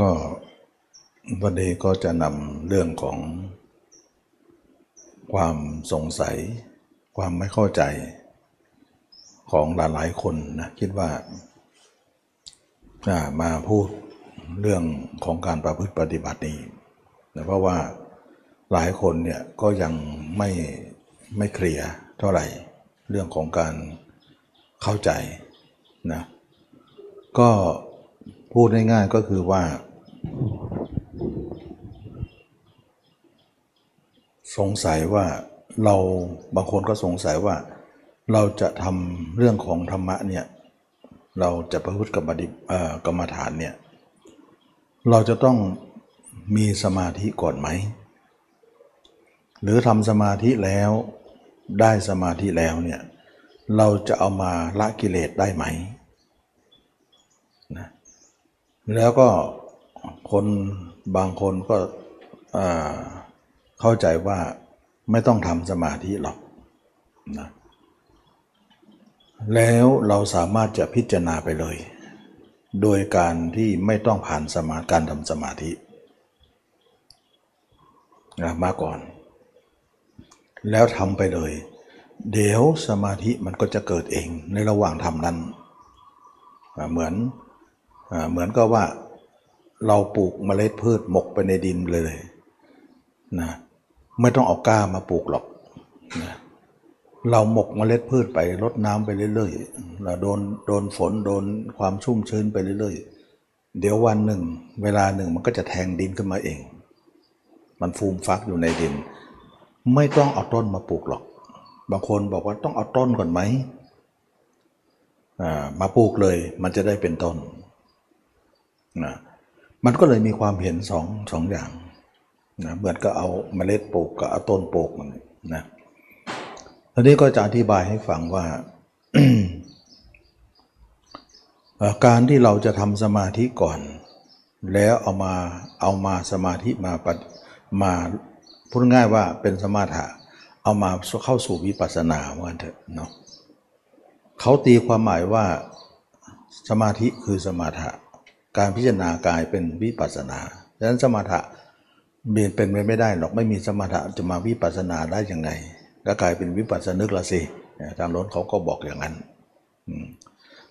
ก็วันนี้ก็จะนำเรื่องของ ความสงสัย ความไม่เข้าใจของหลายๆคนนะคิดว่ามาพูดเรื่องของการประพฤติปฏิบัตินี้นะเพราะว่าหลายคนเนี่ยก็ยังไม่ไม่เคลียร์เท่าไหร่เรื่องของการเข้าใจนะก็พูดง่ายๆก็คือว่า สงสัยว่าเราบางคนก็สงสัยว่า เราจะทำเรื่องของธรรมะเนี่ยเราจะประพฤติกับกรรมฐานเนี่ยเราจะต้องมีสมาธิก่อนไหม หรือทำสมาธิแล้วได้สมาธิแล้วเนี่ยเราจะเอามาละกิเลสได้ไหมนะแล้วก็ คนบางคนก็เข้าใจว่าไม่ต้องทำสมาธิหรอกนะแล้วเราสามารถจะพิจารณาไปเลย โดยการที่ไม่ต้องผ่านสมาการทำสมาธินะมาก่อน แล้วทำไปเลย เดี๋ยวสมาธิมันก็จะเกิดเองในระหว่างทำนั้น เหมือนเหมือนก็ว่า เราปลูกเมล็ดพืชหมกไปในดินเลยนะไม่ต้องเอาก้ามาปลูกหรอกนะเราหมกเมล็ดพืชไปรดน้ำไปเรื่อยๆเราโดนโดนฝนโดนความชุ่มชื้นไปเรื่อยๆ เดี๋ยววันหนึ่ง เวลาหนึ่งมันก็จะแทงดินขึ้นมาเอง มันฟูมฟักอยู่ในดิน ไม่ต้องเอาต้นมาปลูกหรอก บางคนบอกว่าต้องเอาต้นก่อนไหมมาปลูกเลยมันจะได้เป็นต้นนะ มันก็เลยมีความเห็นสองสองอย่างนะเหมือนก็เอาเมล็ดปลูกกับเอาต้นปลูกมันนะทีนี้ก็จะอธิบายให้ฟังว่า การที่เราจะทำสมาธิก่อน แล้วเอามาเอามาสมาธิมามาพูดง่ายว่าเป็นสมาธิเอามาเข้าสู่วิปัสสนาว่าเถอะเนาะเขาตีความหมายว่าสมาธิคือสมาธิ การพิจารณากายเป็นวิปัสนาดังนั้นสมถะเบียนเป็นไปไม่ได้หรอกไม่มีสมถะจะมาวิปัสนาได้ยังไงก็กลายเป็นวิปัสสนึกละสิทางรถเขาก็บอกอย่างนั้น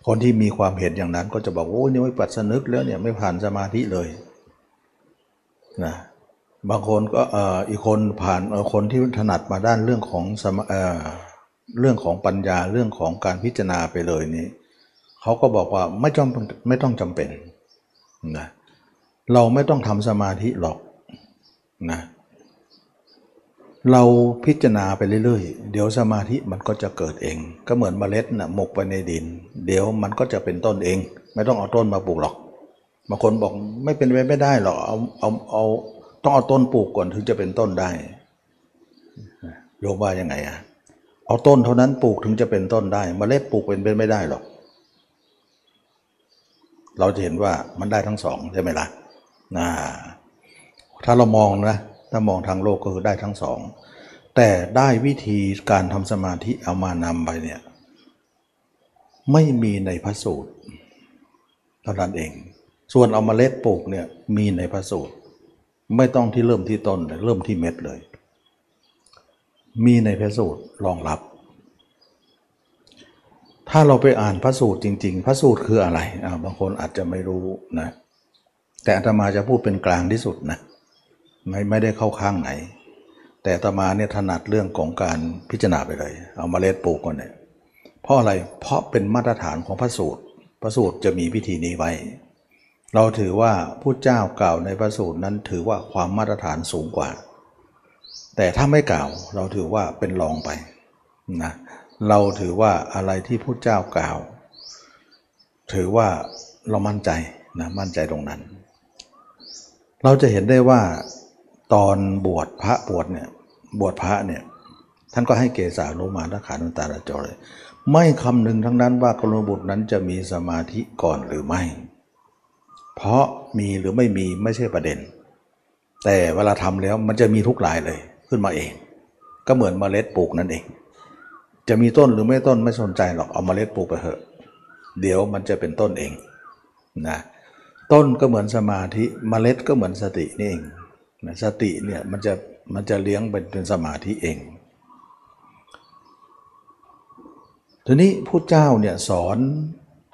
คนที่มีความเห็นอย่างนั้นก็จะบอกโอ้ยนี่วิปัสสนึกแล้วเนี่ยไม่ผ่านสมาธิเลยนะบางคนก็อีกคนผ่านคนที่ถนัดมาด้านเรื่องของสมเรื่องของปัญญาเรื่องของการพิจารณาไปเลยนี้เขาก็บอกว่าไม่จำไม่ต้องจำเป็น นะเราไม่ต้องทำสมาธิหรอกนะเราพิจารณาไปเรื่อยๆ เดี๋ยวสมาธิมันก็จะเกิดเอง ก็เหมือนเมล็ดนะ่ะหมกไปในดิน เดี๋ยวมันก็จะเป็นต้นเอง ไม่ต้องเอาต้นมาปลูกหรอกบางคนบอกไม่เป็นไปไม่ได้หรอกเอาเอาเอาต้องเอาต้นปลูกก่อนถึงจะเป็นต้นได้โยมว่ายังไงอะเอาต้นเท่านั้นปลูกถึงจะเป็นต้นได้เมล็ดปลูกเป็นไปไม่ได้หรอก เราจะเห็นว่ามันได้ทั้งสองใช่ไหมละ่ะนะถ้าเรามองนะถ้ามองทางโลกก็คือได้ทั้งสองแต่ได้วิธีการทำสมาธิเอามานำไปเนี่ยไม่มีในพระสูตรเท่านั้นเอง ส่วนเอามาเล็ดปลูกเนี่ยมีในพระสูตร ไม่ต้องที่เริ่มที่ต้นเริ่มที่เม็ดเลย มีในพระสูตรรองรับ ถ้าเราไปอ่านพระสูตรจริง ๆ พระสูตรคืออะไรอ่าบางคนอาจจะไม่รู้นะ แต่อาตมาจะพูดเป็นกลางที่สุดนะไม่ไม่ได้เข้าข้างไหน แต่อาตมาเนี่ยถนัดเรื่องของการพิจารณาไปเลย เอามาเล็ดปลูกก่อนเนี่ยเพราะอะไรเพราะเป็นมาตรฐานของพระสูตร พระสูตรจะมีพิธีนี้ไว้ เราถือว่าผู้เจ้ากล่าวในพระสูตรนั้นถือว่าความมาตรฐานสูงกว่า แต่ถ้าไม่กล่าวเราถือว่าเป็นรองไปนะเเราถือว่าอะไรที่พระเจ้ากล่าว ถือว่าเรามั่นใจนะมั่นใจตรงนั้น เราจะเห็นได้ว่าตอนบวชพระบวชเนี่ยบวชพระเนี่ยท่านก็ให้เกศาโลมาทัขานุตาลจเลยไม่คำนึงทั้งนั้นว่ากรณบุตรนั้นจะมีสมาธิก่อนหรือไม่ เพราะมีหรือไม่มีไม่ใช่ประเด็น แต่เวลาทำแล้วมันจะมีทุกหลายเลยขึ้นมาเอง ก็เหมือนเมล็ดปลูกนั่นเอง จะมีต้นหรือไม่ต้นไม่สนใจหรอกเอามาเล็ดปลูกไปเถอะเดี๋ยวมันจะเป็นต้นเองนะต้นก็เหมือนสมาธิเมล็ดก็เหมือนสตินี่เองนะสติเนี่ยมันจะมันจะเลี้ยงเป็นเป็นสมาธิเองทีนี้ผู้เจ้าเนี่ยสอน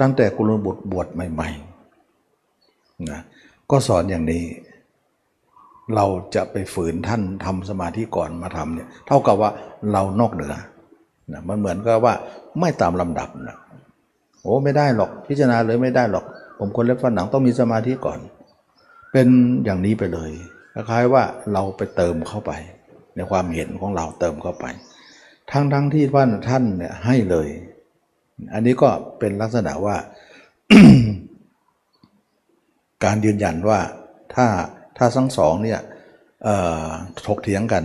ตั้งแต่กุลบุตรบวชใหม่ๆนะก็สอนอย่างนี้ เราจะไปฝืนท่านทำสมาธิก่อนมาทำเนี่ยเท่ากับว่าเรานอกเหนือ นะมันเหมือนกับว่าไม่ตามลำดับนะโอ้ไม่ได้หรอกพิจารณาเลยไม่ได้หรอก ผมคนเล็บฟันหนังต้องมีสมาธิก่อน เป็นอย่างนี้ไปเลยคล้ายๆว่าเราไปเติมเข้าไป ในความเห็นของเราเติมเข้าไป ทั้งทั้งที่ว่าท่านเนี่ยให้เลย อันนี้ก็เป็นลักษณะว่า การยืนยันว่าถ้าถ้าทั้งสองเนี่ยถกเถียงกัน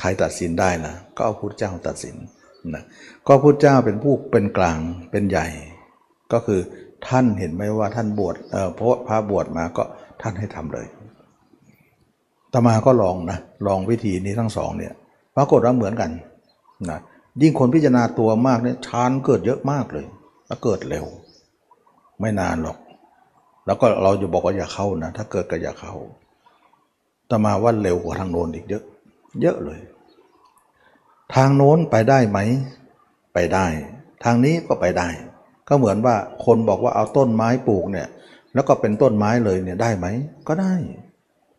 ใครตัดสินได้นะก็เอาพุทธเจ้าตัดสิน นะก็พุทธเจ้าเป็นผู้เป็นกลางเป็นใหญ่ ก็คือท่านเห็นไหมว่าท่านบวชเออพราะพระบวชมาก็ท่านให้ทำเลยตมาก็ลองนะลองวิธีนี้ทั้งสองเนี่ยปรากฏว่าเหมือนกันนะยิ่งคนพิจารณาตัวมากเนี่ยฌานเกิดเยอะมากเลยแล้วเกิดเร็ว ไม่นานหรอก แล้วก็เราจะบอกว่าอย่าเข้านะถ้าเกิดก็อย่าเข้าตมาว่าเร็วกว่าทางโน้นอีกเยอะ เยอะเลย ทางโน้นไปได้ไหม ไปได้ ทางนี้ก็ไปได้ ก็เหมือนว่าคนบอกว่าเอาต้นไม้ปลูกเนี่ย แล้วก็เป็นต้นไม้เลยเนี่ยได้ไหม ก็ได้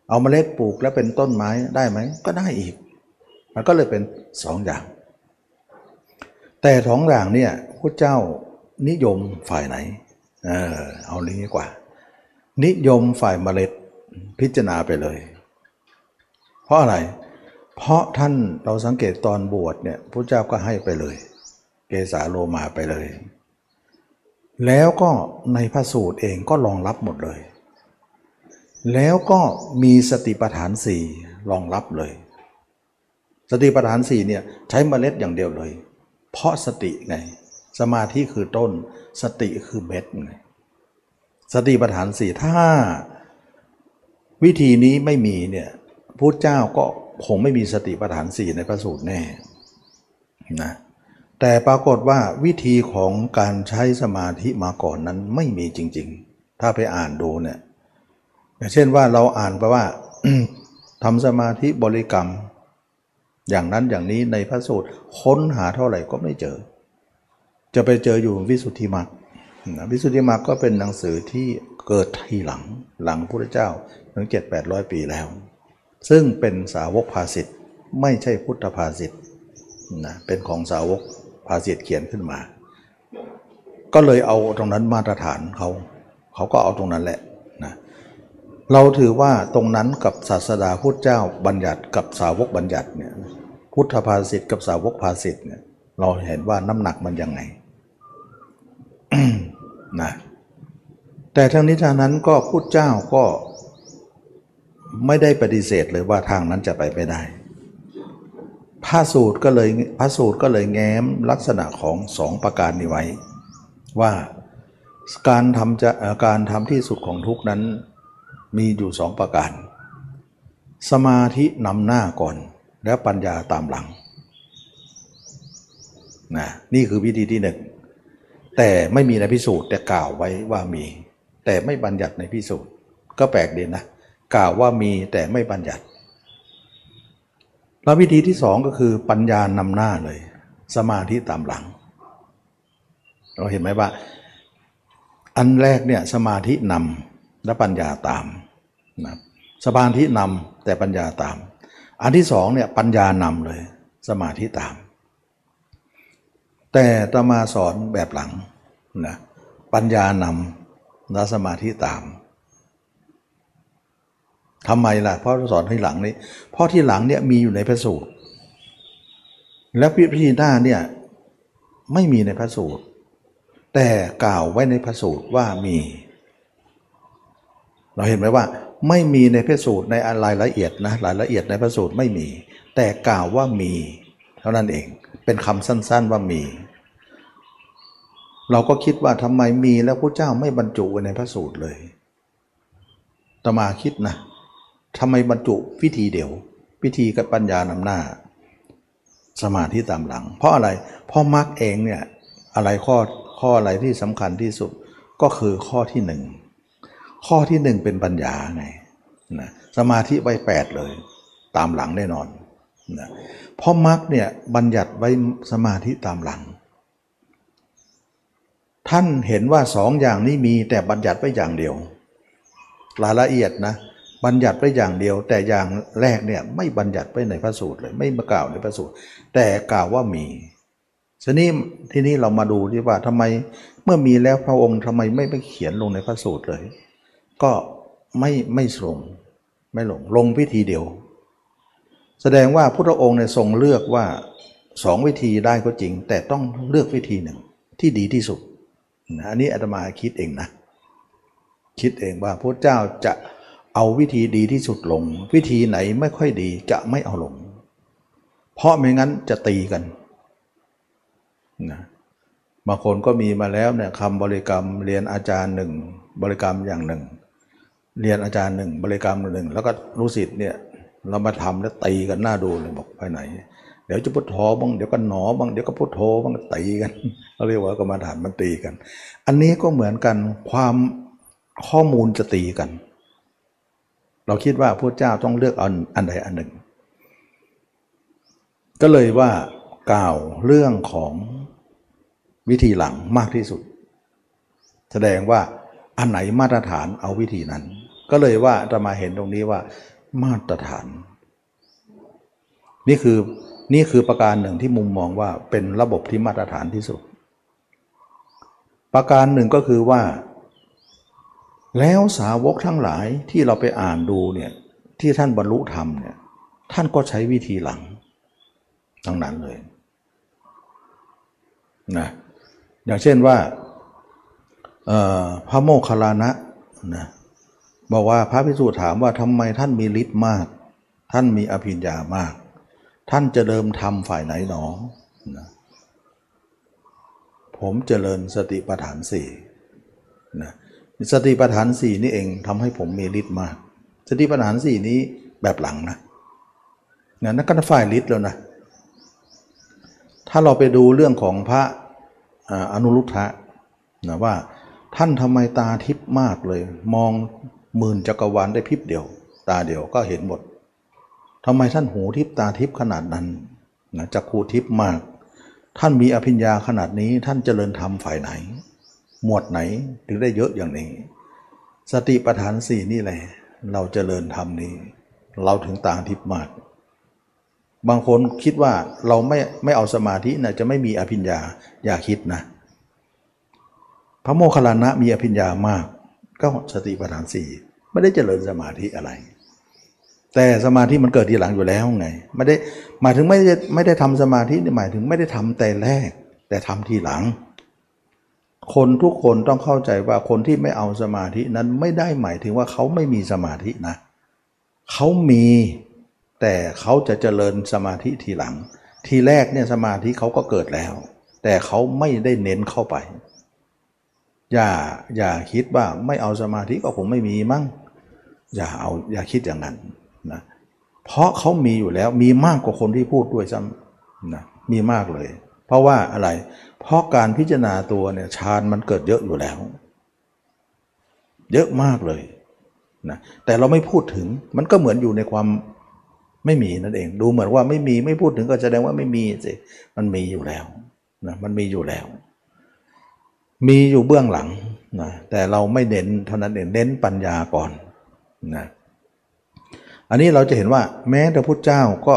เอาเมล็ดปลูกแล้วเป็นต้นไม้ได้ไหม ก็ได้อีก มันก็เลยเป็นสองอย่าง แต่สองอย่างเนี่ยพระเจ้านิยมฝ่ายไหน เออเอานี้ดีกว่า นิยมฝ่ายเมล็ดพิจารณาไปเลย เพราะอะไร เพราะท่านเราสังเกตตอนบวชเนี่ยพระเจ้าก็ให้ไปเลย เกสาโลมาไปเลย แล้วก็ในพระสูตรเองก็รองรับหมดเลย แล้วก็มีสติปัฏฐานสี่รองรับเลย สติปัฏฐานสี่เนี่ยใช้เมล็ดอย่างเดียวเลย เพราะสติไง สมาธิคือต้นสติคือเม็ดไงสติปัฏฐานสี่ถ้า วิธีนี้ไม่มีเนี่ยพุทธเจ้าก็ คงไม่มีสติปัฏฐานสี่ในพระสูตรแน่นะแต่ปรากฏว่าวิธีของการใช้สมาธิมาก่อนนั้นไม่มีจริง ๆ ถ้าไปอ่านดูเนี่ยอย่างเช่นว่าเราอ่านไปว่าทำสมาธิบริกรรม อย่างนั้นอย่างนี้ในพระสูตรค้นหาเท่าไหร่ก็ไม่เจอ จะไปเจออยู่วิสุทธิมรรคนะวิสุทธิมรรคก็เป็นหนังสือที่เกิดทีหลังหลังพระพุทธเจ้าถึงเจ็ดแปดร้อยปีแล้ว ซึ่งเป็นสาวกภาสิทธ์ไม่ใช่พุทธภาสิทธ์นะเป็นของสาวกภาสิทธ์เขียนขึ้นมา ก็เลยเอาตรงนั้นมาตรฐานเขาเขาก็เอาตรงนั้นแหละนะเราถือว่าตรงนั้นกับศาสดาพุทธเจ้าบัญญัติกับสาวกบัญญัติเนี่ยพุทธภาสิทธ์กับสาวกภาสิทธ์เนี่ยเราเห็นว่าน้ำหนักมันยังไงนะแต่ทั้งนี้ทางนั้นก็พุทธเจ้าก็ ไม่ได้ปฏิเสธเลยว่าทางนั้นจะไปไม่ได้พระสูตรก็เลยพระสูตรก็เลยแง้มลักษณะของสองประการนี้ไว้ ว่าการทำจะการทำที่สุดของทุกนั้นมีอยู่สองประการ สมาธินำหน้าก่อน แล้วปัญญาตามหลังนะนี่คือวิธีที่หนึ่งแต่ไม่มีในพิสูจน์แต่กล่าวไว้ว่ามี แต่ไม่บัญญัติในพิสูจน์ก็แปลกดีนะ กล่าวว่ามีแต่ไม่บัญญัติ แล้ววิธีที่สองก็คือปัญญานำหน้าเลย สมาธิตามหลัง เราเห็นไหมว่า อันแรกเนี่ยสมาธินำและปัญญาตามนะสมาธินำแต่ปัญญาตาม อันที่สองเนี่ยปัญญานำเลย สมาธิตาม แต่ตมาสอนแบบหลังนะปัญญานำและสมาธิตาม ทำไมล่ะเพราะสอนที่หลังนี้ เพราะที่หลังเนี่ยมีอยู่ในพระสูตร และพิธีหน้าเนี่ยไม่มีในพระสูตร แต่กล่าวไว้ในพระสูตรว่ามี เราเห็นไหมว่า ไม่มีในพระสูตรในรายละเอียดนะรายละเอียดในพระสูตรไม่มี แต่กล่าวว่ามี เท่านั้นเองเป็นคำสั้นๆว่ามี เราก็คิดว่าทำไมมีแล้วพระเจ้าไม่บรรจุไว้ในพระสูตรเลยตมาคิดนะ ทำไมบรรจุวิธีเดียว วิธีกับปัญญานำหน้า สมาธิตามหลัง เพราะอะไร เพราะมรรคเองเนี่ยอะไรข้อข้ออะไรที่สำคัญที่สุดก็คือข้อที่หนึ่งข้อที่หนึ่งเป็นปัญญาไงนะสมาธิไว้แปดเลย ตามหลังแน่นอนนะเพราะมรรคเนี่ยบัญญัติไว้สมาธิตามหลัง ท่านเห็นว่าสองอย่างนี้มีแต่บัญญัติไว้อย่างเดียวรายละเอียดนะ บัญญัติไว้อย่างเดียว แต่อย่างแรกเนี่ยไม่บัญญัติไว้ในพระสูตรเลยไม่มากล่าวในพระสูตร แต่กล่าวว่ามีทีนี้ทีนี้เรามาดูที่ว่าทำไมเมื่อมีแล้วพระองค์ทำไมไม่ไปเขียนลงในพระสูตรเลย ก็ไม่ไม่ลงไม่ลงลงวิธีเดียว แสดงว่าพระองค์เนี่ยทรงเลือกว่าสองวิธีได้ก็จริง แต่ต้องเลือกวิธีหนึ่งที่ดีที่สุดนะอันนี้อาตมาคิดเองนะคิดเองว่าพระเจ้าจะ เอาวิธีดีที่สุดลง วิธีไหนไม่ค่อยดีจะไม่เอาลง เพราะไม่งั้นจะตีกันนะบางคนก็มีมาแล้วเนี่ยคำบริกรรมเรียนอาจารย์หนึ่งบริกรรมอย่างหนึ่ง เรียนอาจารย์หนึ่งบริกรรมหนึ่งแล้วก็รู้สิทธิ์เนี่ยเรามาทำแล้วตีกันหน้าดูเลยบอกไปไหน เดี๋ยวจะพุทโธบ้างเดี๋ยวก็หนอบ้างเดี๋ยวก็พุทโธบ้างตีกันเขาเรียกว่ากรรมฐานมันตีกัน อันนี้ก็เหมือนกันความข้อมูลจะตีกัน เราคิดว่าพระเจ้าต้องเลือกอันอันใดอันหนึ่ง ก็เลยว่ากล่าวเรื่องของวิธีหลังมากที่สุด แสดงว่าอันไหนมาตรฐานเอาวิธีนั้น ก็เลยว่าจะมาเห็นตรงนี้ว่ามาตรฐาน นี่คือนี่คือประการหนึ่งที่มุมมองว่าเป็นระบบที่มาตรฐานที่สุด ประการหนึ่งก็คือว่า แล้วสาวกทั้งหลายที่เราไปอ่านดูเนี่ยที่ท่านบรรลุธรรมเนี่ยท่านก็ใช้วิธีหลังทั้งนั้นเลยนะอย่างเช่นว่าพระโมคคัลลานะนะบอกว่าพระพิสุถามว่าทำไมท่านมีฤทธิ์มาก ท่านมีอภิญญามาก ท่านจะเดิมทำฝ่ายไหนหนอนะผมเจริญสติปัฏฐานสี่นะ สติปัฏฐานสี่นี่เองทำให้ผมมีฤทธิ์มาก สติปัฏฐานสี่นี้แบบหลังนะนะนั่นก็ฝ่ายฤทธิ์แล้วนะ ถ้าเราไปดูเรื่องของพระอนุรุทธะนะว่าท่านทำไมตาทิพย์มากเลย มองหมื่นจักรวาลได้พริบเดียว ตาเดียวก็เห็นหมดทำไมท่านหูทิพย์ตาทิพย์ขนาดนั้นนะจักขูทิพย์มาก ท่านมีอภิญญาขนาดนี้ท่านเจริญธรรมฝ่ายไหน หมวดไหนถึงได้เยอะอย่างนี้ สติปัฏฐานสี่นี่แหละ เราเจริญธรรมนี้ เราถึงต่างทิพย์มาก บางคนคิดว่าเราไม่ไม่เอาสมาธินะจะไม่มีอภิญญาอย่าคิดนะ พระโมคคัลลานะมีอภิญญามาก ก็สติปัฏฐานสี่ไม่ได้เจริญสมาธิอะไร แต่สมาธิมันเกิดทีหลังอยู่แล้วไงไม่ได้หมายถึงไม่ได้ไม่ได้ทำสมาธิหมายถึงไม่ได้ทำแต่แรก แต่ทำทีหลัง คนทุกคนต้องเข้าใจว่าคนที่ไม่เอาสมาธินั้นไม่ได้หมายถึงว่าเขาไม่มีสมาธินะ เขามีแต่เขาจะเจริญสมาธิทีหลัง ทีแรกเนี่ยสมาธิเขาก็เกิดแล้ว แต่เขาไม่ได้เน้นเข้าไป อย่าอย่าคิดว่าไม่เอาสมาธิก็คงไม่มีมั้งอย่าเอาอย่าคิดอย่างนั้นนะเพราะเขามีอยู่แล้วมีมากกว่าคนที่พูดด้วยซ้ำนะมีมากเลย เพราะว่าอะไร เพราะการพิจารณาตัวเนี่ยฌานมันเกิดเยอะอยู่แล้ว เยอะมากเลยนะแต่เราไม่พูดถึงมันก็เหมือนอยู่ในความไม่มีนั่นเอง ดูเหมือนว่าไม่มีไม่พูดถึงก็แสดงว่าไม่มีสิมันมีอยู่แล้วนะมันมีอยู่แล้ว มีอยู่เบื้องหลังนะแต่เราไม่เน้นเท่านั้นเองเน้นปัญญาก่อนนะอันนี้เราจะเห็นว่าแม้แต่พุทธเจ้าก็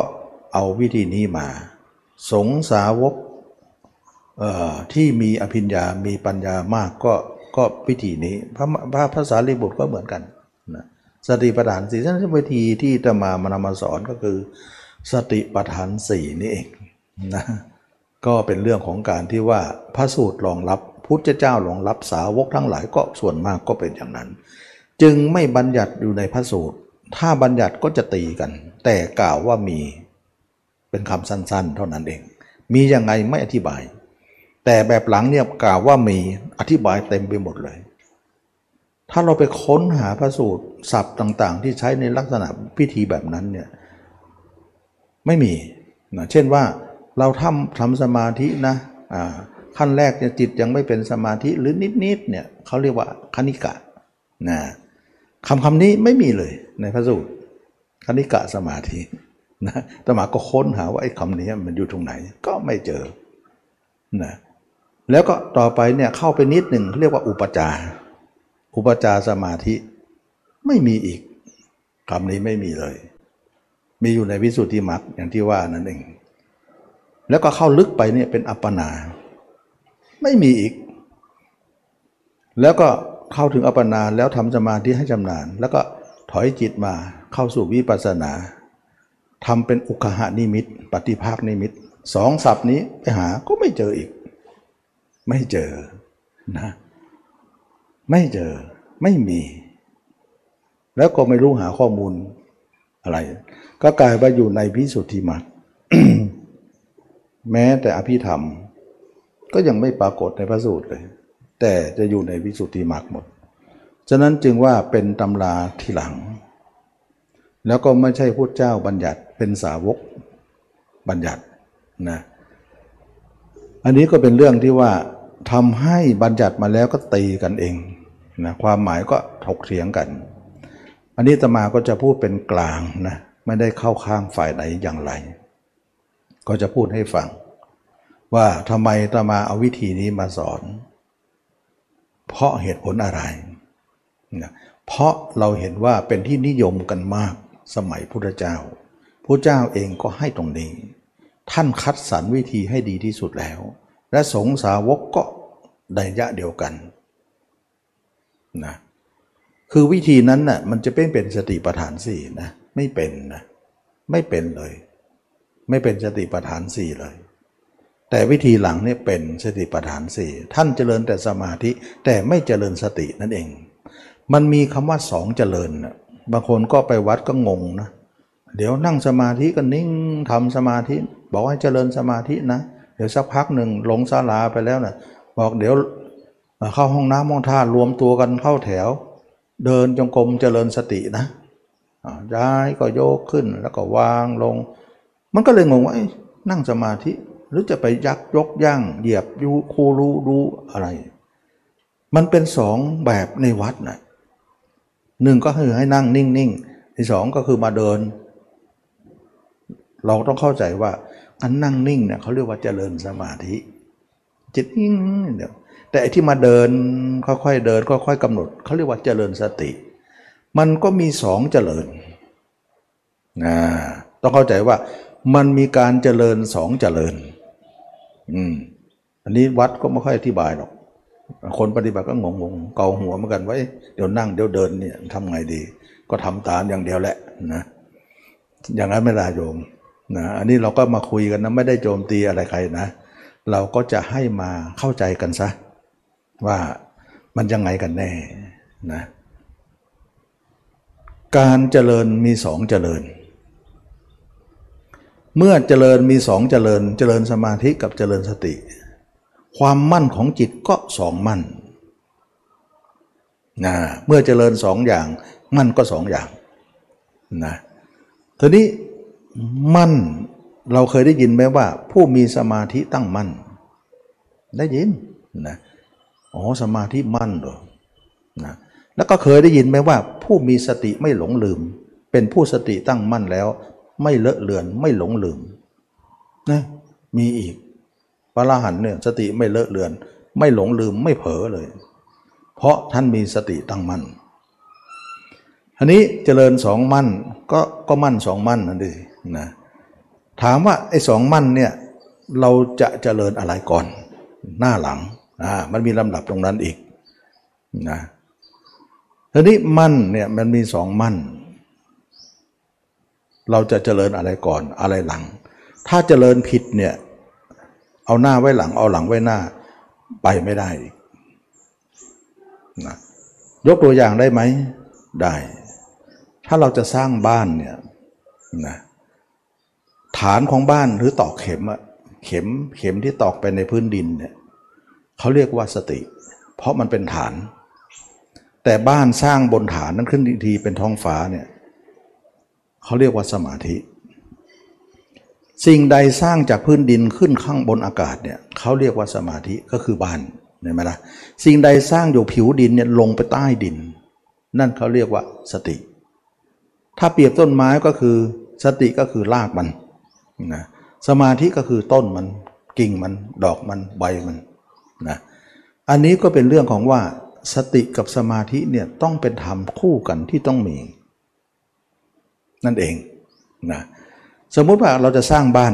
เอาวิธีนี้มา สงสาวก ที่มีอภิญญา มีปัญญามากก็ก็วิธีนี้ พระพระภาษาลิบุตรก็เหมือนกันนะสติปัฏฐานสี่นั้นวิธีที่จะมามานำมาสอนก็คือ สติปัฏฐานสี่นี่เองนะก็เป็นเรื่องของการที่ว่าพระสูตรรองรับพุทธเจ้าหลงรับสาวกทั้งหลายก็ส่วนมากก็เป็นอย่างนั้น จึงไม่บัญญัติอยู่ในพระสูตร ถ้าบัญญัติก็จะตีกัน แต่กล่าวว่ามีเป็นคำสั้นๆ เท่านั้นเอง มียังไงไม่อธิบาย แต่แบบหลังเนี่ยกล่าวว่ามีอธิบายเต็มไปหมดเลย ถ้าเราไปค้นหาพระสูตรศัพท์ต่างๆ ที่ใช้ในลักษณะพิธีแบบนั้นเนี่ยไม่มีนะเช่นว่าเราทำทำสมาธินะขั้นแรกเนี่ยจิตยังไม่เป็นสมาธิหรือนิดๆเนี่ยเขาเรียกว่าคณิกะนะคำคำนี้ไม่มีเลยในพระสูตรคณิกะสมาธินะตมาก็ค้นหาว่าไอ้คำนี้มันอยู่ตรงไหนก็ไม่เจอนะ แล้วก็ต่อไปเนี่ยเข้าไปนิดหนึ่งเรียกว่าอุปจาอุปจารสมาธิไม่มีอีกคำนี้ไม่มีเลย มีอยู่ในวิสุทธิมรรคอย่างที่ว่านั่นเอง แล้วก็เข้าลึกไปเนี่ยเป็นอัปปนา ไม่มีอีก แล้วก็เข้าถึงอัปปนาแล้วทำสมาธิให้ชำนาญแล้วก็ถอยจิตมาเข้าสู่วิปัสสนาทำเป็นอุคหานิมิต ปฏิภาคนิมิตสองศัพท์นี้ไปหาก็ไม่เจออีก ไม่เจอนะไม่เจอไม่มี แล้วก็ไม่รู้หาข้อมูลอะไร ก็กลายว่าอยู่ในพิสุทธิมรรคแม้แต่อภิธรรม ก็ยังไม่ปรากฏในพระสูตรเลย แต่จะอยู่ในวิสุทธิมรรคหมด ฉะนั้นจึงว่าเป็นตำราที่หลัง แล้วก็ไม่ใช่พุทธเจ้าบัญญัติเป็นสาวกบัญญัตินะอันนี้ก็เป็นเรื่องที่ว่า ทำให้บัญญัติมาแล้วก็ตีกันเองนะความหมายก็ถกเถียงกัน อันนี้ตมาก็จะพูดเป็นกลางนะไม่ได้เข้าข้างฝ่ายไหนอย่างไร ก็จะพูดให้ฟัง ว่าทำไมตมาเอาวิธีนี้มาสอน เพราะเหตุผลอะไรนะเพราะเราเห็นว่าเป็นที่นิยมกันมากสมัยพุทธเจ้าพระเจ้าเองก็ให้ตรงนี้ ท่านคัดสรรวิธีให้ดีที่สุดแล้ว และสงสาวกก็ ไดยะเดียวกันนะคือวิธีนั้นน่ะมันจะเป็นเป็นสติปัฏฐานสี่นะไม่เป็นนะไม่เป็นเลย ไม่เป็นสติปัฏฐานสี่เลย แต่วิธีหลังเนี่ยเป็นสติปัฏฐานสี่ท่านเจริญแต่สมาธิแต่ไม่เจริญสตินั่นเอง มันมีคำว่าสองเจริญนะบางคนก็ไปวัดก็งงนะเดี๋ยวนั่งสมาธิก็นิ่งทำสมาธิ บอกให้เจริญสมาธินะ เดี๋ยวสักพักหนึ่งหลงศาลาไปแล้วน่ะ บอกเดี๋ยวเข้าห้องน้ำห้องท่ารวมตัวกันเข้าแถว เดินจงกรมเจริญสตินะย้ายก็โยกขึ้นแล้วก็วางลง มันก็เลยงงว่านั่งสมาธิหรือจะไปยักยกย่าง เหยียบยูคูรู้ดูอะไร มันเป็นสองแบบในวัดนะหนึ่งก็คือให้นั่งนิ่งๆที่สองก็คือมาเดิน เราต้องเข้าใจว่าอันนั่งนิ่งเนี่ยเขาเรียกว่าเจริญสมาธิ จิตนิ่งเดี๋ยวแต่ที่มาเดินค่อยๆเดินค่อยๆกำหนดเขาเรียกว่าเจริญสติ มันก็มีสองเจริญนะต้องเข้าใจว่ามันมีการเจริญสองเจริญ อืมอันนี้วัดก็ไม่ค่อยอธิบายหรอก คนปฏิบัติก็งงๆเกาหัวเหมือนกันว่าเดี๋ยวนั่งเดี๋ยวเดินเนี่ยทำไงดี ก็ทำตามอย่างเดียวแหละนะอย่างนั้นไม่ได้โยมนะอันนี้เราก็มาคุยกันนะไม่ได้โจมตีอะไรใครนะ เราก็จะให้มาเข้าใจกันซะ ว่ามันยังไงกันแน่นะการเจริญมีสองเจริญ เมื่อเจริญมีสองเจริญ เจริญสมาธิกับเจริญสติ ความมั่นของจิตก็สองมั่นนะเมื่อเจริญสองอย่างมั่นก็สองอย่างนะทีนี้มั่น เราเคยได้ยินไหมว่า ผู้มีสมาธิตั้งมั่น ได้ยินนะอ๋อสมาธิมั่นเหรอนะแล้วก็เคยได้ยินไหมว่า ผู้มีสติไม่หลงลืม เป็นผู้สติตั้งมั่นแล้ว ไม่เลอะเลือนไม่หลงลืมนะมีอีกพระอรหันเนี่ยสติไม่เลอะเลือน ไม่หลงลืมไม่เผลอเลย เพราะท่านมีสติตั้งมั่นอันนี้เจริญสองมั่นก็ก็มั่นสองมั่นนั่นเองนะ ถามว่าไอ้สองมั่นเนี่ยเราจะเจริญอะไรก่อน หน้าหลังอ่ามันมีลำดับตรงนั้นอีกนะทีนี้มั่นเนี่ยมันมีสองมั่น เราจะเจริญอะไรก่อนอะไรหลัง ถ้าเจริญผิดเนี่ยเอาหน้าไว้หลังเอาหลังไว้หน้าไปไม่ได้นะยกตัวอย่างได้ไหมได้ ถ้าเราจะสร้างบ้านเนี่ยนะ ฐานของบ้านหรือตอกเข็มอะเข็มเข็มที่ตอกไปในพื้นดินเนี่ยเขาเรียกว่าสติ เพราะมันเป็นฐาน แต่บ้านสร้างบนฐานนั้นขึ้นทีเป็นท้องฟ้าเนี่ยเขาเรียกว่าสมาธิ สิ่งใดสร้างจากพื้นดินขึ้นข้างบนอากาศเนี่ยเขาเรียกว่าสมาธิก็คือบ้านเห็นไหมล่ะสิ่งใดสร้างอยู่ผิวดินเนี่ยลงไปใต้ดิน นั่นเขาเรียกว่าสติ ถ้าเปรียบต้นไม้ก็คือสติก็คือรากมัน นะสมาธิก็คือต้นมันกิ่งมันดอกมันใบมันนะอันนี้ก็เป็นเรื่องของว่าสติกับสมาธิเนี่ยต้องเป็นธรรมคู่กันที่ต้องมี นั่นเองนะสมมุติว่าเราจะสร้างบ้าน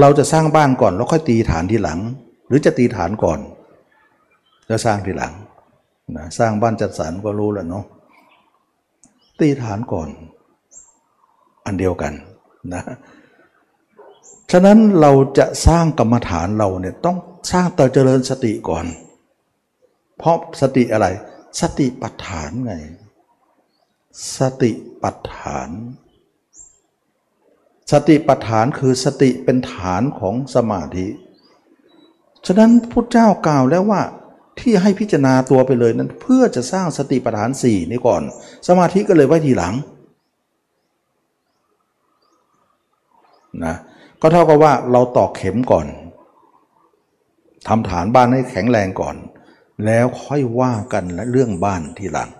เราจะสร้างบ้านก่อนแล้วค่อยตีฐานทีหลัง หรือจะตีฐานก่อนจะสร้างทีหลังนะสร้างบ้านจัดสรรก็รู้แล้วเนาะตีฐานก่อน อันเดียวกันนะฉะนั้นเราจะสร้างกรรมฐานเราเนี่ยต้องสร้างต่อเจริญสติก่อน เพราะสติอะไร สติปัฏฐานไง สติปัฏฐาน สติปัฏฐานคือสติเป็นฐานของสมาธิ ฉะนั้นพุทธเจ้ากล่าวแล้วว่าที่ให้พิจารณาตัวไปเลยนั้น เพื่อจะสร้างสติปัฏฐานสี่นี้ก่อน สมาธิก็เลยไว้ทีหลัง นะก็เท่ากับว่าเราตอกเข็มก่อนทำฐานบ้านให้แข็งแรงก่อน แล้วค่อยว่ากันและเรื่องบ้านทีหลัง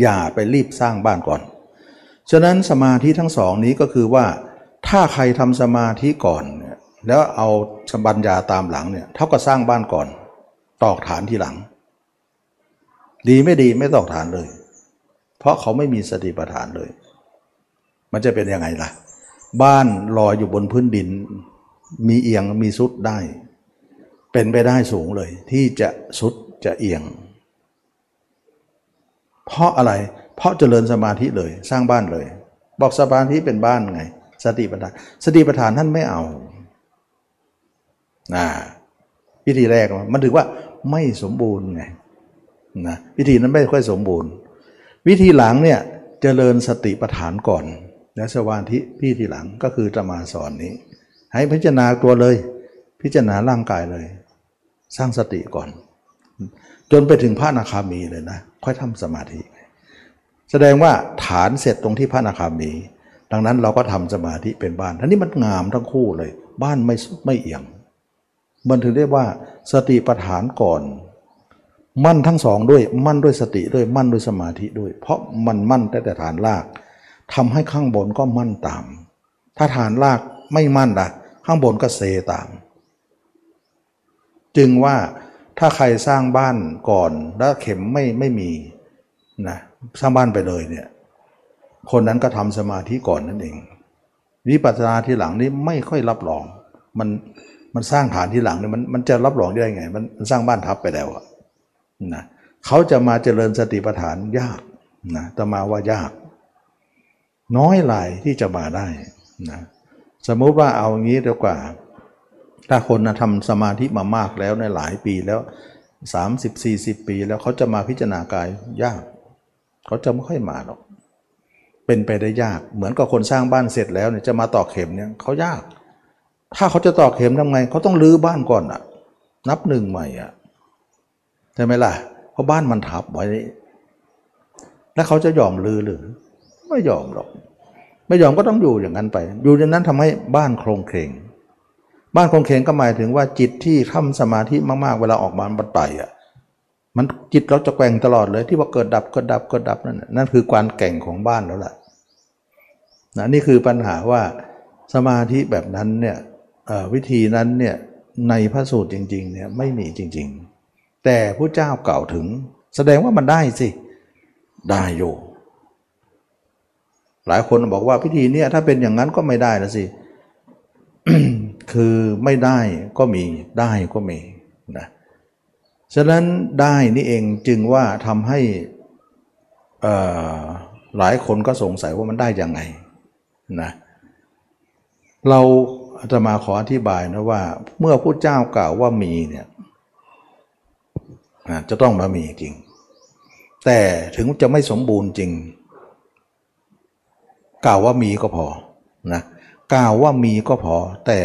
อย่าไปรีบสร้างบ้านก่อน ฉะนั้นสมาธิทั้งสองนี้ก็คือว่าถ้าใครทำสมาธิก่อนเนี่ยแล้วเอาสบัญญาตามหลังเนี่ยเท่ากับสร้างบ้านก่อน ตอกฐานทีหลัง ดีไม่ดีไม่ตอกฐานเลย เพราะเขาไม่มีสติปัฏฐานเลย มันจะเป็นยังไงล่ะ บ้านลอยอยู่บนพื้นดิน มีเอียงมีซุดได้ เป็นไปได้สูงเลย ที่จะสุดจะเอียง เพราะอะไร เพราะเจริญสมาธิเลยสร้างบ้านเลย บอกสมาธิเป็นบ้านไง สติปัฏฐานสติปัฏฐานท่านไม่เอานะวิธีแรกมันถือว่าไม่สมบูรณ์ไงนะวิธีนั้นไม่ค่อยสมบูรณ์ วิธีหลังเนี่ยเจริญสติปัฏฐานก่อน แล้วสมาธิพี่ทีหลังก็คือจะมาสอนนี้ ให้พิจารณาตัวเลย พิจารณาร่างกายเลย สร้างสติก่อน จนไปถึงพระนาคามีเลยนะ ค่อยทำสมาธิ แสดงว่าฐานเสร็จตรงที่พระนาคามี ดังนั้นเราก็ทำสมาธิเป็นบ้านทั้งนี้มันงามทั้งคู่เลย บ้านไม่ไม่เอียง มันถึงเรียกว่าสติปัฏฐานก่อน มั่นทั้งสองด้วยมั่นด้วยสติด้วยมั่นด้วยสมาธิด้วย เพราะมันมั่นแต่แต่ฐานลาก ทำให้ข้างบนก็มั่นตาม ถ้าฐานลากไม่มั่นล่ะ ข้างบนก็เซตาม จึงว่าถ้าใครสร้างบ้านก่อนแล้วเข็มไม่ไม่มีนะสร้างบ้านไปเลยเนี่ยคนนั้นก็ทำสมาธิก่อนนั่นเองวิปัสสนาที่หลังนี้ไม่ค่อยรับรอง มันมันสร้างฐานที่หลังเนี่ยมันมันจะรับรองได้ไง มันมันสร้างบ้านทับไปแล้วอะนะเขาจะมาเจริญสติปัฏฐานยากนะแต่มาว่ายาก น้อยหลายที่จะมาได้นะสมมุติว่าเอาอย่างนี้ดีกว่า ถ้าคนนะทำสมาธิมามากแล้วในหลายปีแล้ว 30-40 ปีแล้วเขาจะมาพิจารณากายยาก เขาจะไม่ค่อยมาหรอกเป็นไปได้ยากเหมือนกับคนสร้างบ้านเสร็จแล้วเนี่ยจะมาตอกเข็มเนี่ยเขายาก ถ้าเขาจะตอกเข็มทำไงเขาต้องรื้อบ้านก่อนอะนับหนึ่งใหม่อะใช่ไหมล่ะเพราะบ้านมันทับไว้ แล้วเขาจะยอมรื้อหรือ ไม่ยอมหรอก ไม่ยอมก็ต้องอยู่อย่างนั้นไป อยู่อย่างนั้นทำให้บ้านโครงเครงบ้านคงเขงก็หมายถึงว่าจิตที่ทำสมาธิมากๆ เวลาออกมาบันไปอะมันจิตเราจะแกว่งตลอดเลยที่ว่าเกิดดับเกิดดับเกิดดับนั่นนั่นคือความแก่งของบ้านแล้วล่ะนะนี่คือปัญหาว่าสมาธิแบบนั้นเนี่ยวิธีนั้นเนี่ยในพระสูตรจริงๆเนี่ยไม่มีจริง ๆ แต่พระเจ้ากล่าวถึง แสดงว่ามันได้สิได้อยู่ หลายคนบอกว่าพิธีเนี่ยถ้าเป็นอย่างนั้นก็ไม่ได้แล้วสิ คือไม่ได้ก็มีได้ก็มีนะฉะนั้นได้นี่เองจึงว่าทำให้หลายคนก็สงสัยว่ามันได้ยังไงนะเราจะมาขออธิบายนะว่า เมื่อผู้เจ้ากล่าวว่ามีเนี่ยจะต้องมามีจริง แต่ถึงจะไม่สมบูรณ์จริง กล่าวว่ามีก็พอนะกล่าวว่ามีก็พอแต่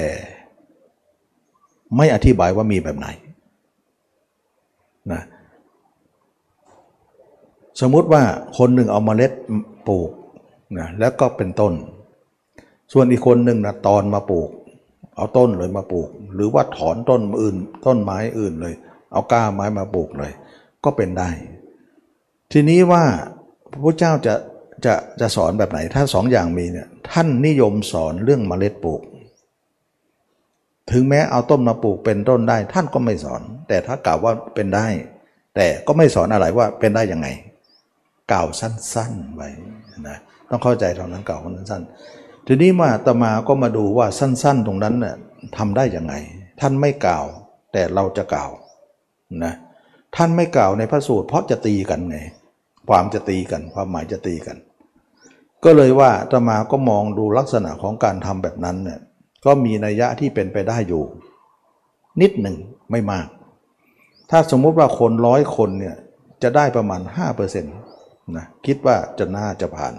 ไม่อธิบายว่ามีแบบไหนนะสมมุติว่าคนหนึ่งเอามาเมล็ดปลูกนะแล้วก็เป็นต้น ส่วนอีกคนหนึ่งนะตอนมาปลูก เอาต้นเลยมาปลูก หรือว่าถอนต้นอื่น ต้นไม้อื่นเลย เอาก้าไม้มาปลูกเลย ก็เป็นได้ ทีนี้ว่าพระพุทธเจ้าจะ จะจะสอนแบบไหน ถ้าสองอย่างมีเนี่ยท่านนิยมสอนเรื่องเมล็ดปลูก ถึงแม้เอาต้นมาปลูกเป็นต้นได้ ท่านก็ไม่สอน แต่ถ้ากล่าวว่าเป็นได้ แต่ก็ไม่สอนอะไรว่าเป็นได้ยังไง กล่าวสั้นๆไว้นะต้องเข้าใจเท่านั้นกล่าวสั้นๆทีนี้มาตมาก็มาดูว่าสั้น ๆ ตรงนั้นน่ะทำได้ยังไง ท่านไม่กล่าว แต่เราจะกล่าวนะท่านไม่กล่าวในพระสูตรเพราะจะตีกันไงความจะตีกัน ความหมายจะตีกัน ก็เลยว่าตมาก็มองดูลักษณะของการทำแบบนั้นเนี่ยก็มีนัยยะที่เป็นไปได้อยู่ นิดหนึ่งไม่มาก ถ้าสมมุติว่าคนร้อยคนเนี่ยจะได้ประมาณ 5%นะคิดว่าจะน่าจะผ่าน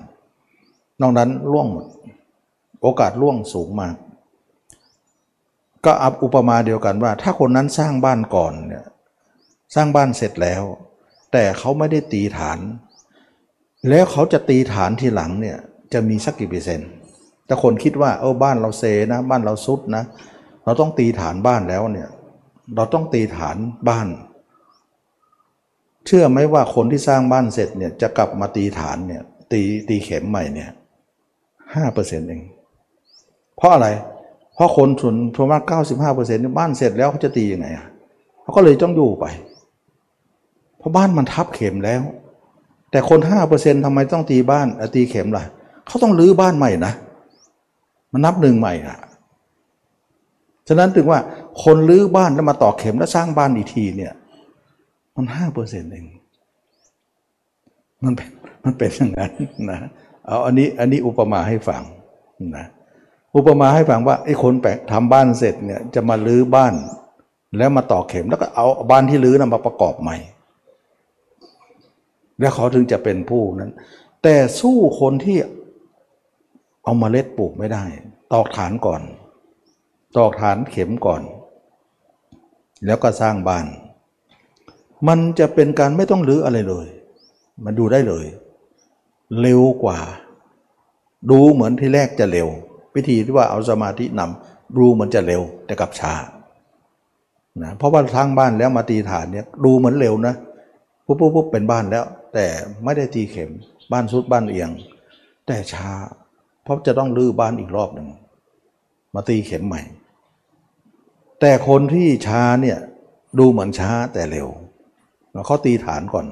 นอกนั้นล่วงหมด โอกาสล่วงสูงมาก ก็อับอุปมาเดียวกันว่า ถ้าคนนั้นสร้างบ้านก่อนเนี่ยสร้างบ้านเสร็จแล้ว แต่เขาไม่ได้ตีฐาน แล้วเขาจะตีฐานทีหลังเนี่ยจะมีสักกี่เปอร์เซ็นต์แต่คนคิดว่าเออบ้านเราเซนะบ้านเราซุดนะ เราต้องตีฐานบ้านแล้วเนี่ยเราต้องตีฐานบ้าน เชื่อไหมว่าคนที่สร้างบ้านเสร็จเนี่ยจะกลับมาตีฐานเนี่ยตีตีเข็มใหม่เนี่ยห้าเปอร์เซ็นต์เอง เพราะอะไร เพราะคนส่วนประมาณเก้าสิบห้าเปอร์เซ็นต์บ้านเสร็จแล้วเขาจะตียังไงอะเขาก็เลยต้องอยู่ไป เพราะบ้านมันทับเข็มแล้ว แต่คนห้าเปอร์เซ็นต์ทำไมต้องตีบ้านตีเข็มล่ะเขาต้องรื้อบ้านใหม่นะมันนับหนึ่งใหม่อะฉะนั้นถึงว่าคนรื้อบ้านแล้วมาต่อเข็มแล้วสร้างบ้านอีกทีเนี่ย มันห้าเปอร์เซ็นต์เองมันเป็นมันเป็นอย่างนั้นนะเอาอันนี้อันนี้อุปมาให้ฟังนะอุปมาให้ฟังว่าไอ้คนแปลกทำบ้านเสร็จเนี่ยจะมารื้อบ้าน แล้วมาต่อเข็มแล้วก็เอาบ้านที่รื้อนะมาประกอบใหม่ แล้วเขาถึงจะเป็นผู้นั้น แต่สู้คนที่เอามาเล็ดปลูกไม่ได้ ตอกฐานก่อน ตอกฐานเข็มก่อน แล้วก็สร้างบ้าน มันจะเป็นการไม่ต้องรื้ออะไรเลย มันดูได้เลย เร็วกว่า ดูเหมือนที่แรกจะเร็ว วิธีที่ว่าเอาสมาธินำดูเหมือนจะเร็วแต่กับช้านะเพราะว่าสร้างบ้านแล้วมาตีฐานเนี่ยดูเหมือนเร็วนะ ปุ๊บปุ๊บปุ๊บเป็นบ้านแล้ว แต่ไม่ได้ตีเข็มบ้านสุดบ้านเอียง แต่ช้า เพราะจะต้องรื้อบ้านอีกรอบหนึ่งมาตีเข็มใหม่ แต่คนที่ช้าเนี่ยดูเหมือนช้าแต่เร็วเขาตีฐานก่อน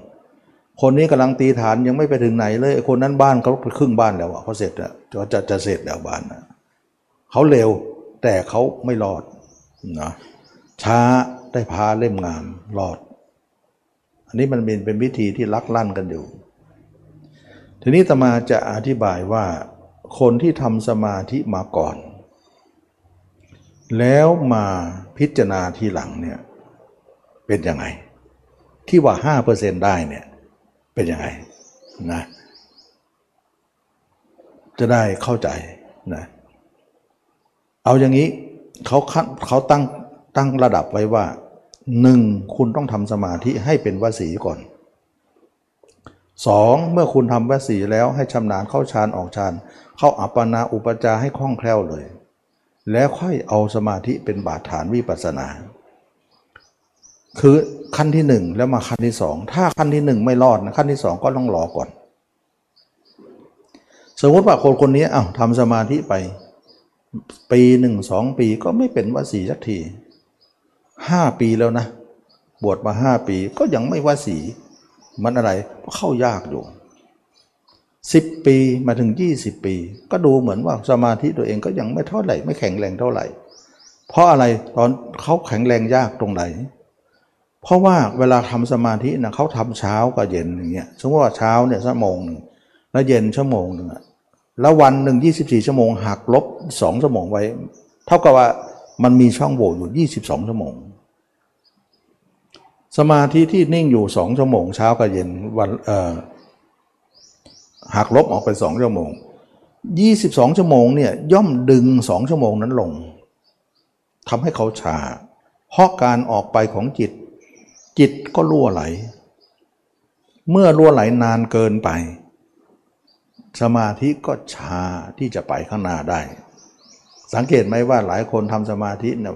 คนนี้กำลังตีฐานยังไม่ไปถึงไหนเลยคนนั้นบ้านเขาครึ่งบ้านแล้วเขาเสร็จแล้วจะจะจะเสร็จแล้วบ้านนะเขาเร็วแต่เขาไม่รอดนะช้าได้พาเล่มงามรอด อันนี้มันเป็นเป็นวิธีที่ลักลั่นกันอยู่ ทีนี้ตมาจะอธิบายว่า คนที่ทำสมาธิมาก่อน แล้วมาพิจารณาทีหลังเนี่ยเป็นยังไง ที่ว่า 5%ได้เนี่ยเป็นยังไงนะจะได้เข้าใจนะเอาอย่างนี้เขาเขาตั้งตั้งระดับไว้ว่า หนึ่งคุณต้องทำสมาธิให้เป็นวสีก่อนสองเมื่อคุณทำวสีแล้วให้ชำนาญเข้าฌานออกฌานเข้าอัปปนาอุปจาให้คล่องแคล่วเลย แล้วค่อยเอาสมาธิเป็นบาดฐานวิปัสนา คือขั้นที่หนึ่งแล้วมาขั้นที่สองถ้าขั้นที่หนึ่งไม่รอดนะขั้นที่สองก็ต้องรอก่อน สมมติว่าคนคนนี้อ้าวทำสมาธิไป ปีหนึ่งสองปีก็ไม่เป็นวสีสักที ห้าปีแล้วนะ บวชมาห้าปีก็ยังไม่ว่าสี มันอะไรเพราะเข้ายากอยู่สิบปีมาถึงยี่สิบปี ก็ดูเหมือนว่าสมาธิตัวเองก็ยังไม่เท่าไหร่ไม่แข็งแรงเท่าไหร่ เพราะอะไรตอนเขาแข็งแรงยากตรงไหน เพราะว่าเวลาทำสมาธินะเขาทำเช้ากับเย็นอย่างเงี้ยสมมติว่าเช้าเนี่ยชั่วโมงหนึ่งแล้วเย็นชั่วโมงหนึ่งแล้ววันหนึ่งยี่สิบสี่ชั่วโมงหักลบสองชั่วโมงไว้ เท่ากับว่า มันมีช่องโหว่อยู่ยี่สิบสองชั่วโมง สมาธิที่นิ่งอยู่สองชั่วโมงเช้ากับเย็นวันเอ่อหักลบออกไปสองชั่วโมงยี่สิบสองชั่วโมงเนี่ยย่อมดึงสองชั่วโมงนั้นลงทำให้เขาชาเพราะการออกไปของจิต จิตก็ล่วไหล เมื่อล่วไหลนานเกินไป สมาธิก็ชาที่จะไปข้างหน้าได้ สังเกตไหมว่าหลายคนทำสมาธินะ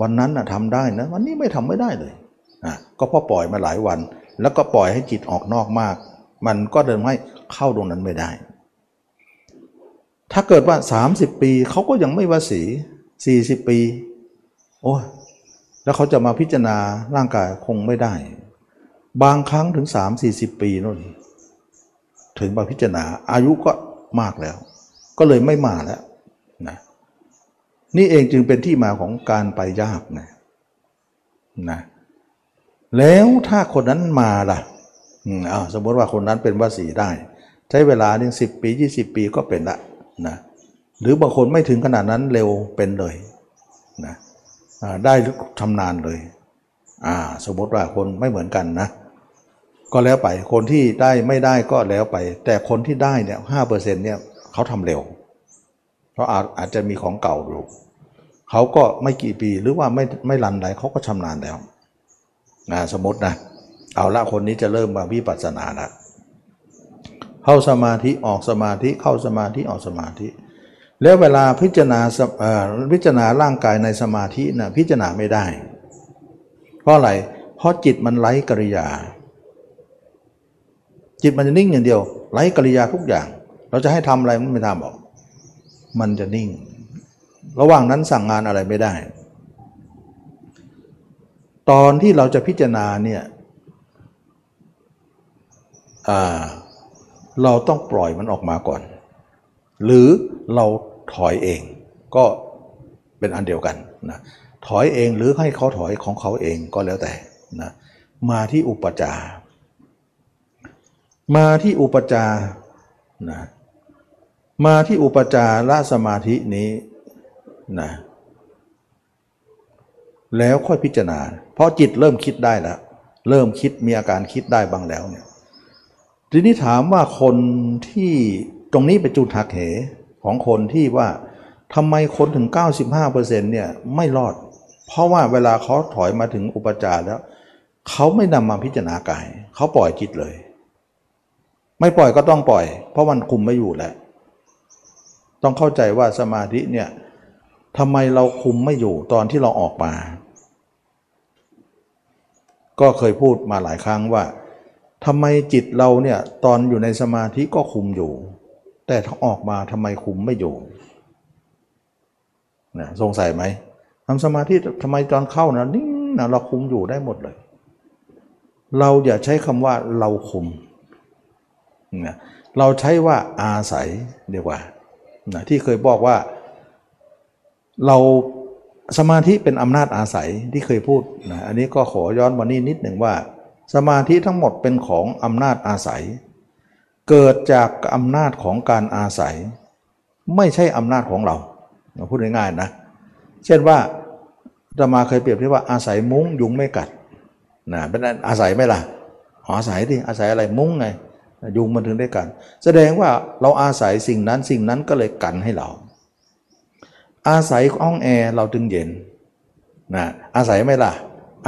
วันนั้นนะทำได้นะวันนี้ไม่ทำไม่ได้เลยก็เพราะปล่อยมาหลายวัน แล้วก็ปล่อยให้จิตออกนอกมาก มันก็เดินให้เข้าตรงนั้นไม่ได้ ถ้าเกิดว่า 30 ปีเขาก็ยังไม่วสี 40 ปี โอ้แล้วเขาจะมาพิจารณาร่างกายคงไม่ได้ บางครั้งถึง 3-40 ปีนู่นถึงมาพิจารณาอายุก็มากแล้ว ก็เลยไม่มาแล้ว นี่เองจึงเป็นที่มาของการไปยากนะนะแล้วถ้าคนนั้นมาล่ะอ้าวสมมติว่าคนนั้นเป็นวสีได้ ใช้เวลาหนึ่งสิปี 20 ปีก็เป็นละนะหรือบางคนไม่ถึงขนาดนั้นเร็วเป็นเลยนะได้ชำนาญเลยอ่าสมมติว่าคนไม่เหมือนกันนะ ก็แล้วไปคนที่ได้ไม่ได้ก็แล้วไป แต่คนที่ได้เนี่ยห้าเปอร์เซ็นต์เนี่ยเขาทำเร็ว เพราะอาจอาจจะมีของเก่าอยู่ เขาก็ไม่กี่ปีหรือว่าไม่ไม่รันใดเขาก็ชำนาญแล้วนะสมมตินะเอาละคนนี้จะเริ่มมาวิปัสสนาละเข้าสมาธิออกสมาธิเข้าสมาธิออกสมาธิ แล้วเวลาพิจารณาพิจารณาร่างกายในสมาธินะพิจารณาไม่ได้ เพราะอะไรเพราะจิตมันไร้กริยา จิตมันจะนิ่งอย่างเดียวไร้กริยาทุกอย่าง เราจะให้ทำอะไรมันไม่ทำบอก มันจะนิ่ง ระหว่างนั้นสั่งงานอะไรไม่ได้ ตอนที่เราจะพิจารณาเนี่ยเราต้องปล่อยมันออกมาก่อน หรือเราถอยเองก็เป็นอันเดียวกันนะถอยเองหรือให้เขาถอยของเขาเองก็แล้วแต่นะมาที่อุปจา มาที่อุปจานะมาที่อุปจาระสมาธินี้ นะแล้วค่อยพิจารณา เพราะจิตเริ่มคิดได้แล้ว เริ่มคิดมีอาการคิดได้บ้างแล้วเนี่ยทีนี้ถามว่าคนที่ตรงนี้เป็นจุดหักเหของคนที่ว่าทำไมคนถึง 95%เนี่ยไม่รอด เพราะว่าเวลาเขาถอยมาถึงอุปจารแล้ว เขาไม่นำมาพิจารณากาย เขาปล่อยจิตเลย ไม่ปล่อยก็ต้องปล่อย เพราะมันคุมไม่อยู่แล้วต้องเข้าใจว่าสมาธิเนี่ย ทำไมเราคุมไม่อยู่ตอนที่เราออกมา ก็เคยพูดมาหลายครั้งว่าทำไมจิตเราเนี่ยตอนอยู่ในสมาธิก็คุมอยู่ แต่ถ้าออกมาทำไมคุมไม่อยู่นะสงสัยไหมทำสมาธิทำไมตอนเข้านะนิ่งนะเราคุมอยู่ได้หมดเลย เราอย่าใช้คำว่าเราคุมนะเราใช้ว่าอาศัยดีกว่านะที่เคยบอกว่า เราสมาธิเป็นอำนาจอาศัยที่เคยพูดนะอันนี้ก็ขอย้อนมานี่นิดหนึ่งว่า สมาธิทั้งหมดเป็นของอำนาจอาศัย เกิดจากอำนาจของการอาศัย ไม่ใช่อำนาจของเราพูดง่ายๆนะ เช่นว่าธรรมาเคยเปรียบเทียบว่าอาศัยมุ้งยุงไม่กัดนะเป็นอาศัยไหมล่ะอาศัยดิอาศัยอะไรมุ้งไงยุงมันถึงได้กัน แสดงว่าเราอาศัยสิ่งนั้นสิ่งนั้นก็เลยกันให้เรา อาศัยห้องแอร์เราจึงเย็นนะอาศัยไหมล่ะ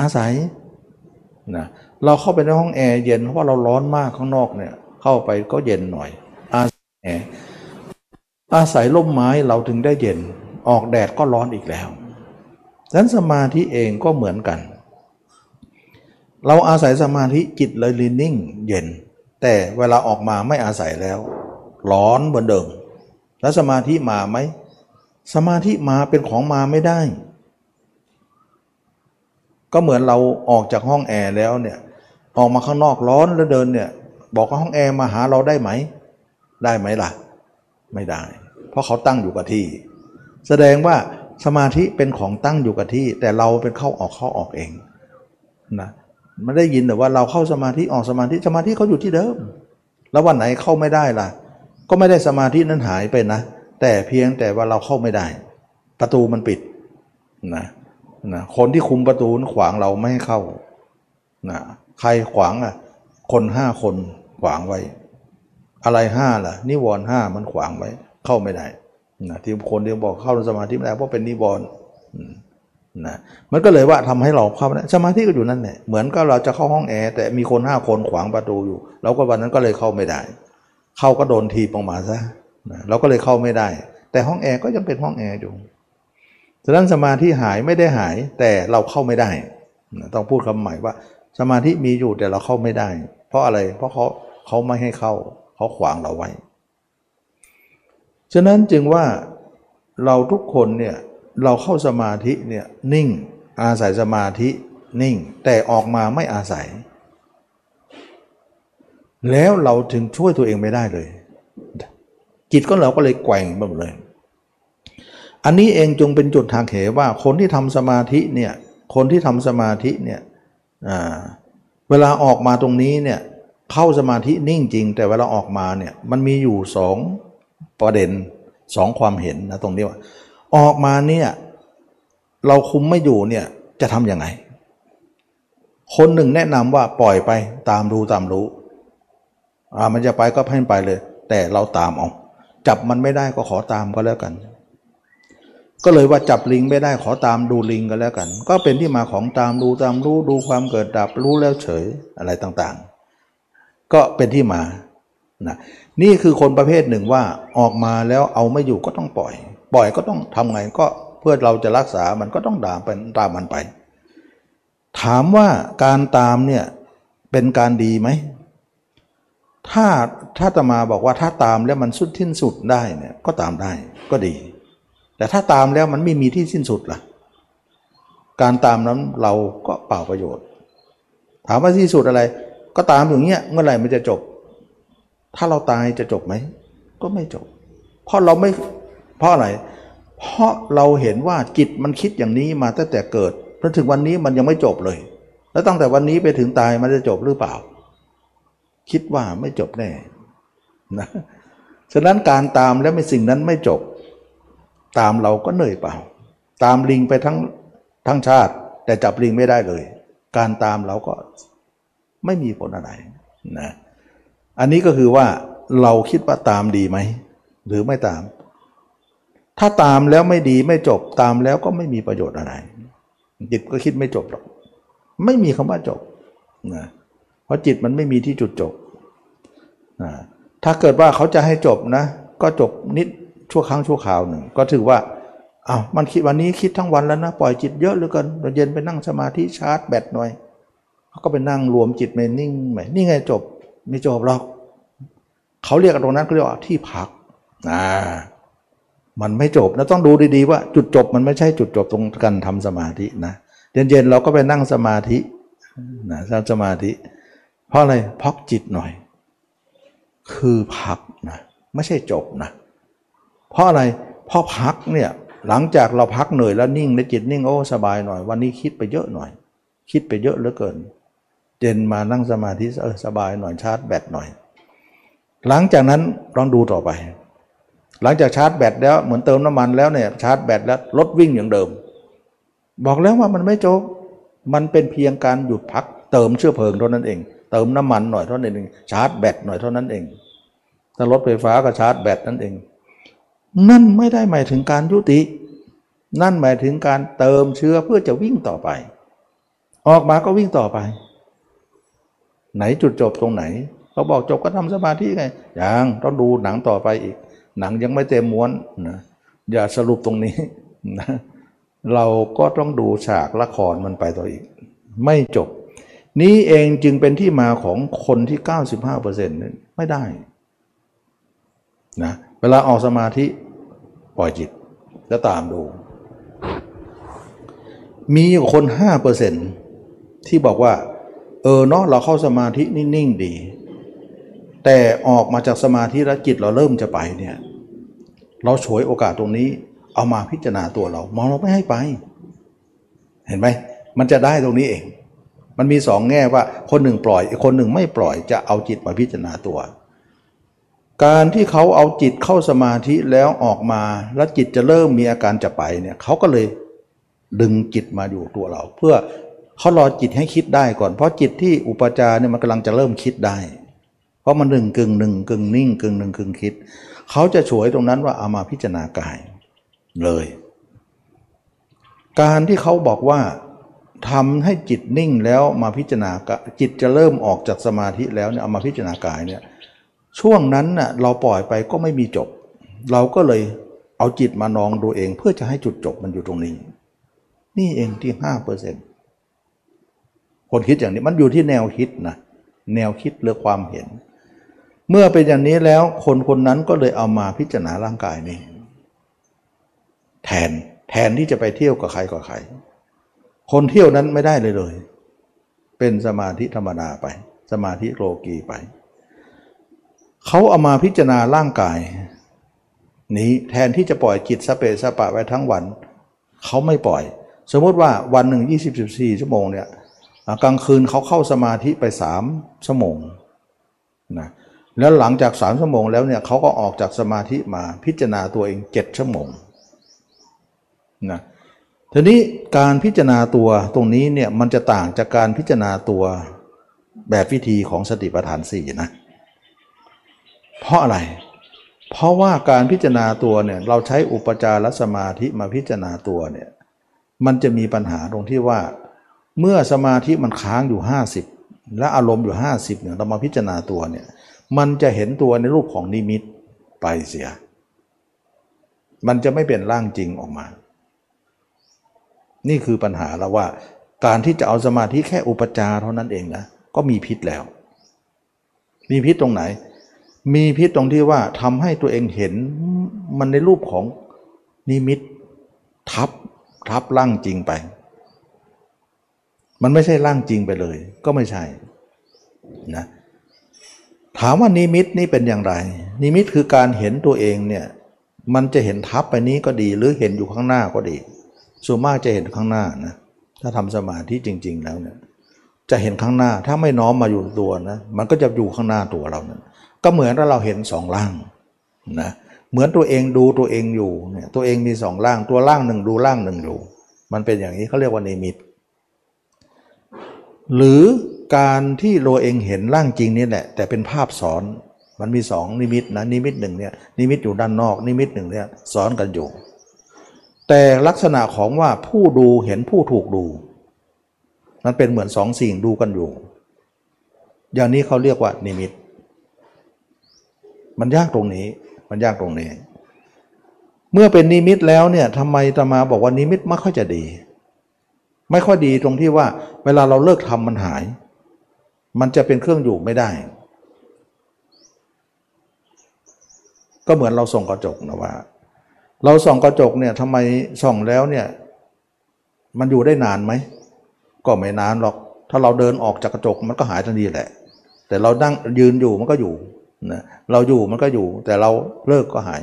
อาศัยนะเราเข้าไปในห้องแอร์เย็นเพราะว่าเราร้อนมากข้างนอกเนี่ย เข้าไปก็เย็นหน่อย อาศัยแอร์อาศัยร่มไม้เราถึงได้เย็น ออกแดดก็ร้อนอีกแล้วดังนั้นสมาธิเองก็เหมือนกัน เราอาศัยสมาธิจิตเลยลินิ่ง เย็น แต่เวลาออกมาไม่อาศัยแล้ว ร้อนเหมือนเดิม แล้วสมาธิมาไหม สมาธิมาเป็นของมาไม่ได้ ก็เหมือนเราออกจากห้องแอร์แล้วเนี่ยออกมาข้างนอกร้อนแล้วเดินเนี่ยบอกว่าห้องแอร์มาหาเราได้ไหม ได้ไหมล่ะ ไม่ได้ เพราะเขาตั้งอยู่กับที่ แสดงว่าสมาธิเป็นของตั้งอยู่กับที่ แต่เราเป็นเข้าออกเข้าออกเองนะไม่ได้ยินแต่ว่าเราเข้าสมาธิออกสมาธิสมาธิเขาอยู่ที่เดิม แล้ววันไหนเข้าไม่ได้ล่ะ ก็ไม่ได้สมาธินั้นหายไปนะ แต่เพียงแต่ว่าเราเข้าไม่ได้ ประตูมันปิดนะนะคนที่คุมประตูนขวางเราไม่ให้เข้านะใครขวางอะคนห้าคนขวางไว้ อะไรห้าล่ะ นิวรณ์ห้ามันขวางไว้ เข้าไม่ได้นะที่คนเดียวบอกเข้าสมาธิไม่ได้เพราะเป็นนิวรณ์นะมันก็เลยว่าทำให้เราเข้าไม่ได้สมาธิก็อยู่นั่นแหละเหมือนก็เราจะเข้าห้องแอร์แต่มีคนห้าคนขวางประตูอยู่เราก็วันนั้นก็เลยเข้าไม่ได้ เข้าก็โดนทีปออกมาซะ นะเราก็เลยเข้าไม่ได้ แต่ห้องแอร์ก็ยังเป็นห้องแอร์อยู่ฉะนั้นสมาธิหายไม่ได้หาย แต่เราเข้าไม่ได้ต้องพูดคำใหม่ว่า สมาธิมีอยู่แต่เราเข้าไม่ได้ เพราะอะไรเพราะเขาเขาไม่ให้เข้าเขาขวางเราไว้ ฉะนั้นจึงว่าเราทุกคนเนี่ยเราเข้าสมาธิเนี่ยนิ่งอาศัยสมาธินิ่ง แต่ออกมาไม่อาศัย แล้วเราถึงช่วยตัวเองไม่ได้เลย จิตก็เราก็เลยแกว่งไปหมดเลย อันนี้เองจงเป็นจุดทางเหว่าคนที่ทำสมาธิเนี่ยคนที่ทำสมาธิเนี่ยเวลาออกมาตรงนี้เนี่ยเข้าสมาธินิ่งจริง แต่เวลาออกมาเนี่ยมันมีอยู่สองประเด็นสองความเห็นนะตรงนี้ว่า ออกมาเนี่ยเราคุมไม่อยู่เนี่ยจะทำยังไง คนหนึ่งแนะนำว่าปล่อยไปตามดูตามรู้อ่ามันจะไปก็ให้ไปเลย แต่เราตามเอา จับมันไม่ได้ก็ขอตามก็แล้วกัน ก็เลยว่าจับลิงไม่ได้ขอตามดูลิงก็แล้วกัน ก็เป็นที่มาของตามดูตามรู้ดูความเกิดดับรู้แล้วเฉยอะไรต่างๆ ก็เป็นที่มานะนี่คือคนประเภทหนึ่งว่าออกมาแล้วเอาไม่อยู่ก็ต้องปล่อย ปล่อยก็ต้องทำไงก็เพื่อเราจะรักษามันก็ต้องด่าเป็นตามมันไป ถามว่าการตามเนี่ยเป็นการดีไหม ถ้าถ้าตมาบอกว่าถ้าตามแล้วมันสุดทิ้นสุดได้เนี่ยก็ตามได้ก็ดี แต่ถ้าตามแล้วมันไม่มีที่สิ้นสุดล่ะ การตามนั้นเราก็เปล่าประโยชน์ ถามว่าที่สุดอะไร ก็ตามอย่างเงี้ยเมื่อไหร่มันจะจบ ถ้าเราตายจะจบไหมก็ไม่จบ เพราะเราไม่เพราะอะไรเพราะเราเห็นว่าจิตมันคิดอย่างนี้มาตั้งแต่เกิดจนถึงวันนี้มันยังไม่จบเลย แล้วตั้งแต่วันนี้ไปถึงตายมันจะจบหรือเปล่า คิดว่าไม่จบแน่นะฉะนั้นการตามแล้วไม่สิ่งนั้นไม่จบ ตามเราก็เหนื่อยเปล่า ตามลิงไปทั้งทั้งชาติ แต่จับลิงไม่ได้เลย การตามเราก็ไม่มีผลอะไรนะอันนี้ก็คือว่าเราคิดว่าตามดีไหม หรือไม่ตาม ถ้าตามแล้วไม่ดีไม่จบตามแล้วก็ไม่มีประโยชน์อะไรจิตก็คิดไม่จบหรอก ไม่มีคำว่าจบนะเพราะจิตมันไม่มีที่จุดจบถ้าเกิดว่าเขาจะให้จบนะ ก็จบนิดชั่วครั้งชั่วคราวหนึ่ง ก็ถือว่าอา้าวมันคิดวันนี้คิดทั้งวันแล้วนะ ปล่อยจิตเยอะเหลือเกินเราเย็นไปนั่งสมาธิชาร์จแบตหน่อยเขาก็ไปนั่งรวมจิตไปนิ่งไหมนี่ไงจบไม่จบหรอกเขาเรียกตรงนั้นเขาเรียกว่าที่พักอ่ามันไม่จบนะต้องดูดีๆว่าจุดจบมันไม่ใช่จุดจบตรงการทำสมาธินะเย็นๆเราก็ไปนั่งสมาธินะสมาธิ เพราะอะไรพักจิตหน่อย คือพักนะไม่ใช่จบนะเพราะอะไรเพราะพักเนี่ยหลังจากเราพักเหนื่อยแล้วนิ่งในจิตนิ่งโอ้สบายหน่อย วันนี้คิดไปเยอะหน่อย คิดไปเยอะเหลือเกินเจนมานั่งสมาธิเออสบายหน่อยชาร์จแบตหน่อย หลังจากนั้นลองดูต่อไป หลังจากชาร์จแบตแล้วเหมือนเติมน้ำมันแล้วเนี่ยชาร์จแบตแล้วรถวิ่งอย่างเดิม บอกแล้วว่ามันไม่จบมันเป็นเพียงการหยุดพักเติมเชื้อเพลิงเท่านั้นเอง เติมน้ำมันหน่อยเท่านั้นเองชาร์จแบตหน่อยเท่านั้นเองถ้ารถไฟฟ้าก็ชาร์จแบตนั่นเอง นั่นไม่ได้หมายถึงการยุติ นั่นหมายถึงการเติมเชื้อเพื่อจะวิ่งต่อไป ออกมาก็วิ่งต่อไป ไหนจุดจบตรงไหนเขาบอกจบก็ทำสมาธิไงยังต้องดูหนังต่อไปอีก หนังยังไม่เต็มม้วนนะอย่าสรุปตรงนี้นะเราก็ต้องดูฉากละครมันไปต่ออีก ไม่จบ นี้เองจึงเป็นที่มาของคนที่ 95%นั้นไม่ได้นะเวลาออกสมาธิปล่อยจิตแล้วตามดู มีคน 5%ที่บอกว่า เออเนาะเราเข้าสมาธินิ่งๆดี แต่ออกมาจากสมาธิแล้วจิตเราเริ่มจะไปเนี่ยเราฉวยโอกาสตรงนี้ เอามาพิจารณาตัวเรา มองเราไม่ให้ไป เห็นไหมมันจะได้ตรงนี้เอง มันมีสองแง่ว่าคนหนึ่งปล่อยอีกคนหนึ่งไม่ปล่อยจะเอาจิตมาพิจารณาตัว การที่เขาเอาจิตเข้าสมาธิแล้วออกมาแล้วจิตจะเริ่มมีอาการจะไปเนี่ยเขาก็เลยดึงจิตมาอยู่ตัวเรา เพื่อเขารอจิตให้คิดได้ก่อน เพราะจิตที่อุปจารเนี่ยมันกำลังจะเริ่มคิดได้ เพราะมันหนึ่งกึ่งหนึ่งกึ่งนิ่งกึ่งหนึ่งกึ่งคิด เขาจะฉวยตรงนั้นว่าเอามาพิจารณากายเลย การที่เขาบอกว่า ทำให้จิตนิ่งแล้วมาพิจารณาจิตจะเริ่มออกจากสมาธิแล้วเนี่ยเอามาพิจารณากายเนี่ยช่วงนั้นน่ะเราปล่อยไปก็ไม่มีจบ เราก็เลยเอาจิตมานองดูเอง เพื่อจะให้จุดจบมันอยู่ตรงนี้ นี่เองที่ห้าเปอร์เซ็นต์คนคิดอย่างนี้มันอยู่ที่แนวคิดนะแนวคิดหรือความเห็น เมื่อเป็นอย่างนี้แล้วคนคนนั้นก็เลยเอามาพิจารณาร่างกายนี้ แทนแทนที่จะไปเที่ยวกับใครกับใคร คนเที่ยวนั้นไม่ได้เลยเลย เป็นสมาธิธรรมดาไป สมาธิโลกีไป เขาเอามาพิจารณาร่างกาย นี้แทนที่จะปล่อยจิตสเปสปะไว้ทั้งวัน เขาไม่ปล่อย สมมติว่าวันหนึ่ง24 ชั่วโมงเนี่ยกลางคืนเขาเข้าสมาธิไปสามชั่วโมงนะแล้วหลังจากสามชั่วโมงแล้วเนี่ยเขาก็ออกจากสมาธิมาพิจารณาตัวเองเจ็ดชั่วโมงนะ ทีนี้การพิจารณาตัวตรงนี้เนี่ยมันจะต่างจากการพิจารณาตัวแบบวิธีของสติปัฏฐานสี่นะ เพราะอะไร เพราะว่าการพิจารณาตัวเนี่ยเราใช้อุปจารสมาธิมาพิจารณาตัวเนี่ยมันจะมีปัญหาตรงที่ว่า เมื่อสมาธิมันค้างอยู่ 50 และอารมณ์อยู่ 50เนี่ยเรามาพิจารณาตัวเนี่ยมันจะเห็นตัวในรูปของนิมิตไปเสีย มันจะไม่เป็นร่างจริงออกมา นี่คือปัญหาแล้วว่า การที่จะเอาสมาธิแค่อุปจารเท่านั้นเองนะก็มีพิษแล้ว มีพิษตรงไหน มีพิษตรงที่ว่าทำให้ตัวเองเห็นมันในรูปของนิมิตทับทับร่างจริงไป มันไม่ใช่ร่างจริงไปเลย ก็ไม่ใช่นะถามว่านิมิตนี่เป็นอย่างไร นิมิตคือการเห็นตัวเองเนี่ยมันจะเห็นทับไปนี้ก็ดี หรือเห็นอยู่ข้างหน้าก็ดี ส่วนมากจะเห็นข้างหน้านะถ้าทำสมาธิจริง ๆ แล้วเนี่ยจะเห็นข้างหน้าถ้าไม่น้อมมาอยู่ตัวนะมันก็จะอยู่ข้างหน้าตัวเรานะก็เหมือนถ้าเราเห็นสองร่างนะเหมือนตัวเองดูตัวเองอยู่เนี่ยตัวเองมีสองร่างตัวร่างหนึ่งดูร่างหนึ่งอยู่มันเป็นอย่างนี้เขาเรียกว่านิมิต หรือการที่เราเองเห็นร่างจริงนี่แหละ แต่เป็นภาพสอนมันมีสองนิมิตนะนิมิตหนึ่งเนี่ยนิมิตอยู่ด้านนอก นิมิตหนึ่งเนี่ยสอนกันอยู่ แต่ลักษณะของว่าผู้ดูเห็นผู้ถูกดู มันเป็นเหมือนสองสิ่งดูกันอยู่ อย่างนี้เขาเรียกว่านิมิต มันยากตรงนี้มันยากตรงนี้ เมื่อเป็นนิมิตแล้วเนี่ยทำไมตมาบอกว่านิมิตไม่ค่อยจะดี ไม่ค่อยดีตรงที่ว่า เวลาเราเลิกทำมันหาย มันจะเป็นเครื่องอยู่ไม่ได้ ก็เหมือนเราส่งกระจกนะว่า เราส่องกระจกเนี่ยทำไมส่องแล้วเนี่ยมันอยู่ได้นานไหม ก็ไม่นานหรอก ถ้าเราเดินออกจากกระจกมันก็หายทันทีแหละ แต่เราดั้งยืนอยู่มันก็อยู่นะเราอยู่มันก็อยู่ แต่เราเลิกก็หาย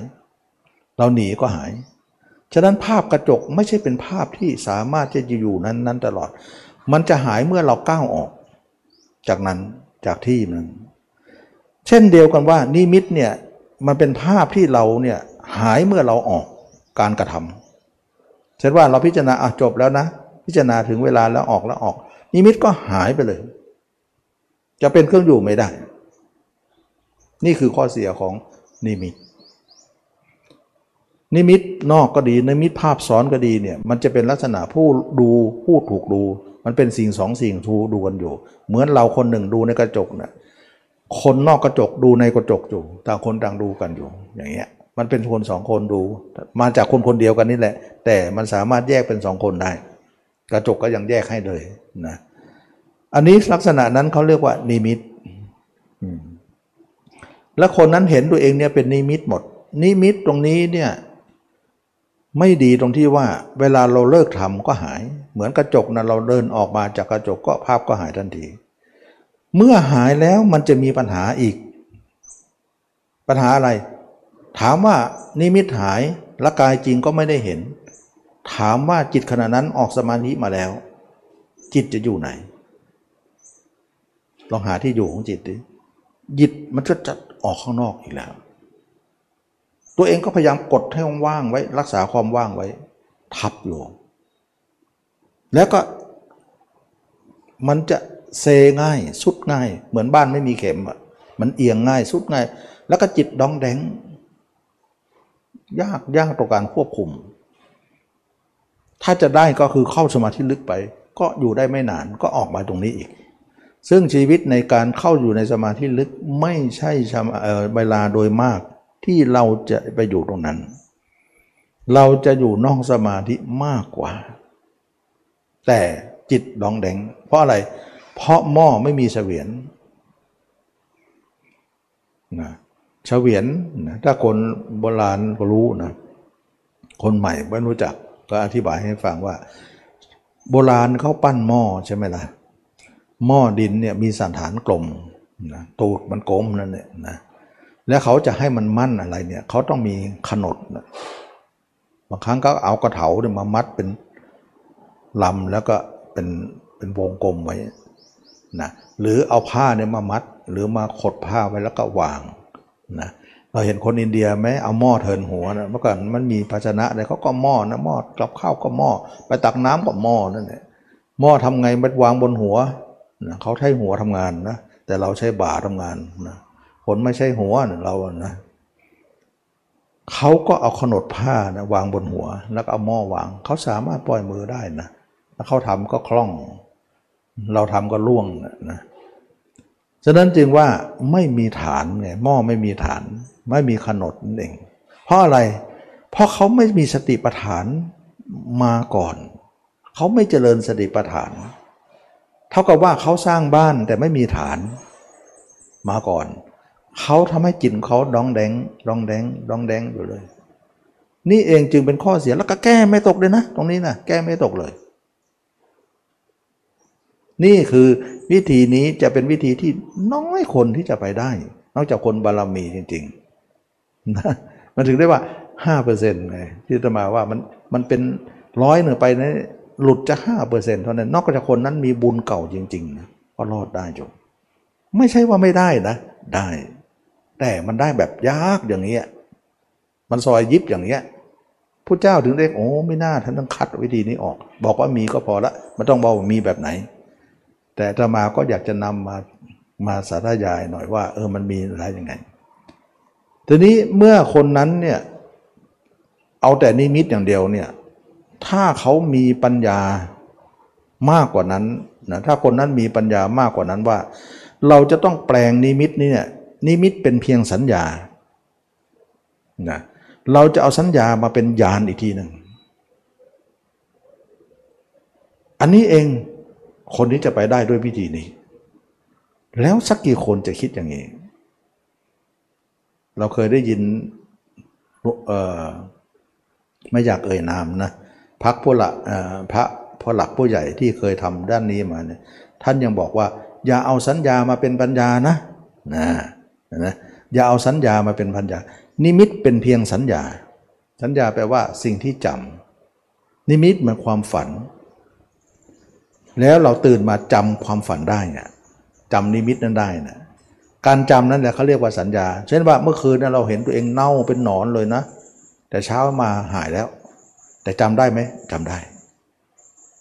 เราหนีก็หาย ฉะนั้นภาพกระจกไม่ใช่เป็นภาพที่สามารถจะอยู่นั้นนั้นตลอด มันจะหายเมื่อเราก้าวออก จากนั้นจากที่นั้น เช่นเดียวกันว่านิมิตเนี่ยมันเป็นภาพที่เราเนี่ย หายเมื่อเราออกการกระทำเช่นว่าเราพิจารณาอะจบแล้วนะ พิจารณาถึงเวลาแล้วออกแล้วออก นิมิตก็หายไปเลย จะเป็นเครื่องอยู่ไม่ได้ นี่คือข้อเสียของนิมิต นิมิตนอกก็ดี นิมิตภาพซ้อนก็ดีเนี่ย มันจะเป็นลักษณะผู้ดูผู้ถูกดู มันเป็นสิ่งสองสิ่งทูดูกันอยู่ เหมือนเราคนหนึ่งดูในกระจกน่ะคนนอกกระจกดูในกระจกอยู่ต่างคนต่างดูกันอยู่อย่างเงี้ย มันเป็นคนสองคนดู มาจากคนคนเดียวกันนี่แหละ แต่มันสามารถแยกเป็นสองคนได้ กระจกก็ยังแยกให้เลยนะอันนี้ลักษณะนั้นเขาเรียกว่านิมิตแล้วคนนั้นเห็นตัวเองเนี่ยเป็นนิมิตหมด นิมิตตรงนี้เนี่ยไม่ดีตรงที่ว่าเวลาเราเลิกทำก็หาย เหมือนกระจกนะเราเดินออกมาจากกระจกก็ภาพก็หายทันที เมื่อหายแล้วมันจะมีปัญหาอีก ปัญหาอะไร ถามว่านิมิตหายละกายจริงก็ไม่ได้เห็น ถามว่าจิตขณะนั้นออกสมาธิมาแล้ว จิตจะอยู่ไหน ลองหาที่อยู่ของจิตดิจิตมันจะจัดออกข้างนอกอีกแล้ว ตัวเองก็พยายามกดให้ว่างไว้ รักษาความว่างไว้ ทับอยู่ แล้วก็มันจะเซง่าย สุดง่าย เหมือนบ้านไม่มีเข็มอะมันเอียงง่าย สุดง่าย แล้วก็จิตดองแดง ยากยากต่อการควบคุม ถ้าจะได้ก็คือเข้าสมาธิลึกไป ก็อยู่ได้ไม่นานก็ออกมาตรงนี้อีก ซึ่งชีวิตในการเข้าอยู่ในสมาธิลึกไม่ใช่เวลาโดยมากที่เราจะไปอยู่ตรงนั้น เราจะอยู่นอกสมาธิมากกว่า แต่จิตดองแดง เพราะอะไร เพราะหม้อไม่มีเสวียนนะ เฉวียนนะถ้าคนโบราณก็รู้นะคนใหม่ไม่รู้จักก็อธิบายให้ฟังว่า โบราณเขาปั้นหม้อใช่ไหมล่ะหม้อดินเนี่ยมีสันฐานกลมนะตูดมันกลมนั่นเนี่ยนะแล้วเขาจะให้มันมั่นอะไรเนี่ยเขาต้องมีขนดนะบางครั้งก็เอากระเถาเนี่ยมามัดเป็นลำแล้วก็เป็นเป็นวงกลมไว้นะหรือเอาผ้าเนี่ยมามัด หรือมาขดผ้าไว้แล้วก็วาง นะเราเห็นคนอินเดียไหมเอาหม้อเทินหัวนะเมื่อก่อนมันมีภาชนะอะไรเขาก็หม้อนะหม้อกับข้าวก็หม้อไปตักน้ำก็หม้อนั่นแหละหม้อทำไงมันวางบนหัวนะเขาใช้หัวทำงานนะแต่เราใช้บ่าทำงานนะคนไม่ใช่หัวนะเรานะเขาก็เอาขนดผ้านะวางบนหัว แล้วก็เอาหม้อวาง เขาสามารถปล่อยมือได้นะแล้วเขาทำก็คล่อง เราทำก็ล่วงนะ ฉะนั้นจึงว่าไม่มีฐานไงหม้อไม่มีฐาน ไม่มีขนดนั่นเอง เพราะอะไร เพราะเขาไม่มีสติปัฏฐานมาก่อน เขาไม่เจริญสติปัฏฐาน เท่ากับว่าเขาสร้างบ้านแต่ไม่มีฐานมาก่อน เขาทำให้จิตเขาดองแดงดองแดงดองแดงอยู่เลย นี่เองจึงเป็นข้อเสียแล้วก็แก้ไม่ตกเลยนะ ตรงนี้นะแก้ไม่ตกเลย นี่คือวิธีนี้จะเป็นวิธีที่น้อยคนที่จะไปได้ นอกจากคนบารมีจริงๆนะมันถึงได้ว่าห้าเปอร์เซ็นต์ไงที่จะมาว่ามันมันเป็นร้อยหนึ่งไปนะหลุดจะห้าเปอร์เซ็นต์เท่านั้น นอกจากคนนั้นมีบุญเก่าจริงๆนะก็รอดได้จบไม่ใช่ว่าไม่ได้นะ ได้ แต่มันได้แบบยากอย่างนี้มันซอยยิบอย่างเนี้ยผู้เจ้าถึงได้โอ้ไม่น่าท่านต้องคัดวิธีนี้ออก บอกว่ามีก็พอละมันต้องบอกว่ามีแบบไหน แต่ตมาก็อยากจะนำมามาสาธยายหน่อยว่า เออมันมีอะไรยังไง ทีนี้เมื่อคนนั้นเนี่ยเอาแต่นิมิตอย่างเดียวเนี่ยถ้าเขามีปัญญามากกว่านั้นนะถ้าคนนั้นมีปัญญามากกว่านั้นว่า เราจะต้องแปลงนิมิตนี่เนี่ยนิมิตเป็นเพียงสัญญานะเราจะเอาสัญญามาเป็นญาณอีกทีหนึ่ง อันนี้เอง คนนี้จะไปได้ด้วยวิธีนี้ แล้วสักกี่คนจะคิดอย่างนี้ เราเคยได้ยินไม่อยากเอ่ยนามนะพักผู้หลักพระผู้หลักผู้ใหญ่ที่เคยทำด้านนี้มาเนี่ยท่านยังบอกว่า อย่าเอาสัญญามาเป็นปัญญานะนะนะอย่าเอาสัญญามาเป็นปัญญา นิมิตเป็นเพียงสัญญา สัญญาแปลว่าสิ่งที่จำนิมิตเหมือนความฝัน แล้วเราตื่นมาจำความฝันได้เนี่ยจำนิมิตนั้นได้นะการจำนั้นแหละเขาเรียกว่าสัญญา เช่นว่าเมื่อคืนนเราเห็นตัวเองเน่าเป็นหนอนเลยนะ แต่เช้ามาหายแล้ว แต่จำได้ไหมจำได้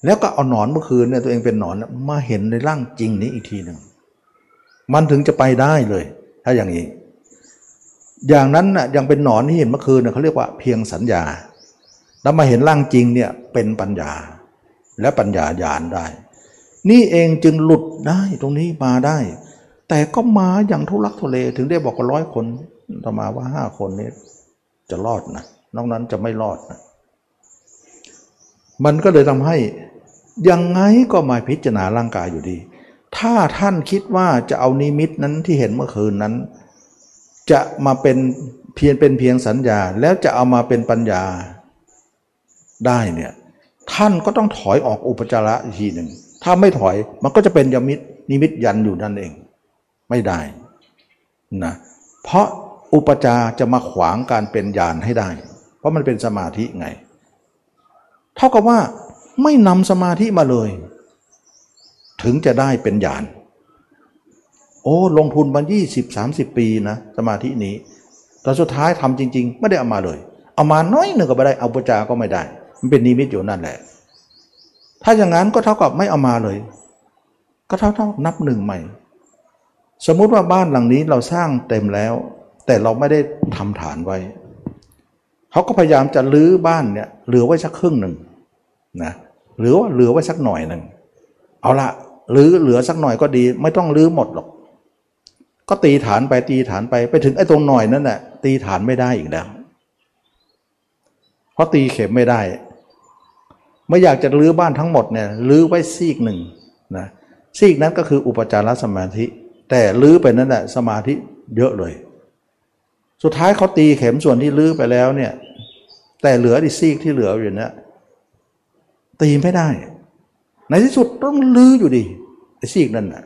แล้วก็เอาหนอนเมื่อคืนเนี่ยตัวเองเป็นหนอนมาเห็นในร่างจริงนี้อีกทีหนึ่งมันถึงจะไปได้เลย ถ้าอย่างนี้ อย่างนั้นน่ะยังเป็นหนอนที่เห็นเมื่อคืนเขาเรียกว่าเพียงสัญญา แล้วมาเห็นร่างจริงเนี่ยเป็นปัญญา และปัญญาญาณได้ นี่เองจึงหลุดได้ตรงนี้มาได้ แต่ก็มาอย่างทุลักทุเลถึงได้บอกว่าร้อยคนต่อมาว่าห้าคนนี้จะรอดนะนอกนั้นจะไม่รอดนะมันก็เลยทำให้ยังไงก็มาพิจารณาร่างกายอยู่ดี ถ้าท่านคิดว่าจะเอานิมิตนั้นที่เห็นเมื่อคืนนั้น จะมาเป็นเพียงเป็นเพียงสัญญาแล้วจะเอามาเป็นปัญญาได้เนี่ย ท่านก็ต้องถอยออกอุปจาระอีกทีหนึ่ง ถ้าไม่ถอยมันก็จะเป็นยมิตนิมิตยันอยู่นั่นเอง ไม่ได้นะเพราะอุปจาจะมาขวางการเป็นญาณให้ได้ เพราะมันเป็นสมาธิไง เท่ากับว่าไม่นำสมาธิมาเลย ถึงจะได้เป็นญาณโอ้ลงทุนมา20 30 ปีนะสมาธินี้แต่สุดท้ายทำจริง ๆ ไม่ได้เอามาเลย เอามาน้อยหนึ่งก็ไม่ได้เอาปจาก็ไม่ได้ มันเป็นนิมิตอยู่นั่นแหละ ถ้าอย่างนั้นก็เท่ากับไม่เอามาเลย ก็เท่าเท่านับหนึ่งใหม่ สมมุติว่าบ้านหลังนี้เราสร้างเต็มแล้ว แต่เราไม่ได้ทำฐานไว้ เขาก็พยายามจะลื้อบ้านเนี่ยเหลือไว้สักครึ่งหนึ่งนะหรือว่าเหลือไว้สักหน่อยหนึ่งเอาละหรือเหลือสักหน่อยก็ดี ไม่ต้องลื้อหมดหรอก ก็ตีฐานไปตีฐานไปไปถึงไอ้ตรงหน่อยนั่นแหละตีฐานไม่ได้อีกแล้ว เพราะตีเข็มไม่ได้ ไม่อยากจะรื้อบ้านทั้งหมดเนี่ยรื้อไว้ซีกหนึ่งนะซีกนั้นก็คืออุปจารสมาธิ แต่ลื้อไปนั้นแหละสมาธิเยอะเลย สุดท้ายเขาตีเข็มส่วนที่ลื้อไปแล้วเนี่ยแต่เหลืออีกซีกที่เหลืออยู่เนี่ยตีไม่ได้ ในที่สุดต้องลื้ออยู่ดีไอ้ซีกนั่นน่ะ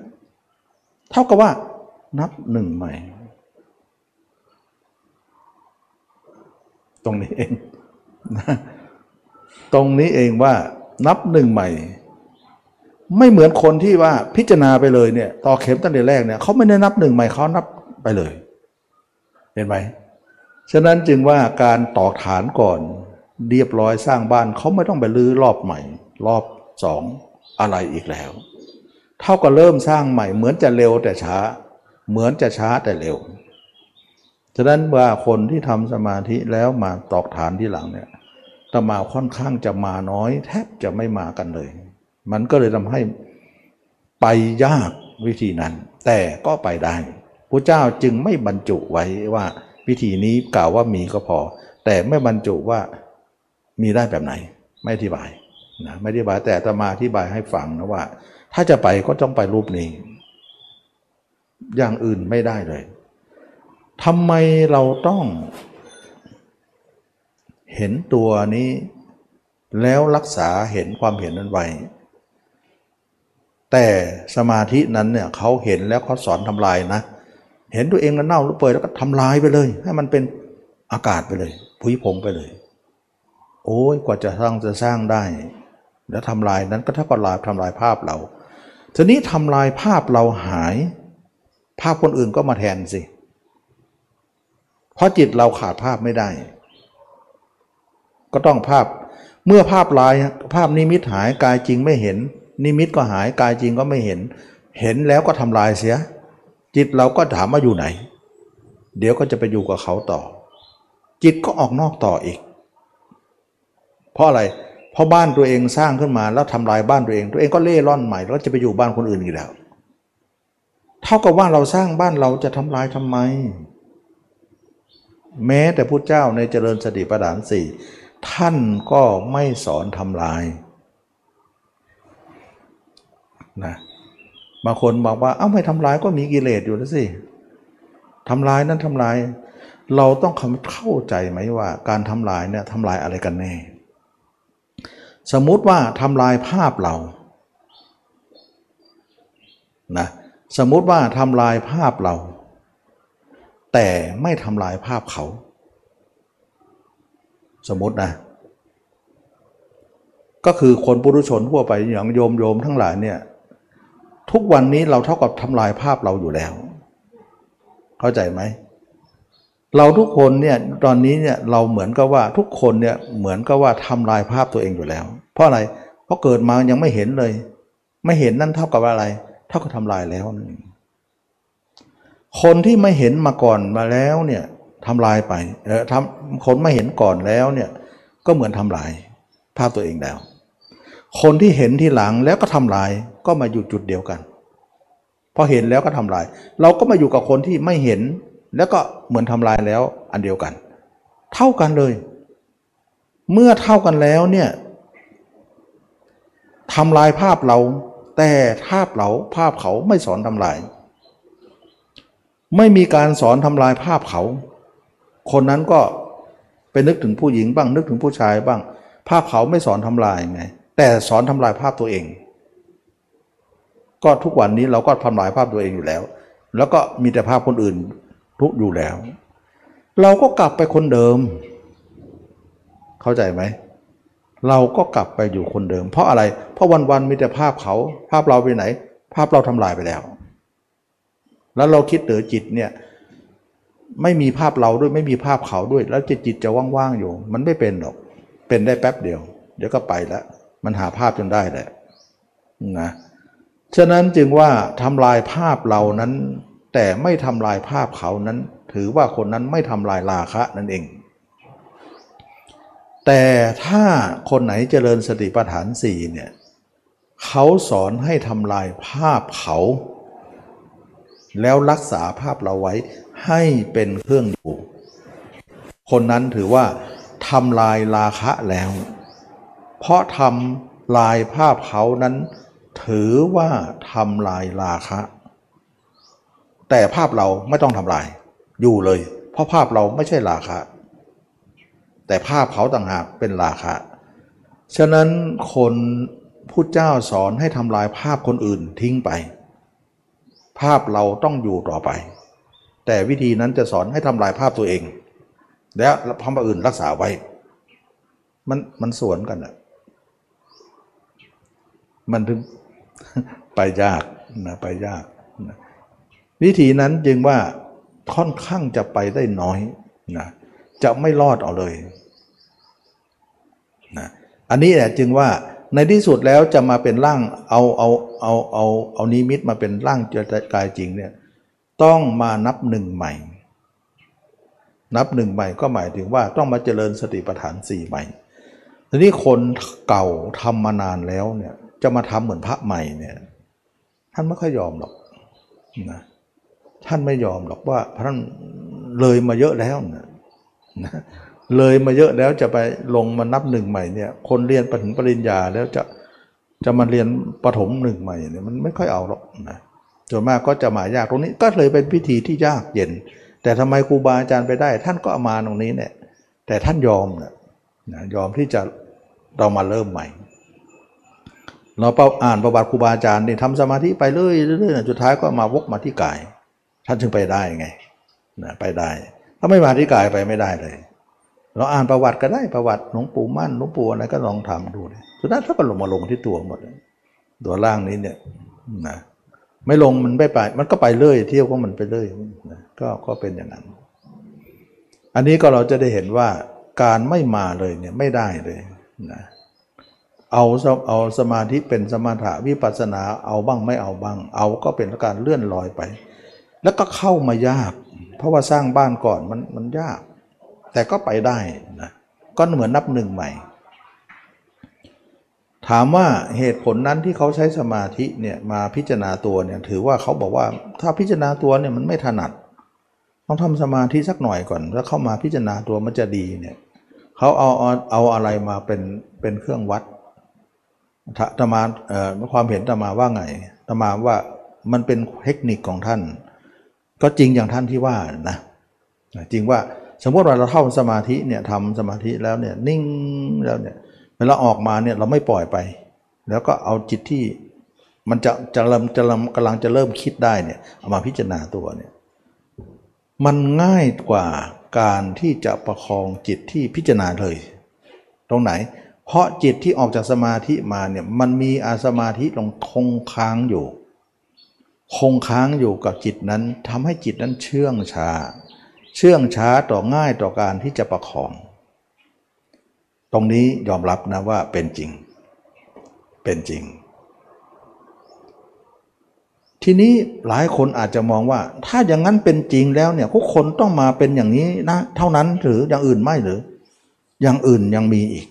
เท่ากับว่านับหนึ่งใหม่ ตรงนี้เองนะ ตรงนี้เองว่านับหนึ่งใหม่ ไม่เหมือนคนที่ว่าพิจารณาไปเลยเนี่ยต่อเข็มตั้งแต่แรกเนี่ยเขาไม่ได้นับหนึ่งใหม่เขานับไปเลย เห็นไหมฉะนั้นจึงว่าการตอกฐานก่อนเรียบร้อยสร้างบ้านเขาไม่ต้องไปรื้อรอบใหม่ รอบสองอะไรอีกแล้ว เท่ากับเริ่มสร้างใหม่ เหมือนจะเร็วแต่ช้า เหมือนจะช้าแต่เร็ว ฉะนั้นว่าคนที่ทำสมาธิแล้วมาตอกฐานที่หลังเนี่ย มาค่อนข้างจะมาน้อย แทบจะไม่มากันเลย มันก็เลยทำให้ไปยากวิธีนั้น แต่ก็ไปได้พระเจ้าจึงไม่บรรจุไว้ว่าวิธีนี้กล่าวว่ามีก็พอ แต่ไม่บรรจุว่ามีได้แบบไหน ไม่อธิบายนะไม่อธิบายแต่ตมาอธิบายให้ฟังนะว่า ถ้าจะไปก็ต้องไปรูปนี้ อย่างอื่นไม่ได้เลยทำไมเราต้อง เห็นตัวนี้แล้วรักษาเห็นความเห็นนั้นไว้ แต่สมาธินั้นเนี่ยเขาเห็นแล้วเขาสอนทำลายนะ เห็นตัวเองแล้วเน่าแล้วเปื่อยแล้วก็ทำลายไปเลย ให้มันเป็นอากาศไปเลยผุยผงไปเลย โอ้ยกว่าจะสร้างจะสร้างได้ แล้วทำลายนั้นก็เท่ากับลายทำลายภาพเรา ทีนี้ทำลายภาพเราหาย ภาพคนอื่นก็มาแทนสิ เพราะจิตเราขาดภาพไม่ได้ ก็ต้องภาพ เมื่อภาพลายภาพนิมิตหายกายจริงไม่เห็น นิมิตก็หายกายจริงก็ไม่เห็น เห็นแล้วก็ทำลายเสีย จิตเราก็ถามว่าอยู่ไหน เดี๋ยวก็จะไปอยู่กับเขาต่อ จิตก็ออกนอกต่ออีก เพราะอะไรเพราะบ้านตัวเองสร้างขึ้นมาแล้วทำลายบ้านตัวเอง ตัวเองก็เล่ร่อนใหม่แล้วจะไปอยู่บ้านคนอื่นอีกแล้วเท่ากับว่าเราสร้างบ้านเราจะทำลายทำไม แม้แต่พุทธเจ้าในเจริญสติปัฏฐานสี่ ท่านก็ไม่สอนทำลายนะบางคนบอกว่า เอ้าไม่ทำลายก็มีกิเลสอยู่แล้วสิทำลายนั้นทำลาย เราต้องเข้าใจไหมว่า การทำลายเนี่ยทำลายอะไรกันแน่ สมมุติว่าทำลายภาพเรานะสมมุติว่าทำลายภาพเรา แต่ไม่ทำลายภาพเขา สมมตินะก็คือคนปุถุชนทั่วไปอย่างโยมโยมทั้งหลายเนี่ยทุกวันนี้เราเท่ากับทำลายภาพเราอยู่แล้ว เข้าใจไหม เราทุกคนเนี่ยตอนนี้เนี่ยเราเหมือนกับว่าทุกคนเนี่ยเหมือนกับว่าทำลายภาพตัวเองอยู่แล้ว เพราะอะไร เพราะเกิดมายังไม่เห็นเลย ไม่เห็นนั่นเท่ากับอะไร เท่ากับทำลายแล้ว คนที่ไม่เห็นมาก่อนมาแล้วเนี่ย ทำลายไปเออทำคนไม่เห็นก่อนแล้วเนี่ยก็เหมือนทำลายภาพตัวเองแล้ว คนที่เห็นที่หลังแล้วก็ทำลายก็มาอยู่จุดเดียวกันพอเห็นแล้วก็ทำลาย เราก็มาอยู่กับคนที่ไม่เห็น แล้วก็เหมือนทำลายแล้วอันเดียวกัน เท่ากันเลย เมื่อเท่ากันแล้วเนี่ยทำลายภาพเรา แต่ภาพเราภาพเขาไม่สอนทำลาย ไม่มีการสอนทำลายภาพเขา คนนั้นก็ไปนึกถึงผู้หญิงบ้างนึกถึงผู้ชายบ้าง ภาพเขาไม่สอนทำลายไง แต่สอนทำลายภาพตัวเอง ก็ทุกวันนี้เราก็ทำลายภาพตัวเองอยู่แล้ว แล้วก็มีแต่ภาพคนอื่นทุกอยู่แล้ว เราก็กลับไปคนเดิม เข้าใจไหมเราก็กลับไปอยู่คนเดิม เพราะอะไร เพราะวันๆมีแต่ภาพเขา ภาพเราไปไหน ภาพเราทำลายไปแล้ว แล้วเราคิดเดือจิตเนี่ย ไม่มีภาพเราด้วยไม่มีภาพเขาด้วย แล้วจิตจิตจะว่างๆอยู่ มันไม่เป็นหรอก เป็นได้แป๊บเดียว เดี๋ยวก็ไปแล้วมันหาภาพจนได้แหละนะฉะนั้นจึงว่าทำลายภาพเรานั้น แต่ไม่ทำลายภาพเขานั้น ถือว่าคนนั้นไม่ทำลายราคะนั่นเอง แต่ถ้าคนไหนเจริญสติปัฏฐานสี่เนี่ยเขาสอนให้ทำลายภาพเขา แล้วรักษาภาพเราไว้ ให้เป็นเครื่องอยู่ คนนั้นถือว่าทำลายราคะแล้ว เพราะทำลายภาพเขานั้น ถือว่าทำลายราคะ แต่ภาพเราไม่ต้องทำลาย อยู่เลย เพราะภาพเราไม่ใช่ราคะ แต่ภาพเขาต่างหากเป็นราคะ ฉะนั้นคนพุทธเจ้าสอนให้ทำลายภาพคนอื่นทิ้งไป ภาพเราต้องอยู่ต่อไป แต่วิธีนั้นจะสอนให้ทำลายภาพตัวเอง และภาพอื่นรักษาไว้ มันมันสวนกันอะมันถึงไปยากนะไปยากนะวิธีนั้นจึงว่าค่อนข้างจะไปได้น้อยนะจะไม่รอดเอาเลยนะอันนี้แหละจึงว่าในที่สุดแล้วจะมาเป็นร่างเอาเอาเอาเอาเอานิมิตมาเป็นร่างจะกายจริงเนี่ย ต้องมานับหนึ่งใหม่ นับหนึ่งใหม่ก็หมายถึงว่าต้องมาเจริญสติปัฏฐานสี่ใหม่ทีนี้คนเก่าทำมานานแล้วเนี่ยจะมาทำเหมือนพระใหม่เนี่ยท่านไม่ค่อยยอมหรอกนะท่านไม่ยอมหรอกว่าท่านเลยมาเยอะแล้วนะนะเลยมาเยอะแล้วจะไปลงมานับหนึ่งใหม่เนี่ยคนเรียนปถึงปริญญาแล้วจะจะมาเรียนประถมหนึ่งใหม่เนี่ยมันไม่ค่อยเอาหรอกนะ ส่วนมากก็จะมายากตรงนี้ก็เลยเป็นพิธีที่ยากเย็น แต่ทำไมครูบาอาจารย์ไปได้ ท่านก็ามาตรงนี้เนี่ยแต่ท่านยอมนะนะยอมที่จะเรามาเริ่มใหม่ เราอ่านประวัติครูบาอาจารย์นี่ทำสมาธิไปเรื่อยๆสุดท้ายก็มาวกมาที่กาย ท่านจึงไปได้ไงนะไปได้ ถ้าไม่มาที่กายไปไม่ได้เลย เราอ่านประวัติก็ได้ประวัติหลวงปู่มั่นหลวงปู่อะไรก็ลองทำดูสุดท้ายถ้าก็ลงมาลงที่ตัวหมดตัวล่างนี้เนี่ยนะ ไม่ลงมันไม่ไป มันก็ไปเรื่อยเที่ยวก็มันไปเรื่อยก็ก็เป็นอย่างนั้น อันนี้ก็เราจะได้เห็นว่าการไม่มาเลยเนี่ยไม่ได้เลยนะเอาเอาสมาธิเป็นสมาธิวิปัสสนาเอาบ้างไม่เอาบ้าง เอาก็เป็นการเลื่อนลอยไป แล้วก็เข้ามายาก เพราะว่าสร้างบ้านก่อนมันมันยาก แต่ก็ไปได้นะก็เหมือนนับหนึ่งใหม่ ถามว่าเหตุผลนั้นที่เขาใช้สมาธิเนี่ยมาพิจารณาตัวเนี่ยถือว่าเขาบอกว่าถ้าพิจารณาตัวเนี่ยมันไม่ถนัด ต้องทำสมาธิสักหน่อยก่อน แล้วเข้ามาพิจารณาตัวมันจะดีเนี่ยเขาเอาเอาเอาอะไรมาเป็นเป็นเครื่องวัดธรรมาเอ่อความเห็นธรรมาว่าไงธรรมาว่ามันเป็นเทคนิคของท่าน ก็จริงอย่างท่านที่ว่านะจริงว่าสมมติว่าเราเข้าสมาธิเนี่ยทำสมาธิแล้วเนี่ยนิ่งแล้วเนี่ย เวลาออกมาเนี่ยเราไม่ปล่อยไป แล้วก็เอาจิตที่มันจะจะเริ่มจะเริ่มกำลังจะเริ่มคิดได้เนี่ยเอามาพิจารณาตัวเนี่ยมันง่ายกว่าการที่จะประคองจิตที่พิจารณาเลย ตรงไหน เพราะจิตที่ออกจากสมาธิมาเนี่ยมันมีอาสมาธิลงคงค้างอยู่ คงค้างอยู่กับจิตนั้นทำให้จิตนั้นเชื่องช้า เชื่องช้าต่อง่ายต่อการที่จะประคอง รงนี้ยอมรับนะว่าเป็นจริง เป็นจริง ทีนี้หลายคนอาจจะมองว่า ถ้าอย่างนั้นเป็นจริงแล้วเนี่ยทุกคนต้องมาเป็นอย่างนี้นะ เท่านั้นหรืออย่างอื่นไม่หรือ อย่างอื่นยังมีอีก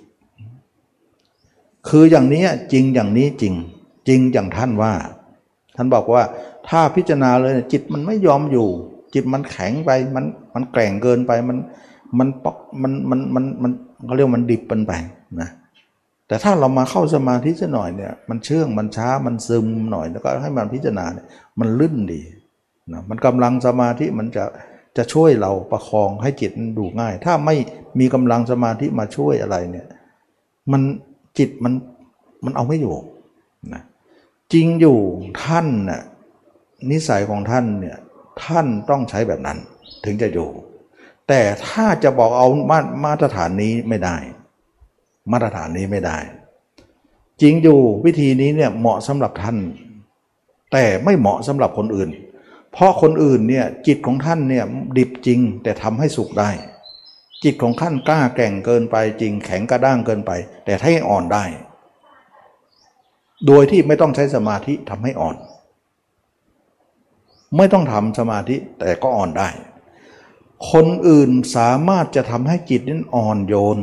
คืออย่างนี้จริงอย่างนี้จริง จริงอย่างท่านว่า ท่านบอกว่าถ้าพิจารณาเลยจิตมันไม่ยอมอยู่ จิตมันแข็งไปมันมันแกร่งเกินไปมันมันปอกมันมันมันมันเขาเรียกมันดิบเป็นไปนะแต่ถ้าเรามาเข้าสมาธิสักหน่อยเนี่ยมันเชื่องมันช้ามันซึมหน่อยแล้วก็ให้มันพิจารณาเนี่ยมันลื่นดีนะมันกำลังสมาธิมันจะจะช่วยเราประคองให้จิตมันดูง่าย ถ้าไม่มีกำลังสมาธิมาช่วยอะไรเนี่ยมันจิตมันมันเอาไม่อยู่นะจริงอยู่ท่านน่ะนิสัยของท่านเนี่ยท่านต้องใช้แบบนั้นถึงจะอยู่ แต่ถ้าจะบอกเอามามาตรฐานนี้ไม่ได้ มาตรฐานนี้ไม่ได้ จริงอยู่วิธีนี้เนี่ยเหมาะสำหรับท่าน แต่ไม่เหมาะสำหรับคนอื่น เพราะคนอื่นเนี่ยจิตของท่านเนี่ยดิบจริงแต่ทำให้สุขได้ จิตของท่านกล้าแก่งเกินไปจริง แข็งกระด้างเกินไป แต่ให้อ่อนได้ โดยที่ไม่ต้องใช้สมาธิทำให้อ่อน ไม่ต้องทำสมาธิแต่ก็อ่อนได้ คนอื่นสามารถจะทำให้จิตนั้นอ่อนโยน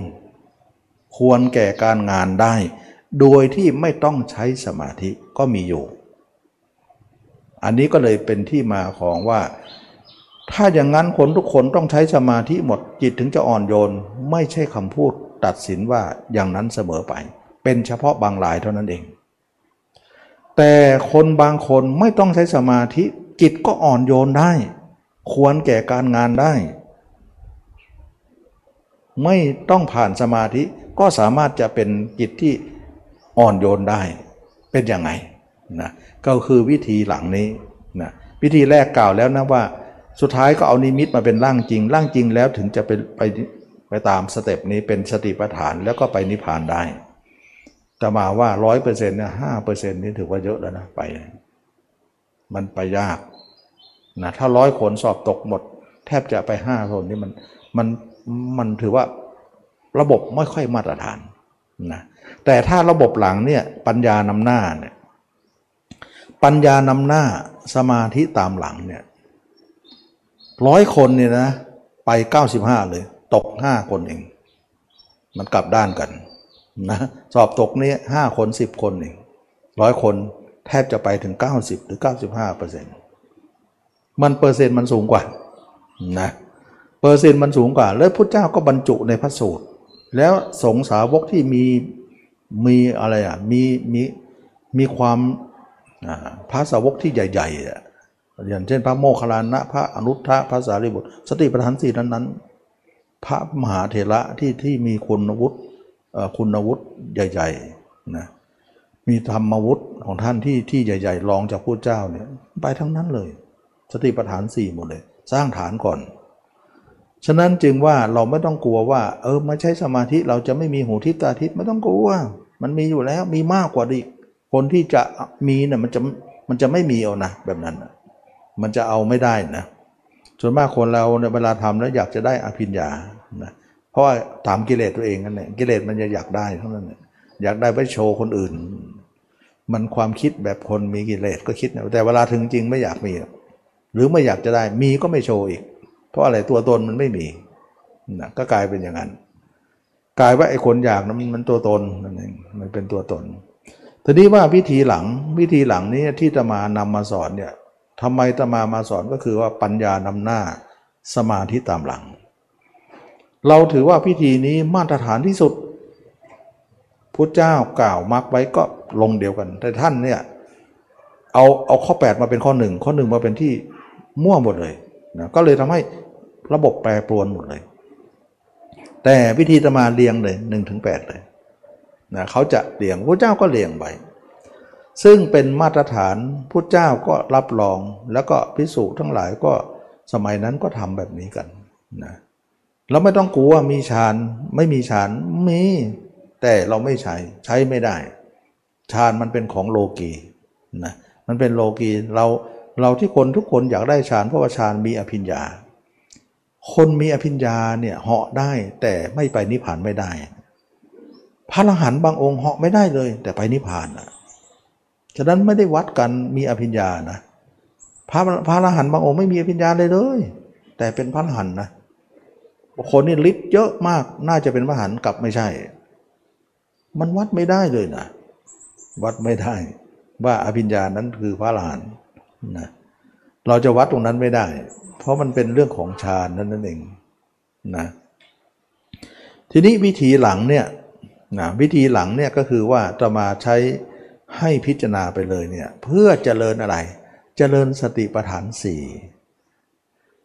ควรแก่การงานได้ โดยที่ไม่ต้องใช้สมาธิก็มีอยู่ อันนี้ก็เลยเป็นที่มาของว่า ถ้าอย่างนั้นคนทุกคนต้องใช้สมาธิหมดจิตถึงจะอ่อนโยน ไม่ใช่คำพูดตัดสินว่าอย่างนั้นเสมอไป เป็นเฉพาะบางรายเท่านั้นเอง แต่คนบางคนไม่ต้องใช้สมาธิจิตก็อ่อนโยนได้ ควรแก่การงานได้ ไม่ต้องผ่านสมาธิก็สามารถจะเป็นจิตที่อ่อนโยนได้เป็นยังไงนะก็คือวิธีหลังนี้นะวิธีแรกกล่าวแล้วนะว่า สุดท้ายก็เอานิมิตมาเป็นร่างจริง ร่างจริงแล้วถึงจะไปไปไปตามสเต็ปนี้เป็นสติปัฏฐานแล้วก็ไปนิพพานได้แต่มาว่าร้อยเปอร์เซ็นต์เนี่ยห้าเปอร์เซ็นต์นี่ถือว่าเยอะแล้วนะไป มันไปยาก นะถ้าร้อยคนสอบตกหมด แทบจะไปห้าคนนี่มันมันมันถือว่าระบบไม่ค่อยมาตรฐานนะแต่ถ้าระบบหลังเนี่ยปัญญานำหน้าเนี่ยปัญญานำหน้าสมาธิตามหลังเนี่ยร้อยคนเนี่ยนะไป 95 เลย ตก 5 คนเอง มันกลับด้านกันนะสอบตกนี่ห้าคน 10 คนเองร้อยคนแทบจะไปถึง 90 หรือ 95เปอร์เซ็นต์ มันเปอร์เซ็นต์มันสูงกว่านะเปอร์เซ็นต์มันสูงกว่า แล้วพุทธเจ้าก็บรรจุในพระสูตร แล้วสงสาวกที่มีมีอะไรอะมีมีมีความพระสาวกที่ใหญ่ๆอะอย่างเช่นพระโมคคัลลานะพระอนุทธะพระสารีบุตร สติปัฏฐานสี่นั้นนั้นพระมหาเถระที่ที่มีคุณวุฒิคุณวุฒิใหญ่ๆนะมีธรรมวุฒิของท่านที่ที่ใหญ่ ๆ รองจากพระเจ้าเนี่ยไปทั้งนั้นเลย สติปัฏฐานสี่หมดเลย สร้างฐานก่อน ฉะนั้นจึงว่าเราไม่ต้องกลัวว่า เออไม่ใช่สมาธิเราจะไม่มีหูทิพตาทิพไม่ต้องกลัว มันมีอยู่แล้วมีมากกว่าอีกคนที่จะมีนี่ยมันจะมันจะไม่มีเอานะแบบนั้นมันจะเอาไม่ได้นะส่วนมากคนเราในเวลาทำแล้วอยากจะได้อภิญญานะเพราะว่าถามกิเลสตัวเองนั่นแหละกิเลสมันจะอยากได้เท่านั้นอยากได้ไปโชว์คนอื่น มันความคิดแบบคนมีกิเลสก็คิดนะแต่เวลาถึงจริงไม่อยากมี หรือไม่อยากจะได้มีก็ไม่โชว์อีก เพราะอะไรตัวตนมันไม่มีนะก็กลายเป็นอย่างนั้น กลายว่าไอ้คนอยากนั้นมันตัวตนนั่นเองมันเป็นตัวตนทีนี้ว่าวิธีหลังวิธีหลังนี้ที่ตมานำมาสอนเนี่ยทำไมตมามาสอนก็คือว่าปัญญานำหน้าสมาธิตามหลัง เราถือว่าพิธีนี้มาตรฐานที่สุดพุทธเจ้ากล่าวมักไว้ก็ลงเดียวกัน แต่ท่านเนี่ยเอาเอาข้อ 8 มาเป็นข้อหนึ่งข้อหนึ่งมาเป็นที่ มั่วหมดเลยนะก็เลยทำให้ระบบแปรปรวนหมดเลย แต่พิธีตมาเรียงเลยหนึ่งถึงแปดเลยนะเขาจะเลี่ยงพระเจ้าก็เลี่ยงไปซึ่งเป็นมาตรฐานพระเจ้าก็รับรองแล้วก็พิสูจน์ทั้งหลายก็สมัยนั้นก็ทำแบบนี้กันนะเราไม่ต้องกลัวมีฌานไม่มีฌานมีแต่เราไม่ใช้ใช้ไม่ได้ฌานมันเป็นของโลกีนะมันเป็นโลกีเรา เราที่คนทุกคนอยากได้ฌานเพราะว่าฌานมีอภิญญา คนมีอภิญญาเนี่ยเหาะได้แต่ไม่ไปนิพพานไม่ได้ พระอรหันต์บางองค์เหาะไม่ได้เลย แต่ไปนิพพานอะฉะนั้นไม่ได้วัดกันมีอภิญญานะพระพระอรหันต์บางองค์ไม่มีอภิญญาเลยเลย แต่เป็นพระอรหันต์นะคนนี่ฤทธิ์เยอะมากน่าจะเป็นพระอรหันต์กลับไม่ใช่ มันวัดไม่ได้เลยนะวัดไม่ได้ว่าอภิญญานั้นคือพระอรหันต์ นะเราจะวัดตรงนั้นไม่ได้ เพราะมันเป็นเรื่องของฌานนั่นนั่นเองนะทีนี้วิธีหลังเนี่ยนะวิธีหลังเนี่ยก็คือว่าจะมาใช้ให้พิจารณาไปเลยเนี่ยเพื่อเจริญอะไร เจริญสติปัฏฐานสี่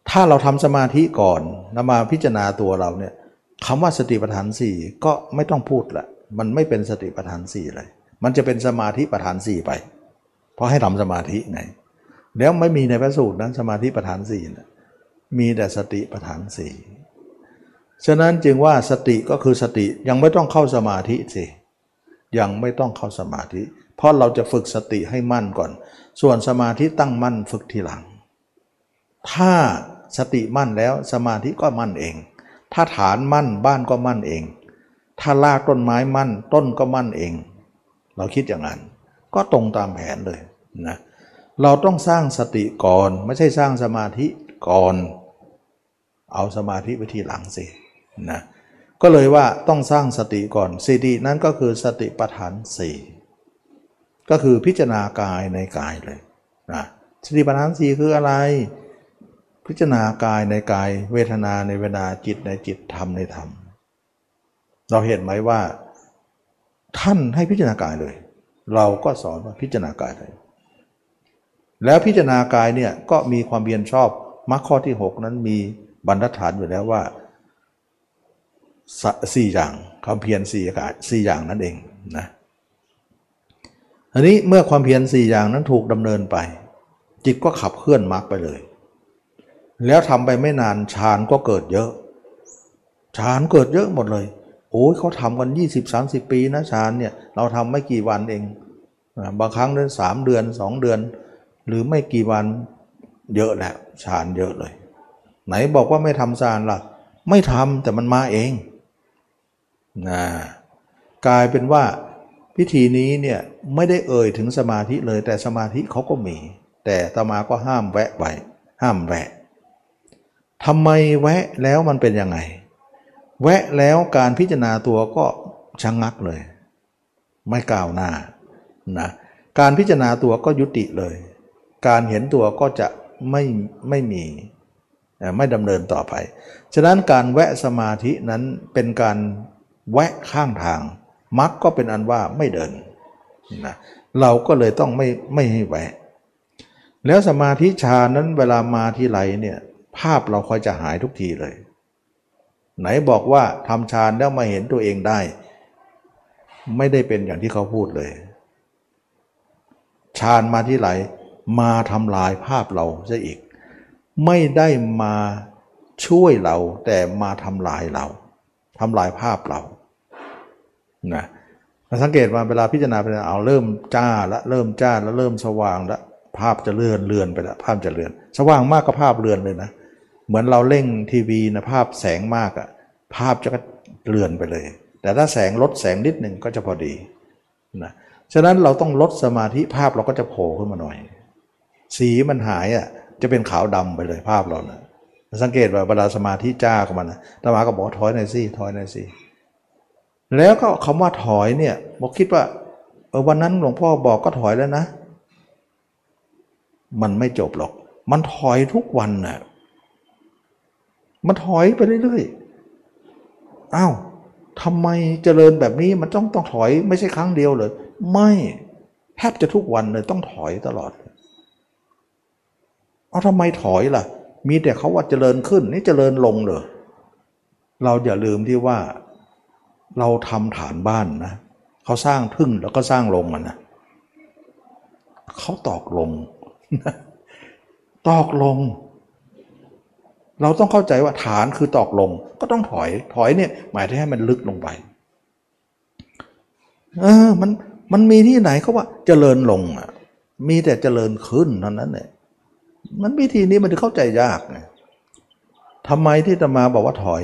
ถ้าเราทำสมาธิก่อนนำมาพิจารณาตัวเราเนี่ยคำว่าสติปัฏฐานสี่ก็ไม่ต้องพูดละมันไม่เป็นสติปัฏฐานสี่เลย มันจะเป็นสมาธิปัฏฐานสี่ไป เพราะให้ทำสมาธิไง แล้วไม่มีในพระสูตรนั้นสมาธิปัฏฐานสี่นะมีแต่สติปัฏฐานสี่ฉะนั้นจึงว่าสติก็คือสติยังไม่ต้องเข้าสมาธิสิยังไม่ต้องเข้าสมาธิ เพราะเราจะฝึกสติให้มั่นก่อน ส่วนสมาธิตั้งมั่นฝึกทีหลัง ถ้าสติมั่นแล้วสมาธิก็มั่นเอง ถ้าฐานมั่นบ้านก็มั่นเอง ถ้าลากต้นไม้มั่นต้นก็มั่นเอง เราคิดอย่างนั้น ก็ตรงตามแผนเลยนะ เราต้องสร้างสติก่อน ไม่ใช่สร้างสมาธิก่อน เอาสมาธิไปทีหลังสินะก็เลยว่าต้องสร้างสติก่อนสตินั้นก็คือสติปัฏฐานสี่ก็คือพิจารณากายในกายเลยนะสติปัฏฐานสี่คืออะไร พิจารณากายในกาย เวทนาในเวทนาจิตในจิตธรรมในธรรม เราเห็นไหมว่า ท่านให้พิจารณากายเลย เราก็สอนว่าพิจารณากายเลย แล้วพิจารณากายเนี่ยก็มีความเพียรชอบมรรคข้อที่ 6 นั้นมีบรรทัดฐานอยู่แล้วว่าสี่อย่างความเพียรสี่อากาศสี่อย่างนั่นเองนะอันนี้เมื่อความเพียรสี่อย่างนั้นถูกดำเนินไป จิตก็ขับเคลื่อนมรรคไปเลย แล้วทำไปไม่นานฌานก็เกิดเยอะฌานเกิดเยอะหมดเลย โอ้ยเขาทำกัน 20-30 ปีนะฌานเนี่ยเราทำไม่กี่วันเอง บางครั้งเดือนสามเดือนสองเดือน หรือไม่กี่วันเยอะแหละฌานเยอะเลย ไหนบอกว่าไม่ทำฌานล่ะ ไม่ทำแต่มันมาเองนะกลายเป็นว่าพิธีนี้เนี่ยไม่ได้เอ่ยถึงสมาธิเลย แต่สมาธิเขาก็มี แต่ตมาก็ห้ามแวะไปห้ามแวะทำไมแวะแล้วมันเป็นยังไง แวะแล้วการพิจารณาตัวก็ชะงงักเลย ไม่ก้าวหน้านะการพิจารณาตัวก็ยุติเลย การเห็นตัวก็จะไม่ไม่มีไม่ดำเนินต่อไป ฉะนั้นการแวะสมาธินั้นเป็นการแวะข้างทางมักก็เป็นอันว่าไม่เดินนะเราก็เลยต้องไม่ไม่ให้แวะ แล้วสมาธิฌานนั้นเวลามาที่ไรเนี่ยภาพเราคอยจะหายทุกทีเลย ไหนบอกว่าทำฌานแล้วมาเห็นตัวเองได้ ไม่ได้เป็นอย่างที่เขาพูดเลยฌานมาที่ไหล มาทำลายภาพเราซะอีก ไม่ได้มาช่วยเราแต่มาทำลายเราทำลายภาพเรานะสังเกตว่าเวลาพิจารณาไปเอาเริ่มจ้าแล้วเริ่มจ้าแล้วเริ่มสว่างแล้วภาพจะเลื่อนเลือนไปล้วภาพจะเลือน สว่างมากก็ภาพเลือนเลยนะเหมือนเราเร่งทีวีนะภาพแสงมากอะภาพจะเลือนไปเลย แต่ถ้าแสงลดแสงนิดหนึ่งก็จะพอดีนะฉะนั้นเราต้องลดสมาธิภาพเราก็จะโผล่ขึ้นมาหน่อย สีมันหายอะจะเป็นขาวดำไปเลยภาพเรานะสังเกตว่าเวลาสมาธิจ้าของมันนะตมาก็บอกถอยหน่อยสิถอยหน่อยสิแล้วก็คำว่าถอยเนี่ยบอกคิดว่าเออวันนั้นหลวงพ่อบอกก็ถอยแล้วนะ มันไม่จบหรอก มันถอยทุกวันน่ะมันถอยไปเรื่อยๆอ้าวทำไมเจริญแบบนี้มันต้องต้องถอยไม่ใช่ครั้งเดียวเลย ไม่แทบจะทุกวันเลยต้องถอยตลอด เอาทำไมถอยล่ะ มีแต่เขาว่าเจริญขึ้น นี่เจริญลงเลยเราอย่าลืมที่ว่าเราทำฐานบ้านนะเขาสร้างพึ่งแล้วก็สร้างลงมันนะเขาตอกลง ตอกลง เราต้องเข้าใจว่าฐานคือตอกลง ก็ต้องถอยถอยเนี่ย หมายถึงให้มันลึกลงไปเออมันมันมีที่ไหนเขาว่าเจริญลงอะมีแต่เจริญขึ้นเท่านั้นเนี่ย มันวิธีนี้มันจะเข้าใจยากไงทำไมที่จะมาบอกว่าถอย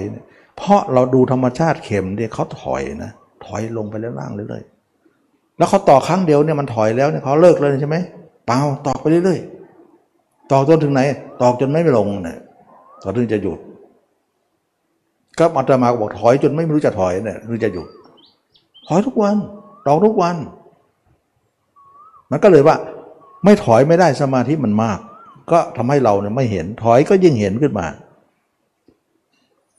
เพราะเราดูธรรมชาติเข็มเนี่ยเขาถอยนะ ถอยลงไปแล้วล่างเรื่อยๆแล้วเขาต่อครั้งเดียวเนี่ยมันถอยแล้วเนี่ยเขาเลิกเลยใช่ไหมเปล่าตอกไปเรื่อยๆตอกจนถึงไหน ตอกจนไม่ลงเนี่ยเขาถึงจะหยุดก็อาตมาบอกถอยจนไม่รู้จะถอยเนี่ยถึงจะหยุดถอยทุกวันตอกทุกวัน มันก็เลยว่า ไม่ถอยไม่ได้สมาธิมันมาก ก็ทำให้เราเนี่ยไม่เห็นถอยก็ยิ่งเห็นขึ้นมา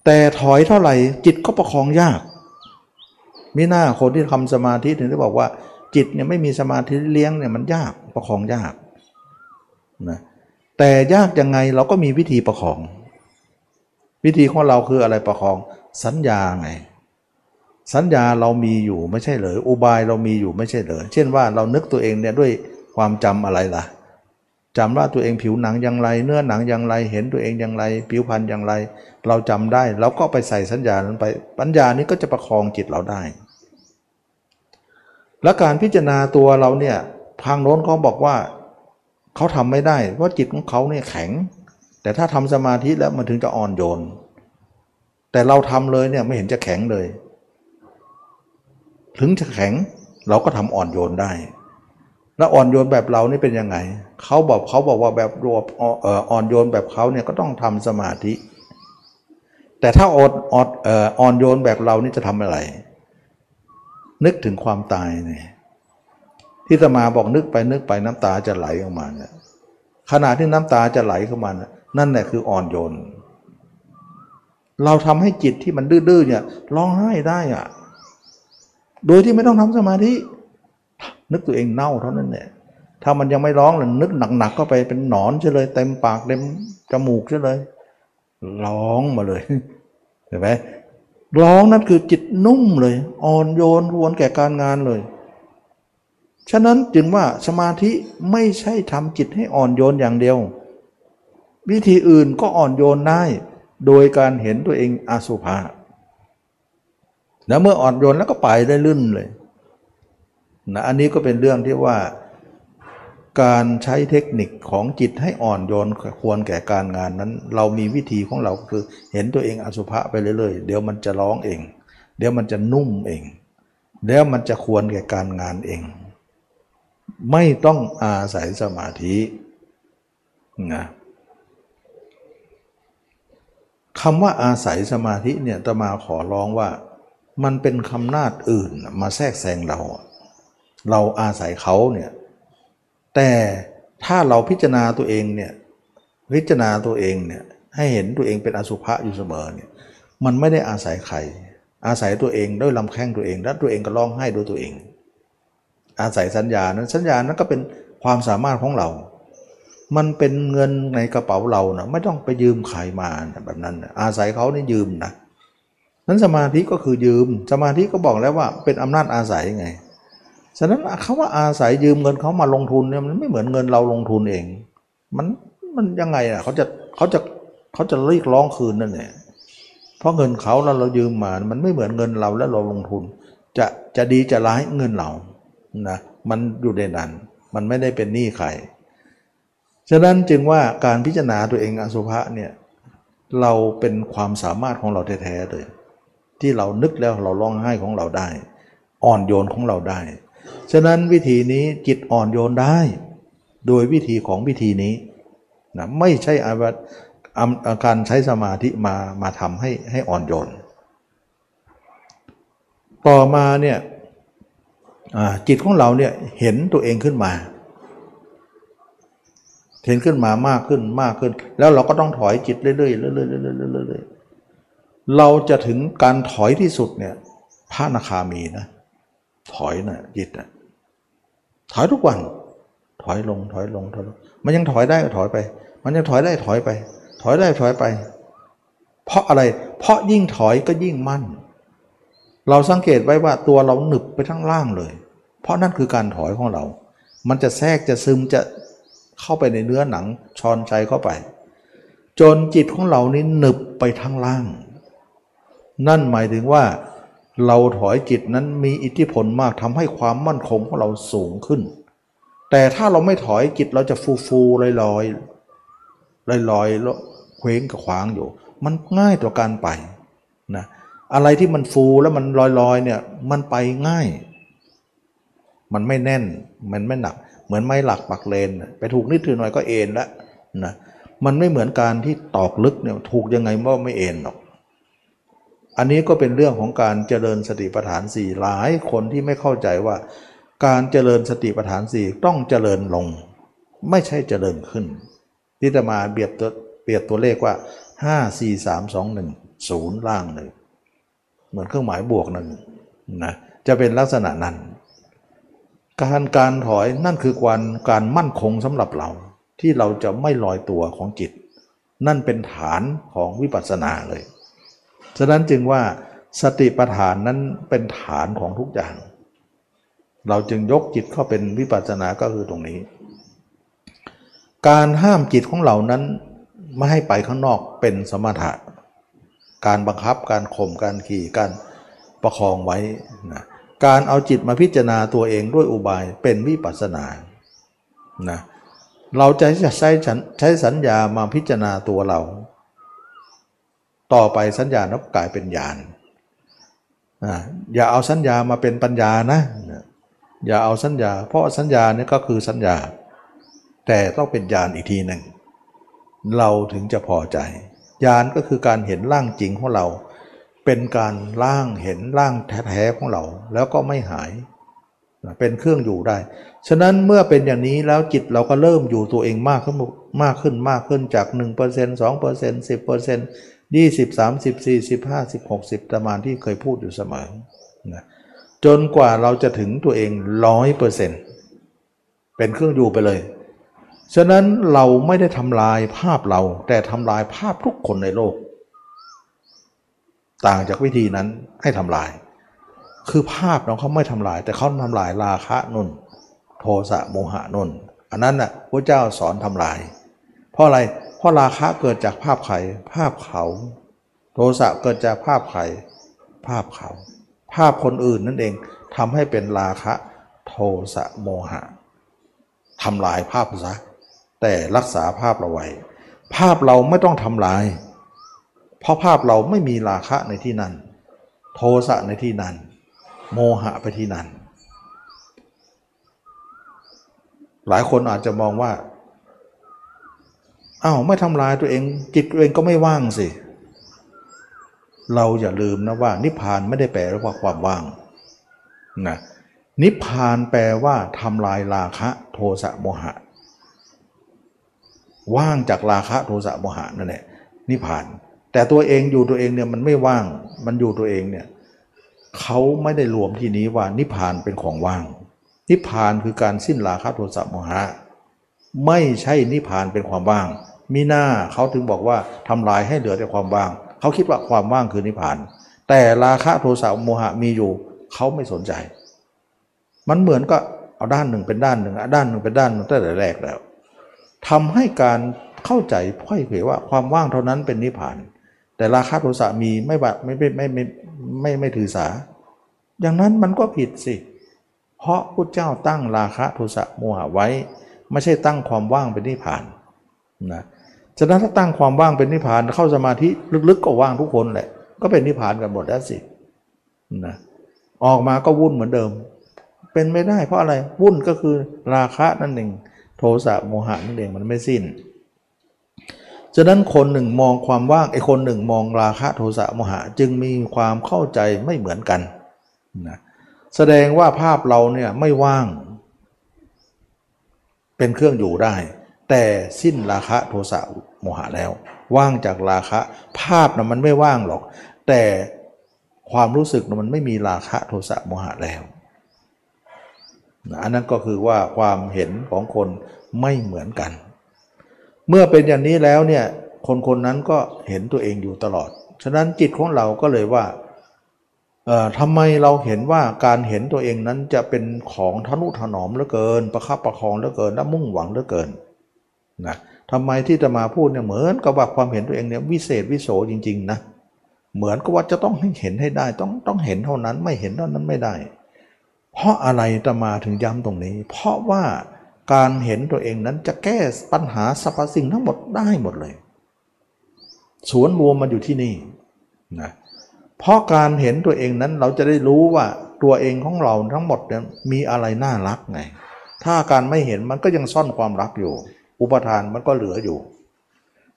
แต่ถอยเท่าไหร่จิตก็ประคองยากมีหน้าคนที่ทำสมาธิถึงได้บอกว่า จิตเนี่ยไม่มีสมาธิเลี้ยงเนี่ยมันยากประคองยากนะแต่ยากยังไงเราก็มีวิธีประคอง วิธีของเราคืออะไรประคองสัญญาไง สัญญาเรามีอยู่ไม่ใช่เลยอุบายเรามีอยู่ไม่ใช่เลยเช่นว่าเรานึกตัวเองเนี่ยด้วยความจำอะไรล่ะ จำว่าตัวเองผิวหนังอย่างไร เนื้อหนังอย่างไร เห็นตัวเองอย่างไร ผิวพรรณอย่างไร เราจำได้เราก็ไปใส่สัญญานั้นไป ปัญญานี้ก็จะประคองจิตเราได้ และการพิจารณาตัวเราเนี่ยทางโน้นเขาบอกว่าเขาทำไม่ได้ เพราะจิตของเขาเนี่ยแข็ง แต่ถ้าทำสมาธิแล้วมันถึงจะอ่อนโยน แต่เราทำเลยเนี่ยไม่เห็นจะแข็งเลย ถึงจะแข็งเราก็ทำอ่อนโยนได้ แล้วอ่อนโยนแบบเรานี่เป็นยังไงเขาบอกเขาบอกว่าแบบรวบอ่อนโยนแบบเขาเนี่ยก็ต้องทำสมาธิ แต่ถ้าอ่อนอ่อนอ่อนโยนแบบเรานี่จะทำอะไร นึกถึงความตายเนี่ยที่ตมาบอกนึกไปนึกไปน้ำตาจะไหลออกมาเนี่ยขณะที่น้ำตาจะไหลเข้ามานะนั่นแหละคืออ่อนโยน เราทำให้จิตที่มันดื้อๆเนี่ยร้องไห้ได้อะโดยที่ไม่ต้องทำสมาธิ นึกตัวเองเน่าเท่านั้นแหละถ้ามันยังไม่ร้องเลยนึกหนักๆก็ไปเป็นหนอนเฉยเลยเต็มปากเต็มจมูกเฉยเลย ร้องมาเลยเห็นไหมร้องนั่นคือจิตนุ่มเลย อ่อนโยนรวนแก่การงานเลย ฉะนั้นจึงว่าสมาธิไม่ใช่ทำจิตให้อ่อนโยนอย่างเดียว วิธีอื่นก็อ่อนโยนได้ โดยการเห็นตัวเองอาสุภาแล้วเมื่ออ่อนโยนแล้วก็ไปได้ลื่นเลย นะอันนี้ก็เป็นเรื่องที่ว่า การใช้เทคนิคของจิตให้อ่อนโยนควรแก่การงานนั้น เรามีวิธีของเราคือเห็นตัวเองอสุภะไปเรื่อยๆ เดี๋ยวมันจะร้องเอง เดี๋ยวมันจะนุ่มเอง เดี๋ยวมันจะควรแก่การงานเอง ไม่ต้องอาศัยสมาธินะคำว่าอาศัยสมาธิเนี่ยตมาขอร้องว่า มันเป็นคำนาจอื่นมาแทรกแซงเรา เราอาศัยเขาเนี่ยแต่ถ้าเราพิจารณาตัวเองเนี่ยพิจารณาตัวเองเนี่ยให้เห็นตัวเองเป็นอสุภะอยู่เสมอเนี่ยมันไม่ได้อาศัยใคร อาศัยตัวเองด้วยลำแข้งตัวเอง แล้วตัวเองก็ร้องไห้ด้วยตัวเอง อาศัยสัญญานั้นสัญญานั้นก็เป็นความสามารถของเรา มันเป็นเงินในกระเป๋าเรานะไม่ต้องไปยืมใครมาแบบนั้นอาศัยเขานี่ยืมนะนั้นสมาธิก็คือยืม สมาธิก็บอกแล้วว่าเป็นอำนาจอาศัยไง ฉะนั้นเขาว่าอาศัยยืมเงินเขามาลงทุนเนี่ยมันไม่เหมือนเงินเราลงทุนเอง มันมันยังไงอะเขาจะเขาจะเขาจะเรียกร้องคืนนั่นแหละเพราะเงินเขาแล้วเรายืมมา มันไม่เหมือนเงินเราแล้วเราลงทุน จะจะดีจะร้ายเงินเรานะมันอยู่ในนั้น มันไม่ได้เป็นหนี้ใครฉะนั้นจึงว่าการพิจารณาตัวเองอสุภะเนี่ยเราเป็นความสามารถของเราแท้ๆเลย ที่เรานึกแล้วเราร้องไห้ของเราได้ อ่อนโยนของเราได้ ฉะนั้นวิธีนี้จิตอ่อนโยนได้ โดยวิธีของวิธีนี้นะไม่ใช่อาการใช้สมาธิมามาทำให้ให้อ่อนโยน ต่อมาเนี่ยจิตของเราเนี่ยเห็นตัวเองขึ้นมา เห็นขึ้นมามากขึ้นมากขึ้น แล้วเราก็ต้องถอยจิตเรื่อยๆเรื่อยๆเรื่อยๆเราจะถึงการถอยที่สุดเนี่ยพระนาคามีนะ ถอยนะจิตนะถอยทุกวัน ถอยลงถอยลงถอยลง มันยังถอยได้ก็ถอยไป มันยังถอยได้ถอยไป ถอยได้ถอยไป เพราะอะไร เพราะยิ่งถอยก็ยิ่งมั่น เราสังเกตไว้ว่าตัวเราหนึบไปทั้งล่างเลย เพราะนั่นคือการถอยของเรา มันจะแทรกจะซึมจะเข้าไปในเนื้อหนังชอนใจเข้าไป จนจิตของเรานี้หนึบไปทั้งล่าง นั่นหมายถึงว่า เราถอยจิตนั้นมีอิทธิพลมากทำให้ความมั่นคงของเราสูงขึ้น แต่ถ้าเราไม่ถอยจิตเราจะฟูฟูลอยลอยลอยลอยแล้วเคว้งกับขวางอยู่ มันง่ายต่อการไปนะอะไรที่มันฟูแล้วมันลอยลอยเนี่ยมันไปง่าย มันไม่แน่นมันไม่หนัก เหมือนไม้หลักปักเลน ไปถูกนิดหน่อยก็เอ็นแล้วนะมันไม่เหมือนการที่ตอกลึกเนี่ยถูกยังไงว่าไม่เอ็นหรอก อันนี้ก็เป็นเรื่องของการเจริญสติปัฏฐานสี่หลายคนที่ไม่เข้าใจว่า การเจริญสติปัฏฐานสี่ต้องเจริญลง ไม่ใช่เจริญขึ้นที่จะมาเบียบตัวเปรียบตัวเลขว่า 5 4 3 2 1 0 ล่างหนึ่งเหมือนเครื่องหมายบวกหนึ่งนะจะเป็นลักษณะนั้น การการถอยนั่นคือการการมั่นคงสำหรับเรา ที่เราจะไม่ลอยตัวของจิต นั่นเป็นฐานของวิปัสสนาเลย ฉะนั้นจึงว่าสติปัฏฐานนั้นเป็นฐานของทุกอย่าง เราจึงยกจิตเข้าเป็นวิปัสสนาก็คือตรงนี้ การห้ามจิตของเรานั้นไม่ให้ไปข้างนอกเป็นสมถะ การบังคับการข่มการขี่การประคองไว้นะการเอาจิตมาพิจารณาตัวเองด้วยอุบายเป็นวิปัสสนานะเราจะใช้ใช้สัญญามาพิจารณาตัวเรา ต่อไปสัญญาก็กลายเป็นญาณอย่าเอาสัญญามาเป็นปัญญานะ อย่าเอาสัญญา เพราะสัญญาเนี่ยก็คือสัญญา แต่ต้องเป็นญาณอีกทีหนึ่ง เราถึงจะพอใจ ญาณก็คือการเห็นร่างจริงของเรา เป็นการร่างเห็นร่างแท้ๆของเรา แล้วก็ไม่หาย เป็นเครื่องอยู่ได้ ฉะนั้นเมื่อเป็นอย่างนี้แล้วจิตเราก็เริ่มอยู่ตัวเองมากขึ้นมากขึ้นมากขึ้นจาก 1% 2% 10% ยี่สิบสามสิบสี่สิบห้าสิบหกสิบประมาณที่เคยพูดอยู่เสมอนะจนกว่าเราจะถึงตัวเองร้อยเปอร์เซ็นต์เป็นเครื่องอยู่ไปเลย ฉะนั้นเราไม่ได้ทำลายภาพเรา แต่ทำลายภาพทุกคนในโลก ต่างจากวิธีนั้นให้ทำลาย คือภาพเราเขาไม่ทำลาย แต่เขาทำลายราคะนุ่น โทสะโมหะนุ่น อันนั้นน่ะพระเจ้าสอนทำลาย เพราะอะไร ราะราคะเกิดจากภาพใครภาพเขา โทสะเกิดจากภาพใครภาพเขา ภาพคนอื่นนั่นเองทำให้เป็นราคะ โทสะโมหะทำลายภาพซะแต่รักษาภาพเราไว้ภาพเราไม่ต้องทำลาย เพราะภาพเราไม่มีราคะในที่นั้น โทสะในที่นั้น โมหะไปที่นั้น หลายคนอาจจะมองว่า อ้าวไม่ทำลายตัวเอง จิตตัวเองก็ไม่ว่างสิ เราอย่าลืมนะว่า นิพพานไม่ได้แปลว่าความว่างนะนิพพานแปลว่าทำลายราคะโทสะโมหะ ว่างจากราคะโทสะโมหะนั่นแหละนิพพาน แต่ตัวเองอยู่ตัวเองเนี่ยมันไม่ว่าง มันอยู่ตัวเองเนี่ยเขาไม่ได้รวมที่นี้ว่านิพพานเป็นของว่าง นิพพานคือการสิ้นราคะโทสะโมหะ ไม่ใช่นิพพานเป็นความว่าง มีหน้าเขาถึงบอกว่าทำลายให้เหลือแต่ความว่าง เขาคิดว่าความว่างคือนิพพาน แต่ราคะโทสะโมหะมีอยู่ เขาไม่สนใจ มันเหมือนก็เอาด้านหนึ่งเป็นด้านหนึ่งด้านหนึ่งเป็นด้านหนึ่งตั้งแต่แรกแล้วทำให้การเข้าใจพ่อยเผยว่าความว่างเท่านั้นเป็นนิพพาน แต่ราคะโทสะมีไม่บะไม่ไม่ไม่ไม่ไม่ไม่ถือสา อย่างนั้นมันก็ผิดสิ เพราะพุทธเจ้าตั้งราคะโทสะโมหะไว้ ไม่ใช่ตั้งความว่างเป็นนิพพานนะ ฉะนั้นถ้าตั้งความว่างเป็นนิพพานเข้าสมาธิลึกๆก็ว่างทุกคนแหละ ก็เป็นนิพพานกันหมดแล้วสินะออกมาก็วุ่นเหมือนเดิม เป็นไม่ได้เพราะอะไรวุ่นก็คือราคะนั่นเองโทสะโมหะนั่นเองมันไม่สิ้น ฉะนั้นคนหนึ่งมองความว่างไอ้คนหนึ่งมองราคะโทสะโมหะจึงมีความเข้าใจไม่เหมือนกันนะแสดงว่าภาพเราเนี่ยไม่ว่าง เป็นเครื่องอยู่ได้ แต่สิ้นราคะโทสะโมหะแล้ว ว่างจากราคะ ภาพนะมันไม่ว่างหรอก แต่ความรู้สึกมันไม่มีราคะโทสะโมหะแล้วอันนั้นก็คือว่าความเห็นของคนไม่เหมือนกัน เมื่อเป็นอย่างนี้แล้วเนี่ยคนคนนั้นก็เห็นตัวเองอยู่ตลอด ฉะนั้นจิตของเราก็เลยว่าทำไมเราเห็นว่าการเห็นตัวเองนั้นจะเป็นของทนุถนอมเหลือเกิน ประคับประคองเหลือเกินและมุ่งหวังเหลือเกิน นะทำไมที่จะมาพูดเนี่ยเหมือนกับว่าความเห็นตัวเองเนี่ยวิเศษวิโสจริงๆนะเหมือนกับว่าจะต้องให้เห็นให้ได้ต้องต้องเห็นเท่านั้นไม่เห็นเท่านั้นไม่ได้ เพราะอะไรจะมาถึงย้ำตรงนี้ เพราะว่าการเห็นตัวเองนั้นจะแก้ปัญหาสรรพสิ่งทั้งหมดได้หมดเลยสวนรวมมันอยู่ที่นี่นะเพราะการเห็นตัวเองนั้นเราจะได้รู้ว่าตัวเองของเราทั้งหมดเนี่ยมีอะไรน่ารักไง ถ้าการไม่เห็นมันก็ยังซ่อนความรักอยู่ อุปทานมันก็เหลืออยู่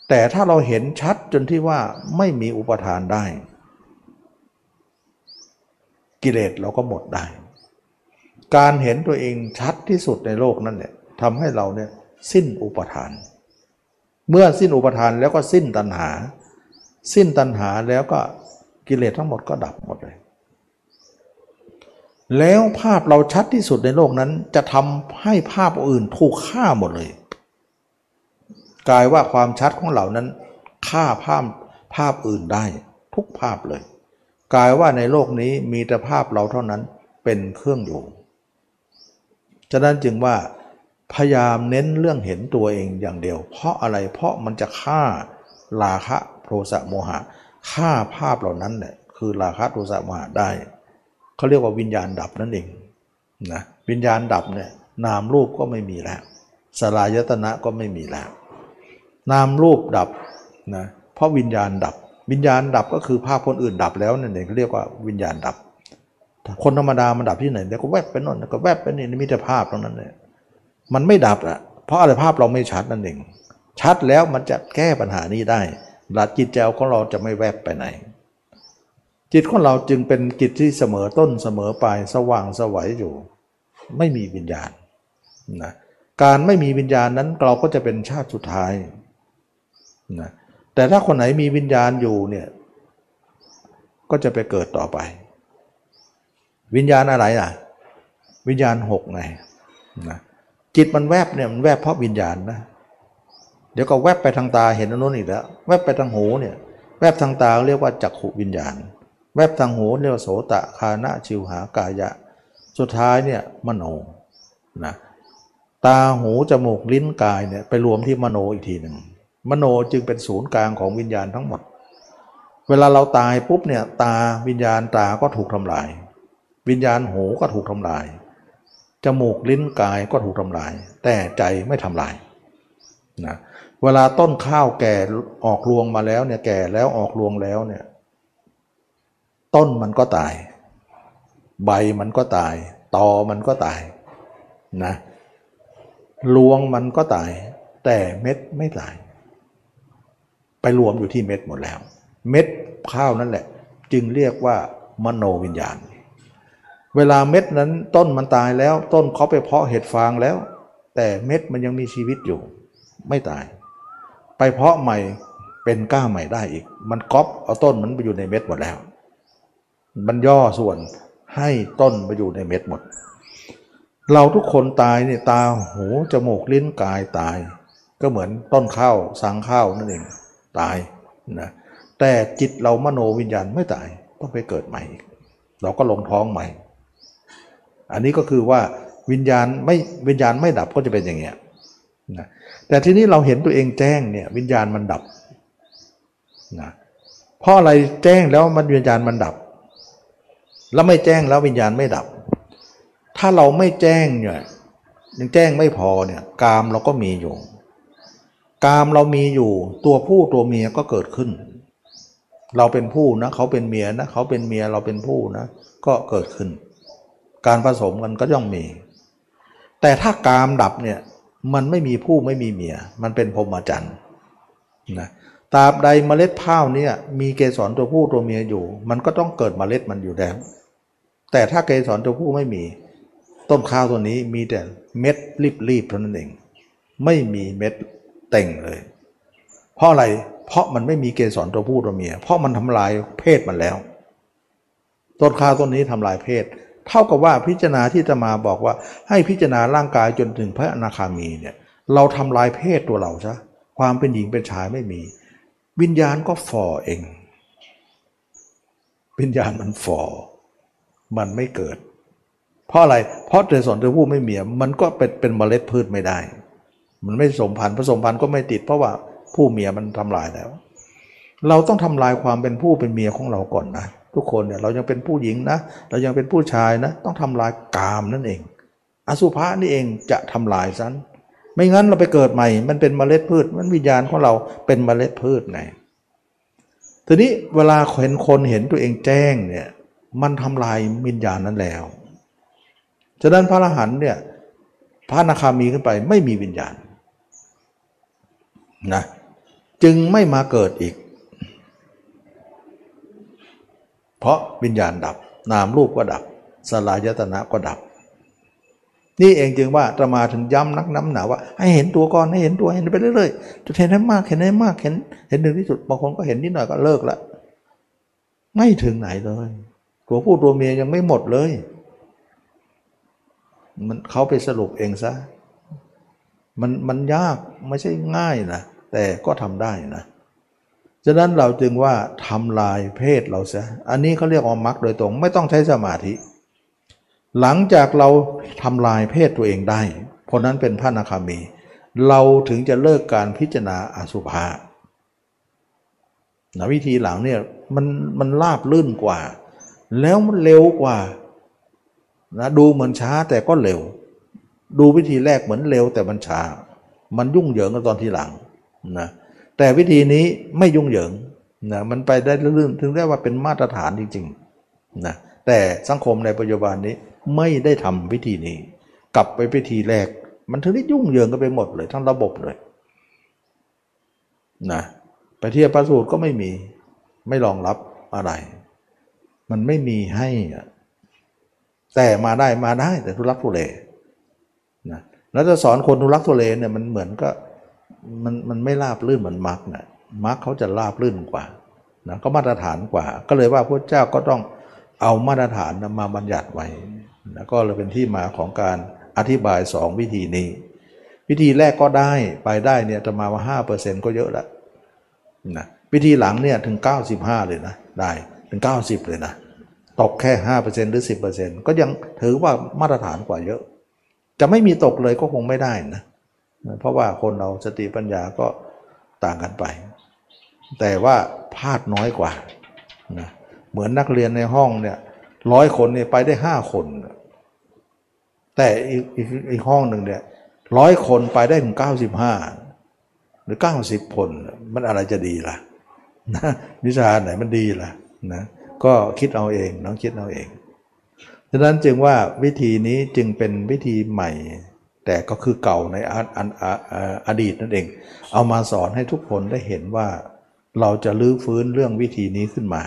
แต่ถ้าเราเห็นชัดจนที่ว่าไม่มีอุปทานได้ กิเลสเราก็หมดได้ การเห็นตัวเองชัดที่สุดในโลกนั้นเนี่ยทำให้เราเนี่ยสิ้นอุปทาน เมื่อสิ้นอุปทานแล้วก็สิ้นตัณหา สิ้นตัณหาแล้วก็กิเลสทั้งหมดก็ดับหมดเลย แล้วภาพเราชัดที่สุดในโลกนั้นจะทำให้ภาพอื่นถูกฆ่าหมดเลย กลายว่าความชัดของเหล่านั้นฆ่าภาพภาพอื่นได้ ทุกภาพเลย กลายว่าในโลกนี้มีแต่ภาพเราเท่านั้นเป็นเครื่องอยู่ ฉะนั้นจึงว่าพยายามเน้นเรื่องเห็นตัวเองอย่างเดียว เพราะอะไรเพราะมันจะฆ่าราคะโทสะโมหะฆ่าภาพเหล่านั้นเนี่ยคือราคะโทสะโมหะได้เขาเรียกว่าวิญญาณดับนั่นเองนะวิญญาณดับเนี่ยนามรูปก็ไม่มีแล้วสลายตนะก็ไม่มีแล้ว นามรูปดับนะเพราะวิญญาณดับ วิญญาณดับก็คือภาพคนอื่นดับแล้วนั่นเองเขาเรียกว่าวิญญาณดับ คนธรรมดามันดับที่ไหนเดี๋ยวก็แวบไปโน่นก็แวบไปนี่มีแต่ภาพตรงนั้นเลยมันไม่ดับอะเพราะอะไรภาพเราไม่ชัดนั่นเองชัดแล้วมันจะแก้ปัญหานี้ได้หลักจิตใจของเราจะไม่แวบไปไหน จิตของเราจึงเป็นจิตที่เสมอต้นเสมอปลายสว่างสวัยอยู่ ไม่มีวิญญาณนะการไม่มีวิญญาณนั้นเราก็จะเป็นชาติสุดท้าย นะแต่ถ้าคนไหนมีวิญญาณอยู่เนี่ยก็จะไปเกิดต่อไป วิญญาณอะไรอะ วิญญาณหกไงนะจิตมันแวบเนี่ยมันแวบเพราะวิญญาณนะเดี๋ยวก็แวบไปทางตาเห็นอนนู้นอีกแล้วแวบไปทางหูเนี่ยแวบทางตาเรียกว่าจักขุวิญญาณ แวบทางหูเรียกว่าโสตะคานะชิวหากายะ สุดท้ายเนี่ยมโนนะตาหูจมูกลิ้นกายเนี่ยไปรวมที่มโนอีกทีหนึ่ง มโนจึงเป็นศูนย์กลางของวิญญาณทั้งหมด เวลาเราตายปุ๊บเนี่ยตาวิญญาณตาก็ถูกทำลาย วิญญาณหูก็ถูกทำลาย จมูกลิ้นกายก็ถูกทำลาย แต่ใจไม่ทำลายนะเวลาต้นข้าวแก่ออกรวงมาแล้วเนี่ยแก่แล้วออกรวงแล้วเนี่ยต้นมันก็ตาย ใบมันก็ตาย ตอมันก็ตายนะรวงมันก็ตาย แต่เม็ดไม่ตาย ไปรวมอยู่ที่เม็ดหมดแล้ว เม็ดข้าวนั่นแหละ จึงเรียกว่ามโนวิญญาณ เวลาเม็ดนั้นต้นมันตายแล้ว ต้นเขาไปเพาะเห็ดฟางแล้ว แต่เม็ดมันยังมีชีวิตอยู่ ไม่ตาย ไปเพาะใหม่เป็นก้าใหม่ได้อีก มันก๊อปเอาต้นมันไปอยู่ในเม็ดหมดแล้ว มันย่อส่วนให้ต้นไปอยู่ในเม็ดหมด เราทุกคนตายเนี่ยตาหูจมูกลิ้นกายตาย ก็เหมือนต้นข้าวสังข้าวนั่นเอง ตายนะแต่จิตเรามโนวิญญาณไม่ตายต้องไปเกิดใหม่อีกเราก็ลงท้องใหม่ อันนี้ก็คือว่าวิญญาณไม่วิญญาณไม่ดับก็จะเป็นอย่างเงี้ยนะแต่ทีนี้เราเห็นตัวเองแจ้งเนี่ยวิญญาณมันดับนะเพราะอะไรแจ้งแล้วมันวิญญาณมันดับ แล้วไม่แจ้งแล้ววิญญาณไม่ดับ ถ้าเราไม่แจ้งเนี่ยยังแจ้งไม่พอเนี่ยกามเราก็มีอยู่ กามเรามีอยู่ตัวผู้ตัวเมียก็เกิดขึ้น เราเป็นผู้นะเขาเป็นเมียนะเขาเป็นเมียเราเป็นผู้นะ ก็เกิดขึ้น การผสมกันก็ย่อมมี แต่ถ้ากามดับเนี่ยมันไม่มีผู้ไม่มีเมีย มันเป็นพรหมจรรย์นะตราบใดเมล็ดข้าวเนี่ยมีเกสรตัวผู้ตัวเมียอยู่ มันก็ต้องเกิดเมล็ดมันอยู่แล้วแต่ถ้าเกสรตัวผู้ไม่มี ต้นข้าวตัวนี้มีแต่เม็ดรีบๆเท่านั้นเอง ไม่มีเม็ด เต่งเลย เพราะอะไรเพราะมันไม่มีเกสรตัวผู้ตัวเมีย เพราะมันทำลายเพศมันแล้ว ต้นข้าวต้นนี้ทำลายเพศ เท่ากับว่าพิจารณาที่จะมาบอกว่า ให้พิจารณาร่างกายจนถึงพระอนาคามีเนี่ยเราทำลายเพศตัวเราซะความเป็นหญิงเป็นชายไม่มี วิญญาณก็ฝ่อเอง วิญญาณมันฝ่อมันไม่เกิด เพราะอะไรเพราะเกสรตัวผู้ไม่เมียมันก็เป็นเป็นเมล็ดพืชไม่ได้ มันไม่สมพันธ์ผสมพันธ์ก็ไม่ติดเพราะว่าผู้เมียมันทำลายแล้ว เราต้องทำลายความเป็นผู้เป็นเมียของเราก่อนนะ ทุกคนเนี่ยเรายังเป็นผู้หญิงนะ เรายังเป็นผู้ชายนะ ต้องทำลายกามนั่นเอง อสุภะนี่เองจะทำลายซันไม่งั้นเราไปเกิดใหม่ มันเป็นเมล็ดพืช มันวิญญาณของเราเป็นเมล็ดพืชไงทีนี้เวลาเห็นคนเห็นตัวเองแจ้งเนี่ยมันทำลายวิญญาณนั้นแล้วฉะนั้นพระอรหันต์เนี่ยพระอนาคามีขึ้นไปไม่มีวิญญาณ นะจึงไม่มาเกิดอีก เพราะวิญญาณดับ นามรูปก็ดับ สลายตนะก็ดับ นี่เองจึงว่าจะมาถึงย้ำนักน้ำหนาว่า ให้เห็นตัวก่อนให้เห็นตัวเห็นไปเรื่อยๆจะเห็นให้มากเห็นให้มากเห็น เห็นหนึ่งที่สุดบางคนก็เห็นนิดหน่อยก็เลิกละไม่ถึงไหนเลยตัวผู้ตัวเมียยังไม่หมดเลย มันเขาไปสรุปเองซะ มันมันยากไม่ใช่ง่ายนะแต่ก็ทำได้นะฉะนั้นเราจึงว่าทำลายเพศเราซะอันนี้เขาเรียกว่ามักโดยตรง ไม่ต้องใช้สมาธิ หลังจากเราทำลายเพศตัวเองได้ เพราะนั้นเป็นพระนาคามี เราถึงจะเลิกการพิจารณาอสุภะนะวิธีหลังเนี่ยมันมันลาบลื่นกว่า แล้วมันเร็วกว่านะดูเหมือนช้าแต่ก็เร็ว ดูวิธีแรกเหมือนเร็วแต่มันช้ามันยุ่งเหยิงกันตอนทีหลังนะแต่วิธีนี้ไม่ยุ่งเหยิงนะมันไปได้ลื่นถึงได้ว่าเป็นมาตรฐานจริงๆนะแต่สังคมในปัจจุบันนี้ไม่ได้ทำวิธีนี้ กลับไปวิธีแรก มันถึงได้ยุ่งเหยิงกันไปหมดเลยทั้งระบบเลยนะไปเทียบประสูตรก็ไม่มีไม่รองรับอะไร มันไม่มีให้ แต่มาได้มาได้แต่ทุลักทุเล แล้วจะสอนคนทุลักทุเลเนี่ยมันเหมือนก็มันมันไม่ราบลื่นเหมือนมาร์กนะมาร์กเขาจะราบลื่นกว่านะก็มาตรฐานกว่า ก็เลยว่าพระเจ้าก็ต้องเอามาตรฐานมาบัญญัติไว้แล้วก็เลยเป็นที่มาของการอธิบายสองวิธีนี้ วิธีแรกก็ได้ไปได้เนี่ยจะมาว่าห้าเปอร์เซ็นต์ก็เยอะแล้วนะวิธีหลังเนี่ยถึง 95 เลยนะได้ถึง 90 เลยนะตกแค่ 5%หรือ 10%ก็ยังถือว่ามาตรฐานกว่าเยอะ จะไม่มีตกเลยก็คงไม่ได้นะ เพราะว่าคนเราสติปัญญาก็ต่างกันไป แต่ว่าพลาดน้อยกว่านะเหมือนนักเรียนในห้องเนี่ยร้อยคนเนี่ยไปได้ห้าคน แต่อีกอีกอีกห้องหนึ่งเนี่ยร้อยคนไปได้ถึงเก้าสิบห้าหรือเก้าสิบคนมันอะไรจะดีล่ะนะวิชาไหนมันดีล่ะนะก็คิดเอาเองน้องคิดเอาเอง ดังนั้นจึงว่าวิธีนี้จึงเป็นวิธีใหม่ แต่ก็คือเก่าในอออดีตนั่นเอง เอามาสอนให้ทุกคนได้เห็นว่าเราจะลื้อฟื้นเรื่องวิธีนี้ขึ้นมา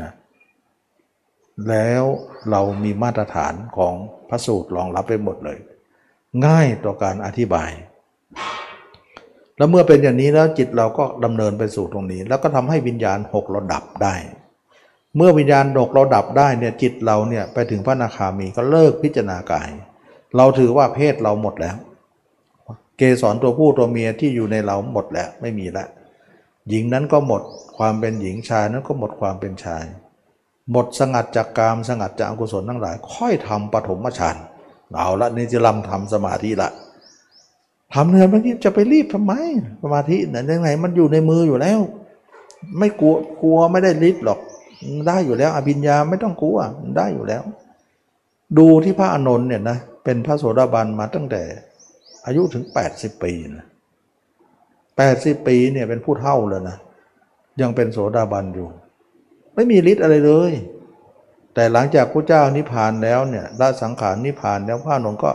นะแล้วเรามีมาตรฐานของพระสูตรรองรับไปหมดเลย ง่ายต่อการอธิบาย แล้วเมื่อเป็นอย่างนี้แล้วจิตเราก็ดำเนินไปสู่ตรงนี้ แล้วก็ทำให้วิญญาณหกเราดับได้ เมื่อวิญญาณหกเราดับได้เนี่ยจิตเราเนี่ยไปถึงพระนาคามีก็เลิกพิจารณากาย เราถือว่าเพศเราหมดแล้ว เกสรตัวผู้ตัวเมียที่อยู่ในเราหมดแล้วไม่มีล้วหญิงนั้นก็หมดความเป็นหญิงชายนั้นก็หมดความเป็นชาย หมดสงัดจากกามสงัดจากอกุศลทั้งหลาย ค่อยทำปฐมฌานเอาละนี่จะลำทำสมาธิละทำเนินเมื่อกี้จะไปรีบทำไมสมาธิไหนไหนมันอยู่ในมืออยู่แล้ว ไม่กลัวกลัวไม่ได้ฤทธิ์หรอก ได้อยู่แล้ว อภิญญาไม่ต้องกลัวได้อยู่แล้ว ดูที่พระอานนท์เนี่ยนะเป็นพระโสดาบันมาตั้งแต่อายุถึง 80 ปีนะแปดสิบปีเนี่ยเป็นผู้เท่าเลยนะยังเป็นโสดาบันอยู่ ไม่มีฤทธิ์อะไรเลย แต่หลังจากพระเจ้านิพพานแล้วเนี่ยละสังขารนิพพานแล้วพระนนก็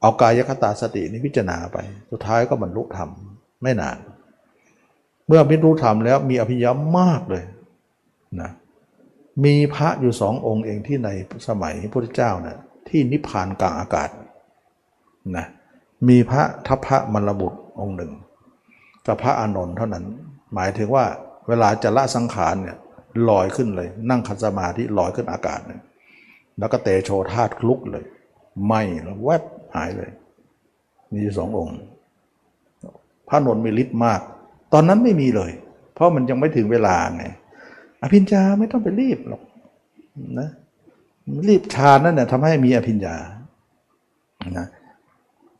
เอากายคตาสตินี้พิจารณาไป สุดท้ายก็บรรลุธรรมไม่นาน เมื่อบรรลุธรรมแล้วมีอภิญญามากเลยนะ มีพระอยู่สององค์เองที่ในสมัยพระพุทธเจ้านะที่นิพพานกลางอากาศนะมีพระทัพพระมรบุตรองค์หนึ่งกับพระอานนท์เท่านั้น หมายถึงว่าเวลาจะละสังขารเนี่ยลอยขึ้นเลย นั่งคัสมาธิลอยขึ้นอากาศเนี่ยแล้วก็เตโชธาตลุกเลยไหมแล้วแวบหายเลย มีสององค์ พระนนท์มีฤทธิ์มาก ตอนนั้นไม่มีเลย เพราะมันยังไม่ถึงเวลาไง อภิญญาไม่ต้องไปรีบหรอกนะรีบฌานนั่นแหละทำให้มีอภิญญานะ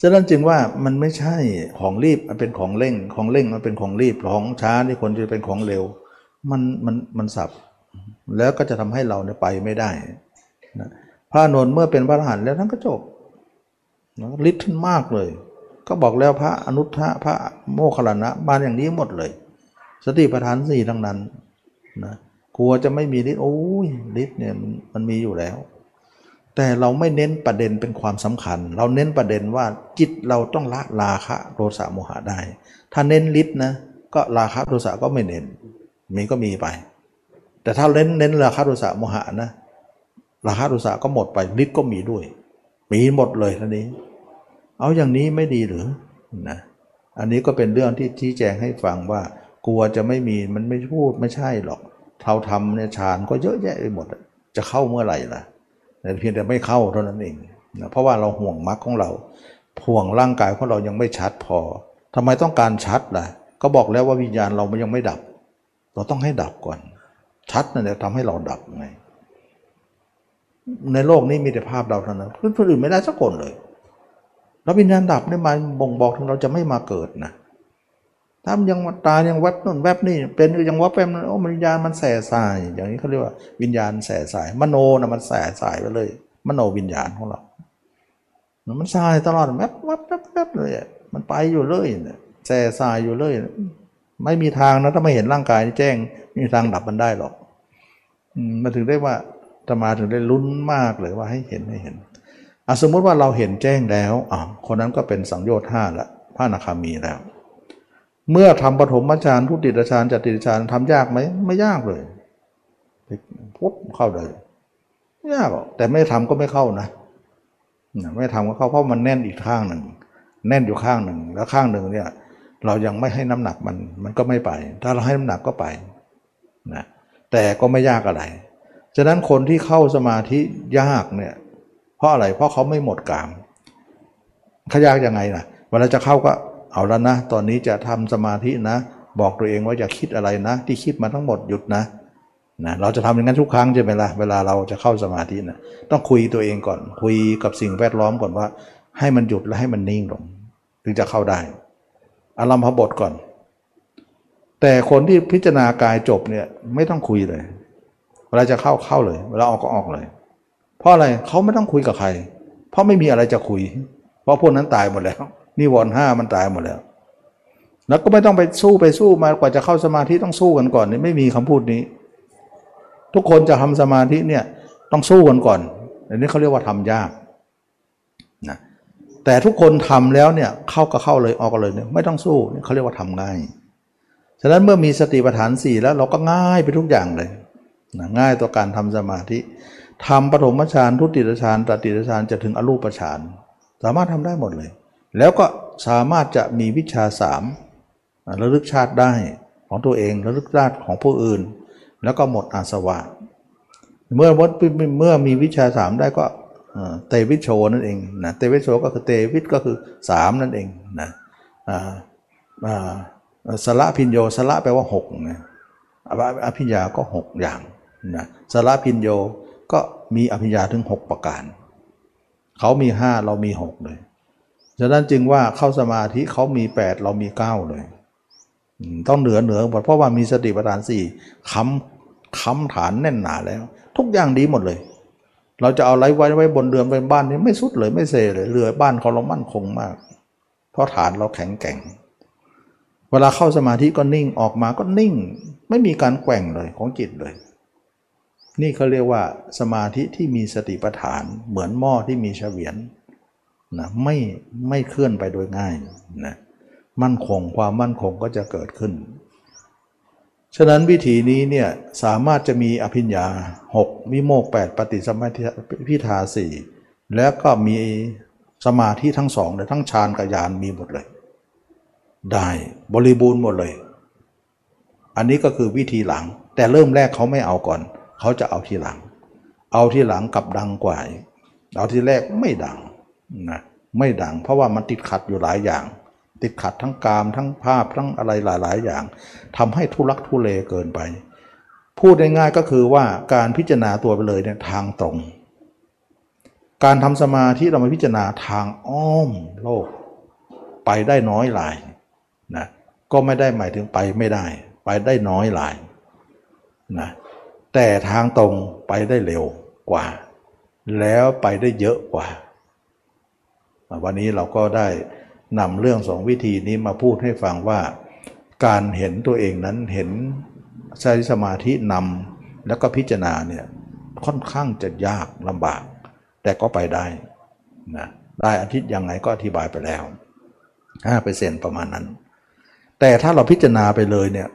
ฉะนั้นจึงว่ามันไม่ใช่ของรีบมันเป็นของเร่งของเร่งมันเป็นของรีบของช้าที่คนจะเป็นของเร็ว มันมันมันสับ แล้วก็จะทำให้เราเนี่ยไปไม่ได้นะพระนนท์เมื่อเป็นพระอรหันต์แล้วท่านก็จบฤทธิ์ท่านมากเลย ก็บอกแล้วพระอนุทธะพระโมคคัลลานะมาอย่างนี้หมดเลย สติปัฏฐานสี่ทั้งนั้นนะ กลัวจะไม่มีฤทธิ์โอ้ยฤทธิ์เนี่ยมันมันมีอยู่แล้ว แต่เราไม่เน้นประเด็นเป็นความสำคัญ เราเน้นประเด็นว่าจิตเราต้องละราคะโทสะโมหะได้ ถ้าเน้นฤทธิ์นะก็ราคะโทสะก็ไม่เน้น มีก็มีไป แต่ถ้าเน้นเน้นราคะโทสะโมหะนะราคะโทสะก็หมดไปฤทธิ์ก็มีด้วย มีหมดเลยท่านี้ เอาอย่างนี้ไม่ดีหรือนะอันนี้ก็เป็นเรื่องที่ชี้แจงให้ฟังว่ากลัวจะไม่มีมันไม่พูดไม่ใช่หรอก เท่าทำเนี่ยฌานก็เยอะแยะไปหมด จะเข้าเมื่อไหร่ล่ะแต่เพียงแต่ไม่เข้าเท่านั้นเองนะเพราะว่าเราห่วงมรรคของเรา ห่วงร่างกายของเรายังไม่ชัดพอทำไมต้องการชัดล่ะ ก็บอกแล้วว่าวิญญาณเรามันยังไม่ดับ เราต้องให้ดับก่อน ชัดนั่นแหละทำให้เราดับไง ในโลกนี้มีแต่ภาพเราเท่านั้นคนอื่นไม่ได้สักคนเลย แล้ววิญญาณดับนี่มาบ่งบอกถึงเราจะไม่มาเกิดนะ ถ้ามันยังตายังวัดนู่นแวบนี่เป็นยังวับแวบนั้นโอ้วิญญาณมันแส่สาย อย่างนี้เขาเรียกว่าวิญญาณแส่สาย มโนนะมันแส่สายไปเลย มโนวิญญาณของเรามันสายตลอดแวบแวบแวบแวบเลยมันไปอยู่เลยเนี่ยแส่สายอยู่เลยไม่มีทางนะถ้าไม่เห็นร่างกายนี่แจ้งไม่มีทางดับมันได้หรอกมันถึงได้ว่าธรรมาถึงได้ลุ้นมากเลยว่าให้เห็นให้เห็นอสมมติว่าเราเห็นแจ้งแล้วอ่าคนนั้นก็เป็นสังโยชน์ห้าละพระนาคามีแล้ว เมื่อทำปฐมฌานทุติยฌานจติยฌานทำยากไหมไม่ยากเลยปุ๊บเข้าเลยไม่ยากหรอกแต่ไม่ทำก็ไม่เข้านะไม่ทำก็เข้าเพราะมันแน่นอีกข้างหนึ่ง แน่นอยู่ข้างหนึ่ง แล้วข้างหนึ่งเนี่ย เรายังไม่ให้น้ำหนักมันมันก็ไม่ไป ถ้าเราให้น้ำหนักก็ไปนะแต่ก็ไม่ยากอะไรฉะนั้นคนที่เข้าสมาธิยากเนี่ย เพราะอะไรเพราะเขาไม่หมดกามเขายากยังไงนะเวลาจะเข้าก็ เอาแล้วนะ ตอนนี้จะทำสมาธินะ บอกตัวเองว่าอย่าคิดอะไรนะ ที่คิดมาทั้งหมดหยุดนะนะเราจะทำอย่างนั้นทุกครั้งใช่ไหมล่ะเวลาเราจะเข้าสมาธินะต้องคุยตัวเองก่อน คุยกับสิ่งแวดล้อมก่อนว่า ให้มันหยุดและให้มันนิ่งลง ถึงจะเข้าได้อารมพบทก่อน แต่คนที่พิจารณากายจบเนี่ยไม่ต้องคุยเลยเวลาจะเข้าเข้าเลยเวลาออกก็ออกเลย เพราะอะไรเขาไม่ต้องคุยกับใคร เพราะไม่มีอะไรจะคุย เพราะพวกนั้นตายหมดแล้ว นิวรณ์ห้ามันตายหมดแล้ว แล้วก็ไม่ต้องไปสู้ไปสู้มากว่าจะเข้าสมาธิต้องสู้กันก่อนนี่ไม่มีคำพูดนี้ ทุกคนจะทำสมาธิเนี่ยต้องสู้กันก่อนอันนี้เขาเรียกว่าทำยากนะแต่ทุกคนทำแล้วเนี่ยเข้าก็เข้าเลยออกก็เลยเนี่ยไม่ต้องสู้นี่เขาเรียกว่าทำง่ายฉะนั้นเมื่อมีสติปัฏฐานสี่แล้วเราก็ง่ายไปทุกอย่างเลยนะง่ายต่อการทำสมาธิทำปฐมฌานทุติยฌานตติยฌานจะถึงอรูปฌานสามารถทำได้หมดเลย แล้วก็สามารถจะมีวิชาสามระลึกชาติได้ของตัวเองระลึกชาติของผู้อื่น แล้วก็หมดอาสวะเมื่อวัดเมื่อมีวิชาสามได้ก็เตวิชโชนั่นเองนะเตวิชโชก็คือเตวิชก็คือสามนั่นเองนะอ่าอ่าสละพินโยสละแปลว่าหกนะอภอภิญญาก็หกอย่างนะสละพินโยก็มีอภิญญาถึงหกประการ เขามีห้าเรามีหกเลย ฉะนั้นจึงว่าเข้าสมาธิเขามีแปดเรามีเก้าเลย ต้องเหนือเหนือหมดเพราะว่ามีสติปัฏฐานสี่ค้ำค้ำฐานแน่นหนาแล้ว ทุกอย่างดีหมดเลย เราจะเอาไว้ไว้ไว้บนเรือนไว้บ้านนี้ไม่สุดเลยไม่เซเลยเรือบ้านเขาเรามั่นคงมาก เพราะฐานเราแข็งแกร่ง เวลาเข้าสมาธิก็นิ่งออกมาก็นิ่ง ไม่มีการแกว่งเลยของจิตเลย นี่เขาเรียกว่าสมาธิที่มีสติปัฏฐานเหมือนหม้อที่มีเฉวียน นะไม่ไม่เคลื่อนไปโดยง่ายนะมั่นคงความมั่นคงก็จะเกิดขึ้น ฉะนั้นวิธีนี้เนี่ยสามารถจะมีอภิญญา6วิโมก 8 ปฏิสมาธิพิทาสี่แล้วก็มีสมาธิทั้งสองเลยทั้งฌานกับญาณมีหมดเลย ได้บริบูรณ์หมดเลย อันนี้ก็คือวิธีหลัง แต่เริ่มแรกเขาไม่เอาก่อน เขาจะเอาทีหลัง เอาที่หลังกับดังกว่าเอาที่แรกไม่ดัง นะไม่ดัง เพราะว่ามันติดขัดอยู่หลายอย่าง ติดขัดทั้งกามทั้งภาพทั้งอะไรหลาย ๆ อย่างทำให้ทุลักทุเลเกินไป พูดง่ายๆก็คือว่าการพิจารณาตัวไปเลยเนี่ยทางตรง การทำสมาธิเรามาพิจารณาทางอ้อมโลก ไปได้น้อยหลายนะก็ไม่ได้หมายถึงไปไม่ได้ ไปได้น้อยหลายนะแต่ทางตรงไปได้เร็วกว่า แล้วไปได้เยอะกว่า วันนี้เราก็ได้นำเรื่องสองวิธีนี้มาพูดให้ฟังว่า การเห็นตัวเองนั้นเห็นใช้สมาธินำแล้วก็พิจารณาเนี่ยค่อนข้างจะยากลำบาก แต่ก็ไปได้นะได้อาทิตย์ยังไงก็อธิบายไปแล้ว5%ประมาณนั้น แต่ถ้าเราพิจารณาไปเลยเนี่ย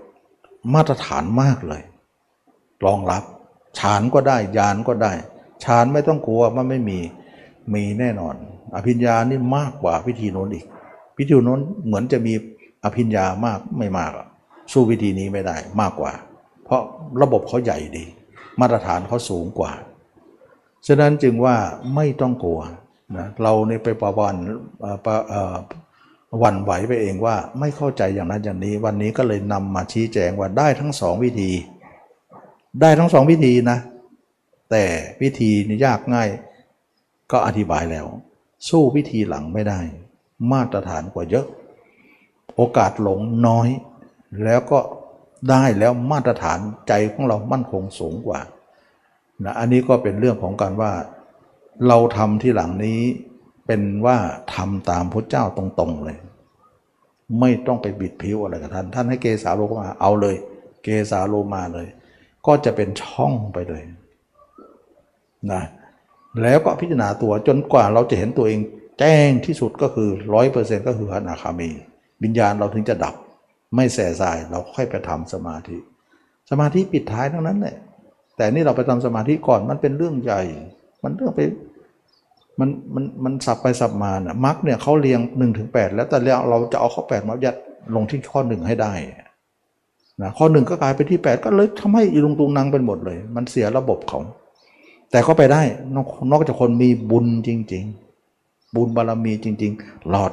มาตรฐานมากเลยรองรับฌานก็ได้ยานก็ได้ฌานไม่ต้องกลัวมันไม่มีมีแน่นอน อภิญญานี่มากกว่าวิธีโน้นอีกวิธีโน้นเหมือนจะมีอภิญญามากไม่มากสู้วิธีนี้ไม่ได้มากกว่า เพราะระบบเขาใหญ่ดี มาตรฐานเขาสูงกว่า ฉะนั้นจึงว่าไม่ต้องกลัวนะเราเนี่ยไปประวันประวันไหวไปเองว่าไม่เข้าใจอย่างนั้นอย่างนี้วันนี้ก็เลยนำมาชี้แจงว่าได้ทั้งสองวิธี ได้ทั้งสองวิธีนะ แต่วิธีนี่ยากง่ายก็อธิบายแล้ว สู้วิธีหลังไม่ได้ มาตรฐานกว่าเยอะ โอกาสหลงน้อย แล้วก็ได้แล้วมาตรฐานใจของเรามั่นคงสูงกว่านะอันนี้ก็เป็นเรื่องของการว่า เราทำที่หลังนี้เป็นว่าทำตามพระเจ้าตรงๆเลย ไม่ต้องไปบิดผิวอะไรกับท่าน ท่านให้เกสาโลมาเอาเลย เกสาโลมาเลย ก็จะเป็นช่องไปเลยนะ แล้วก็พิจารณาตัวจนกว่าเราจะเห็นตัวเองแจ้งที่สุดก็คือร้อยเปอร์เซ็นต์ก็คืออนาคามีวิญญาณเราถึงจะดับ ไม่แส่สายเราค่อยไปทำสมาธิ สมาธิปิดท้ายทั้งนั้นแหละแต่นี่เราไปทำสมาธิก่อนมันเป็นเรื่องใหญ่ มันเรื่องไปมันมันมันสับไปสับมาน่ะมรรคเนี่ยเขาเรียง1นถึงแแล้วแต่เราเราจะเอาข้อ 8 มายัดลงที่ข้อหนึ่งให้ได้นะข้อหนึ่งก็กลายเป็นที่แปดก็เลยทำให้อีลุงตุงนังเป็นหมดเลย มันเสียระบบของ แต่ก็ไปได้นอกนอกจากคนมีบุญจริง ๆ บุญบารมีจริง ๆ หลอด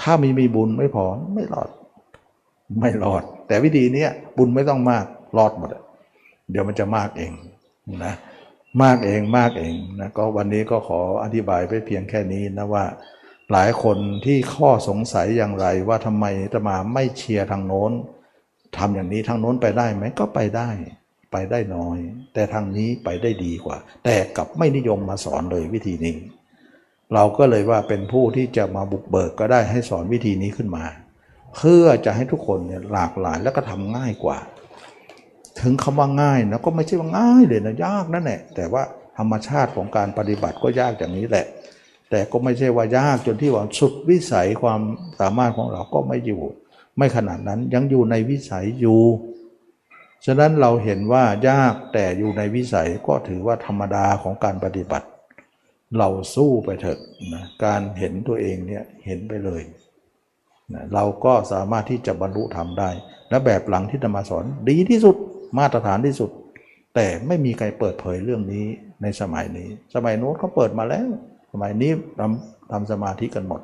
ถ้ามีมีบุญไม่พอไม่หลอด ไม่รอด แต่วิธีนี้บุญไม่ต้องมากรอดหมดเดี๋ยวมันจะมากเองนะมากเองมากเองนะก็วันนี้ก็ขออธิบายไปเพียงแค่นี้นะว่า หลายคนที่ข้อสงสัยอย่างไรว่าทำไมอาตมาไม่เชียร์ทางโน้นทำอย่างนี้ทางโน้นไปได้ไหมก็ไปได้ ไปได้น้อย แต่ทางนี้ไปได้ดีกว่า แต่กลับไม่นิยมมาสอนเลยวิธีนี้ เราก็เลยว่าเป็นผู้ที่จะมาบุกเบิกก็ได้ให้สอนวิธีนี้ขึ้นมา เพื่อจะให้ทุกคนเนี่ยหลากหลายแล้วก็ทำง่ายกว่า ถึงคำว่าง่ายนะก็ไม่ใช่ว่าง่ายเลยนะยากนั่นแหละแต่ว่าธรรมชาติของการปฏิบัติก็ยากอย่างนี้แหละ แต่ก็ไม่ใช่ว่ายากจนที่ว่าสุดวิสัยความสามารถของเราก็ไม่อยู่ ไม่ขนาดนั้นยังอยู่ในวิสัยอยู่ ฉะนั้นเราเห็นว่ายากแต่อยู่ในวิสัยก็ถือว่าธรรมดาของการปฏิบัติ เราสู้ไปเถอะนะการเห็นตัวเองเนี่ยเห็นไปเลยนะเราก็สามารถที่จะบรรลุธรรมได้ และแบบหลังที่ธรรมาสอนดีที่สุดมาตรฐานที่สุด แต่ไม่มีใครเปิดเผยเรื่องนี้ในสมัยนี้ สมัยโน้นเขาเปิดมาแล้ว สมัยนี้ทำทำสมาธิกันหมด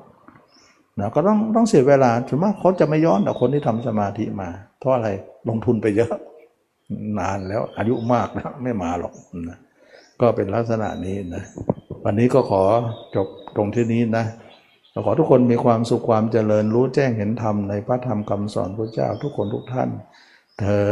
นะก็ต้องต้องเสียเวลาถึงมากเขาจะไม่ย้อนแต่คนที่ทำสมาธิมา เพราะอะไรลงทุนไปเยอะ นานแล้วอายุมากแล้วไม่มาหรอกนะก็เป็นลักษณะนี้นะวันนี้ก็ขอจบตรงที่นี้นะขอทุกคนมีความสุขความเจริญรู้แจ้งเห็นธรรมในพระธรรมคำสอนพระเจ้าทุกคนทุกท่านเทอ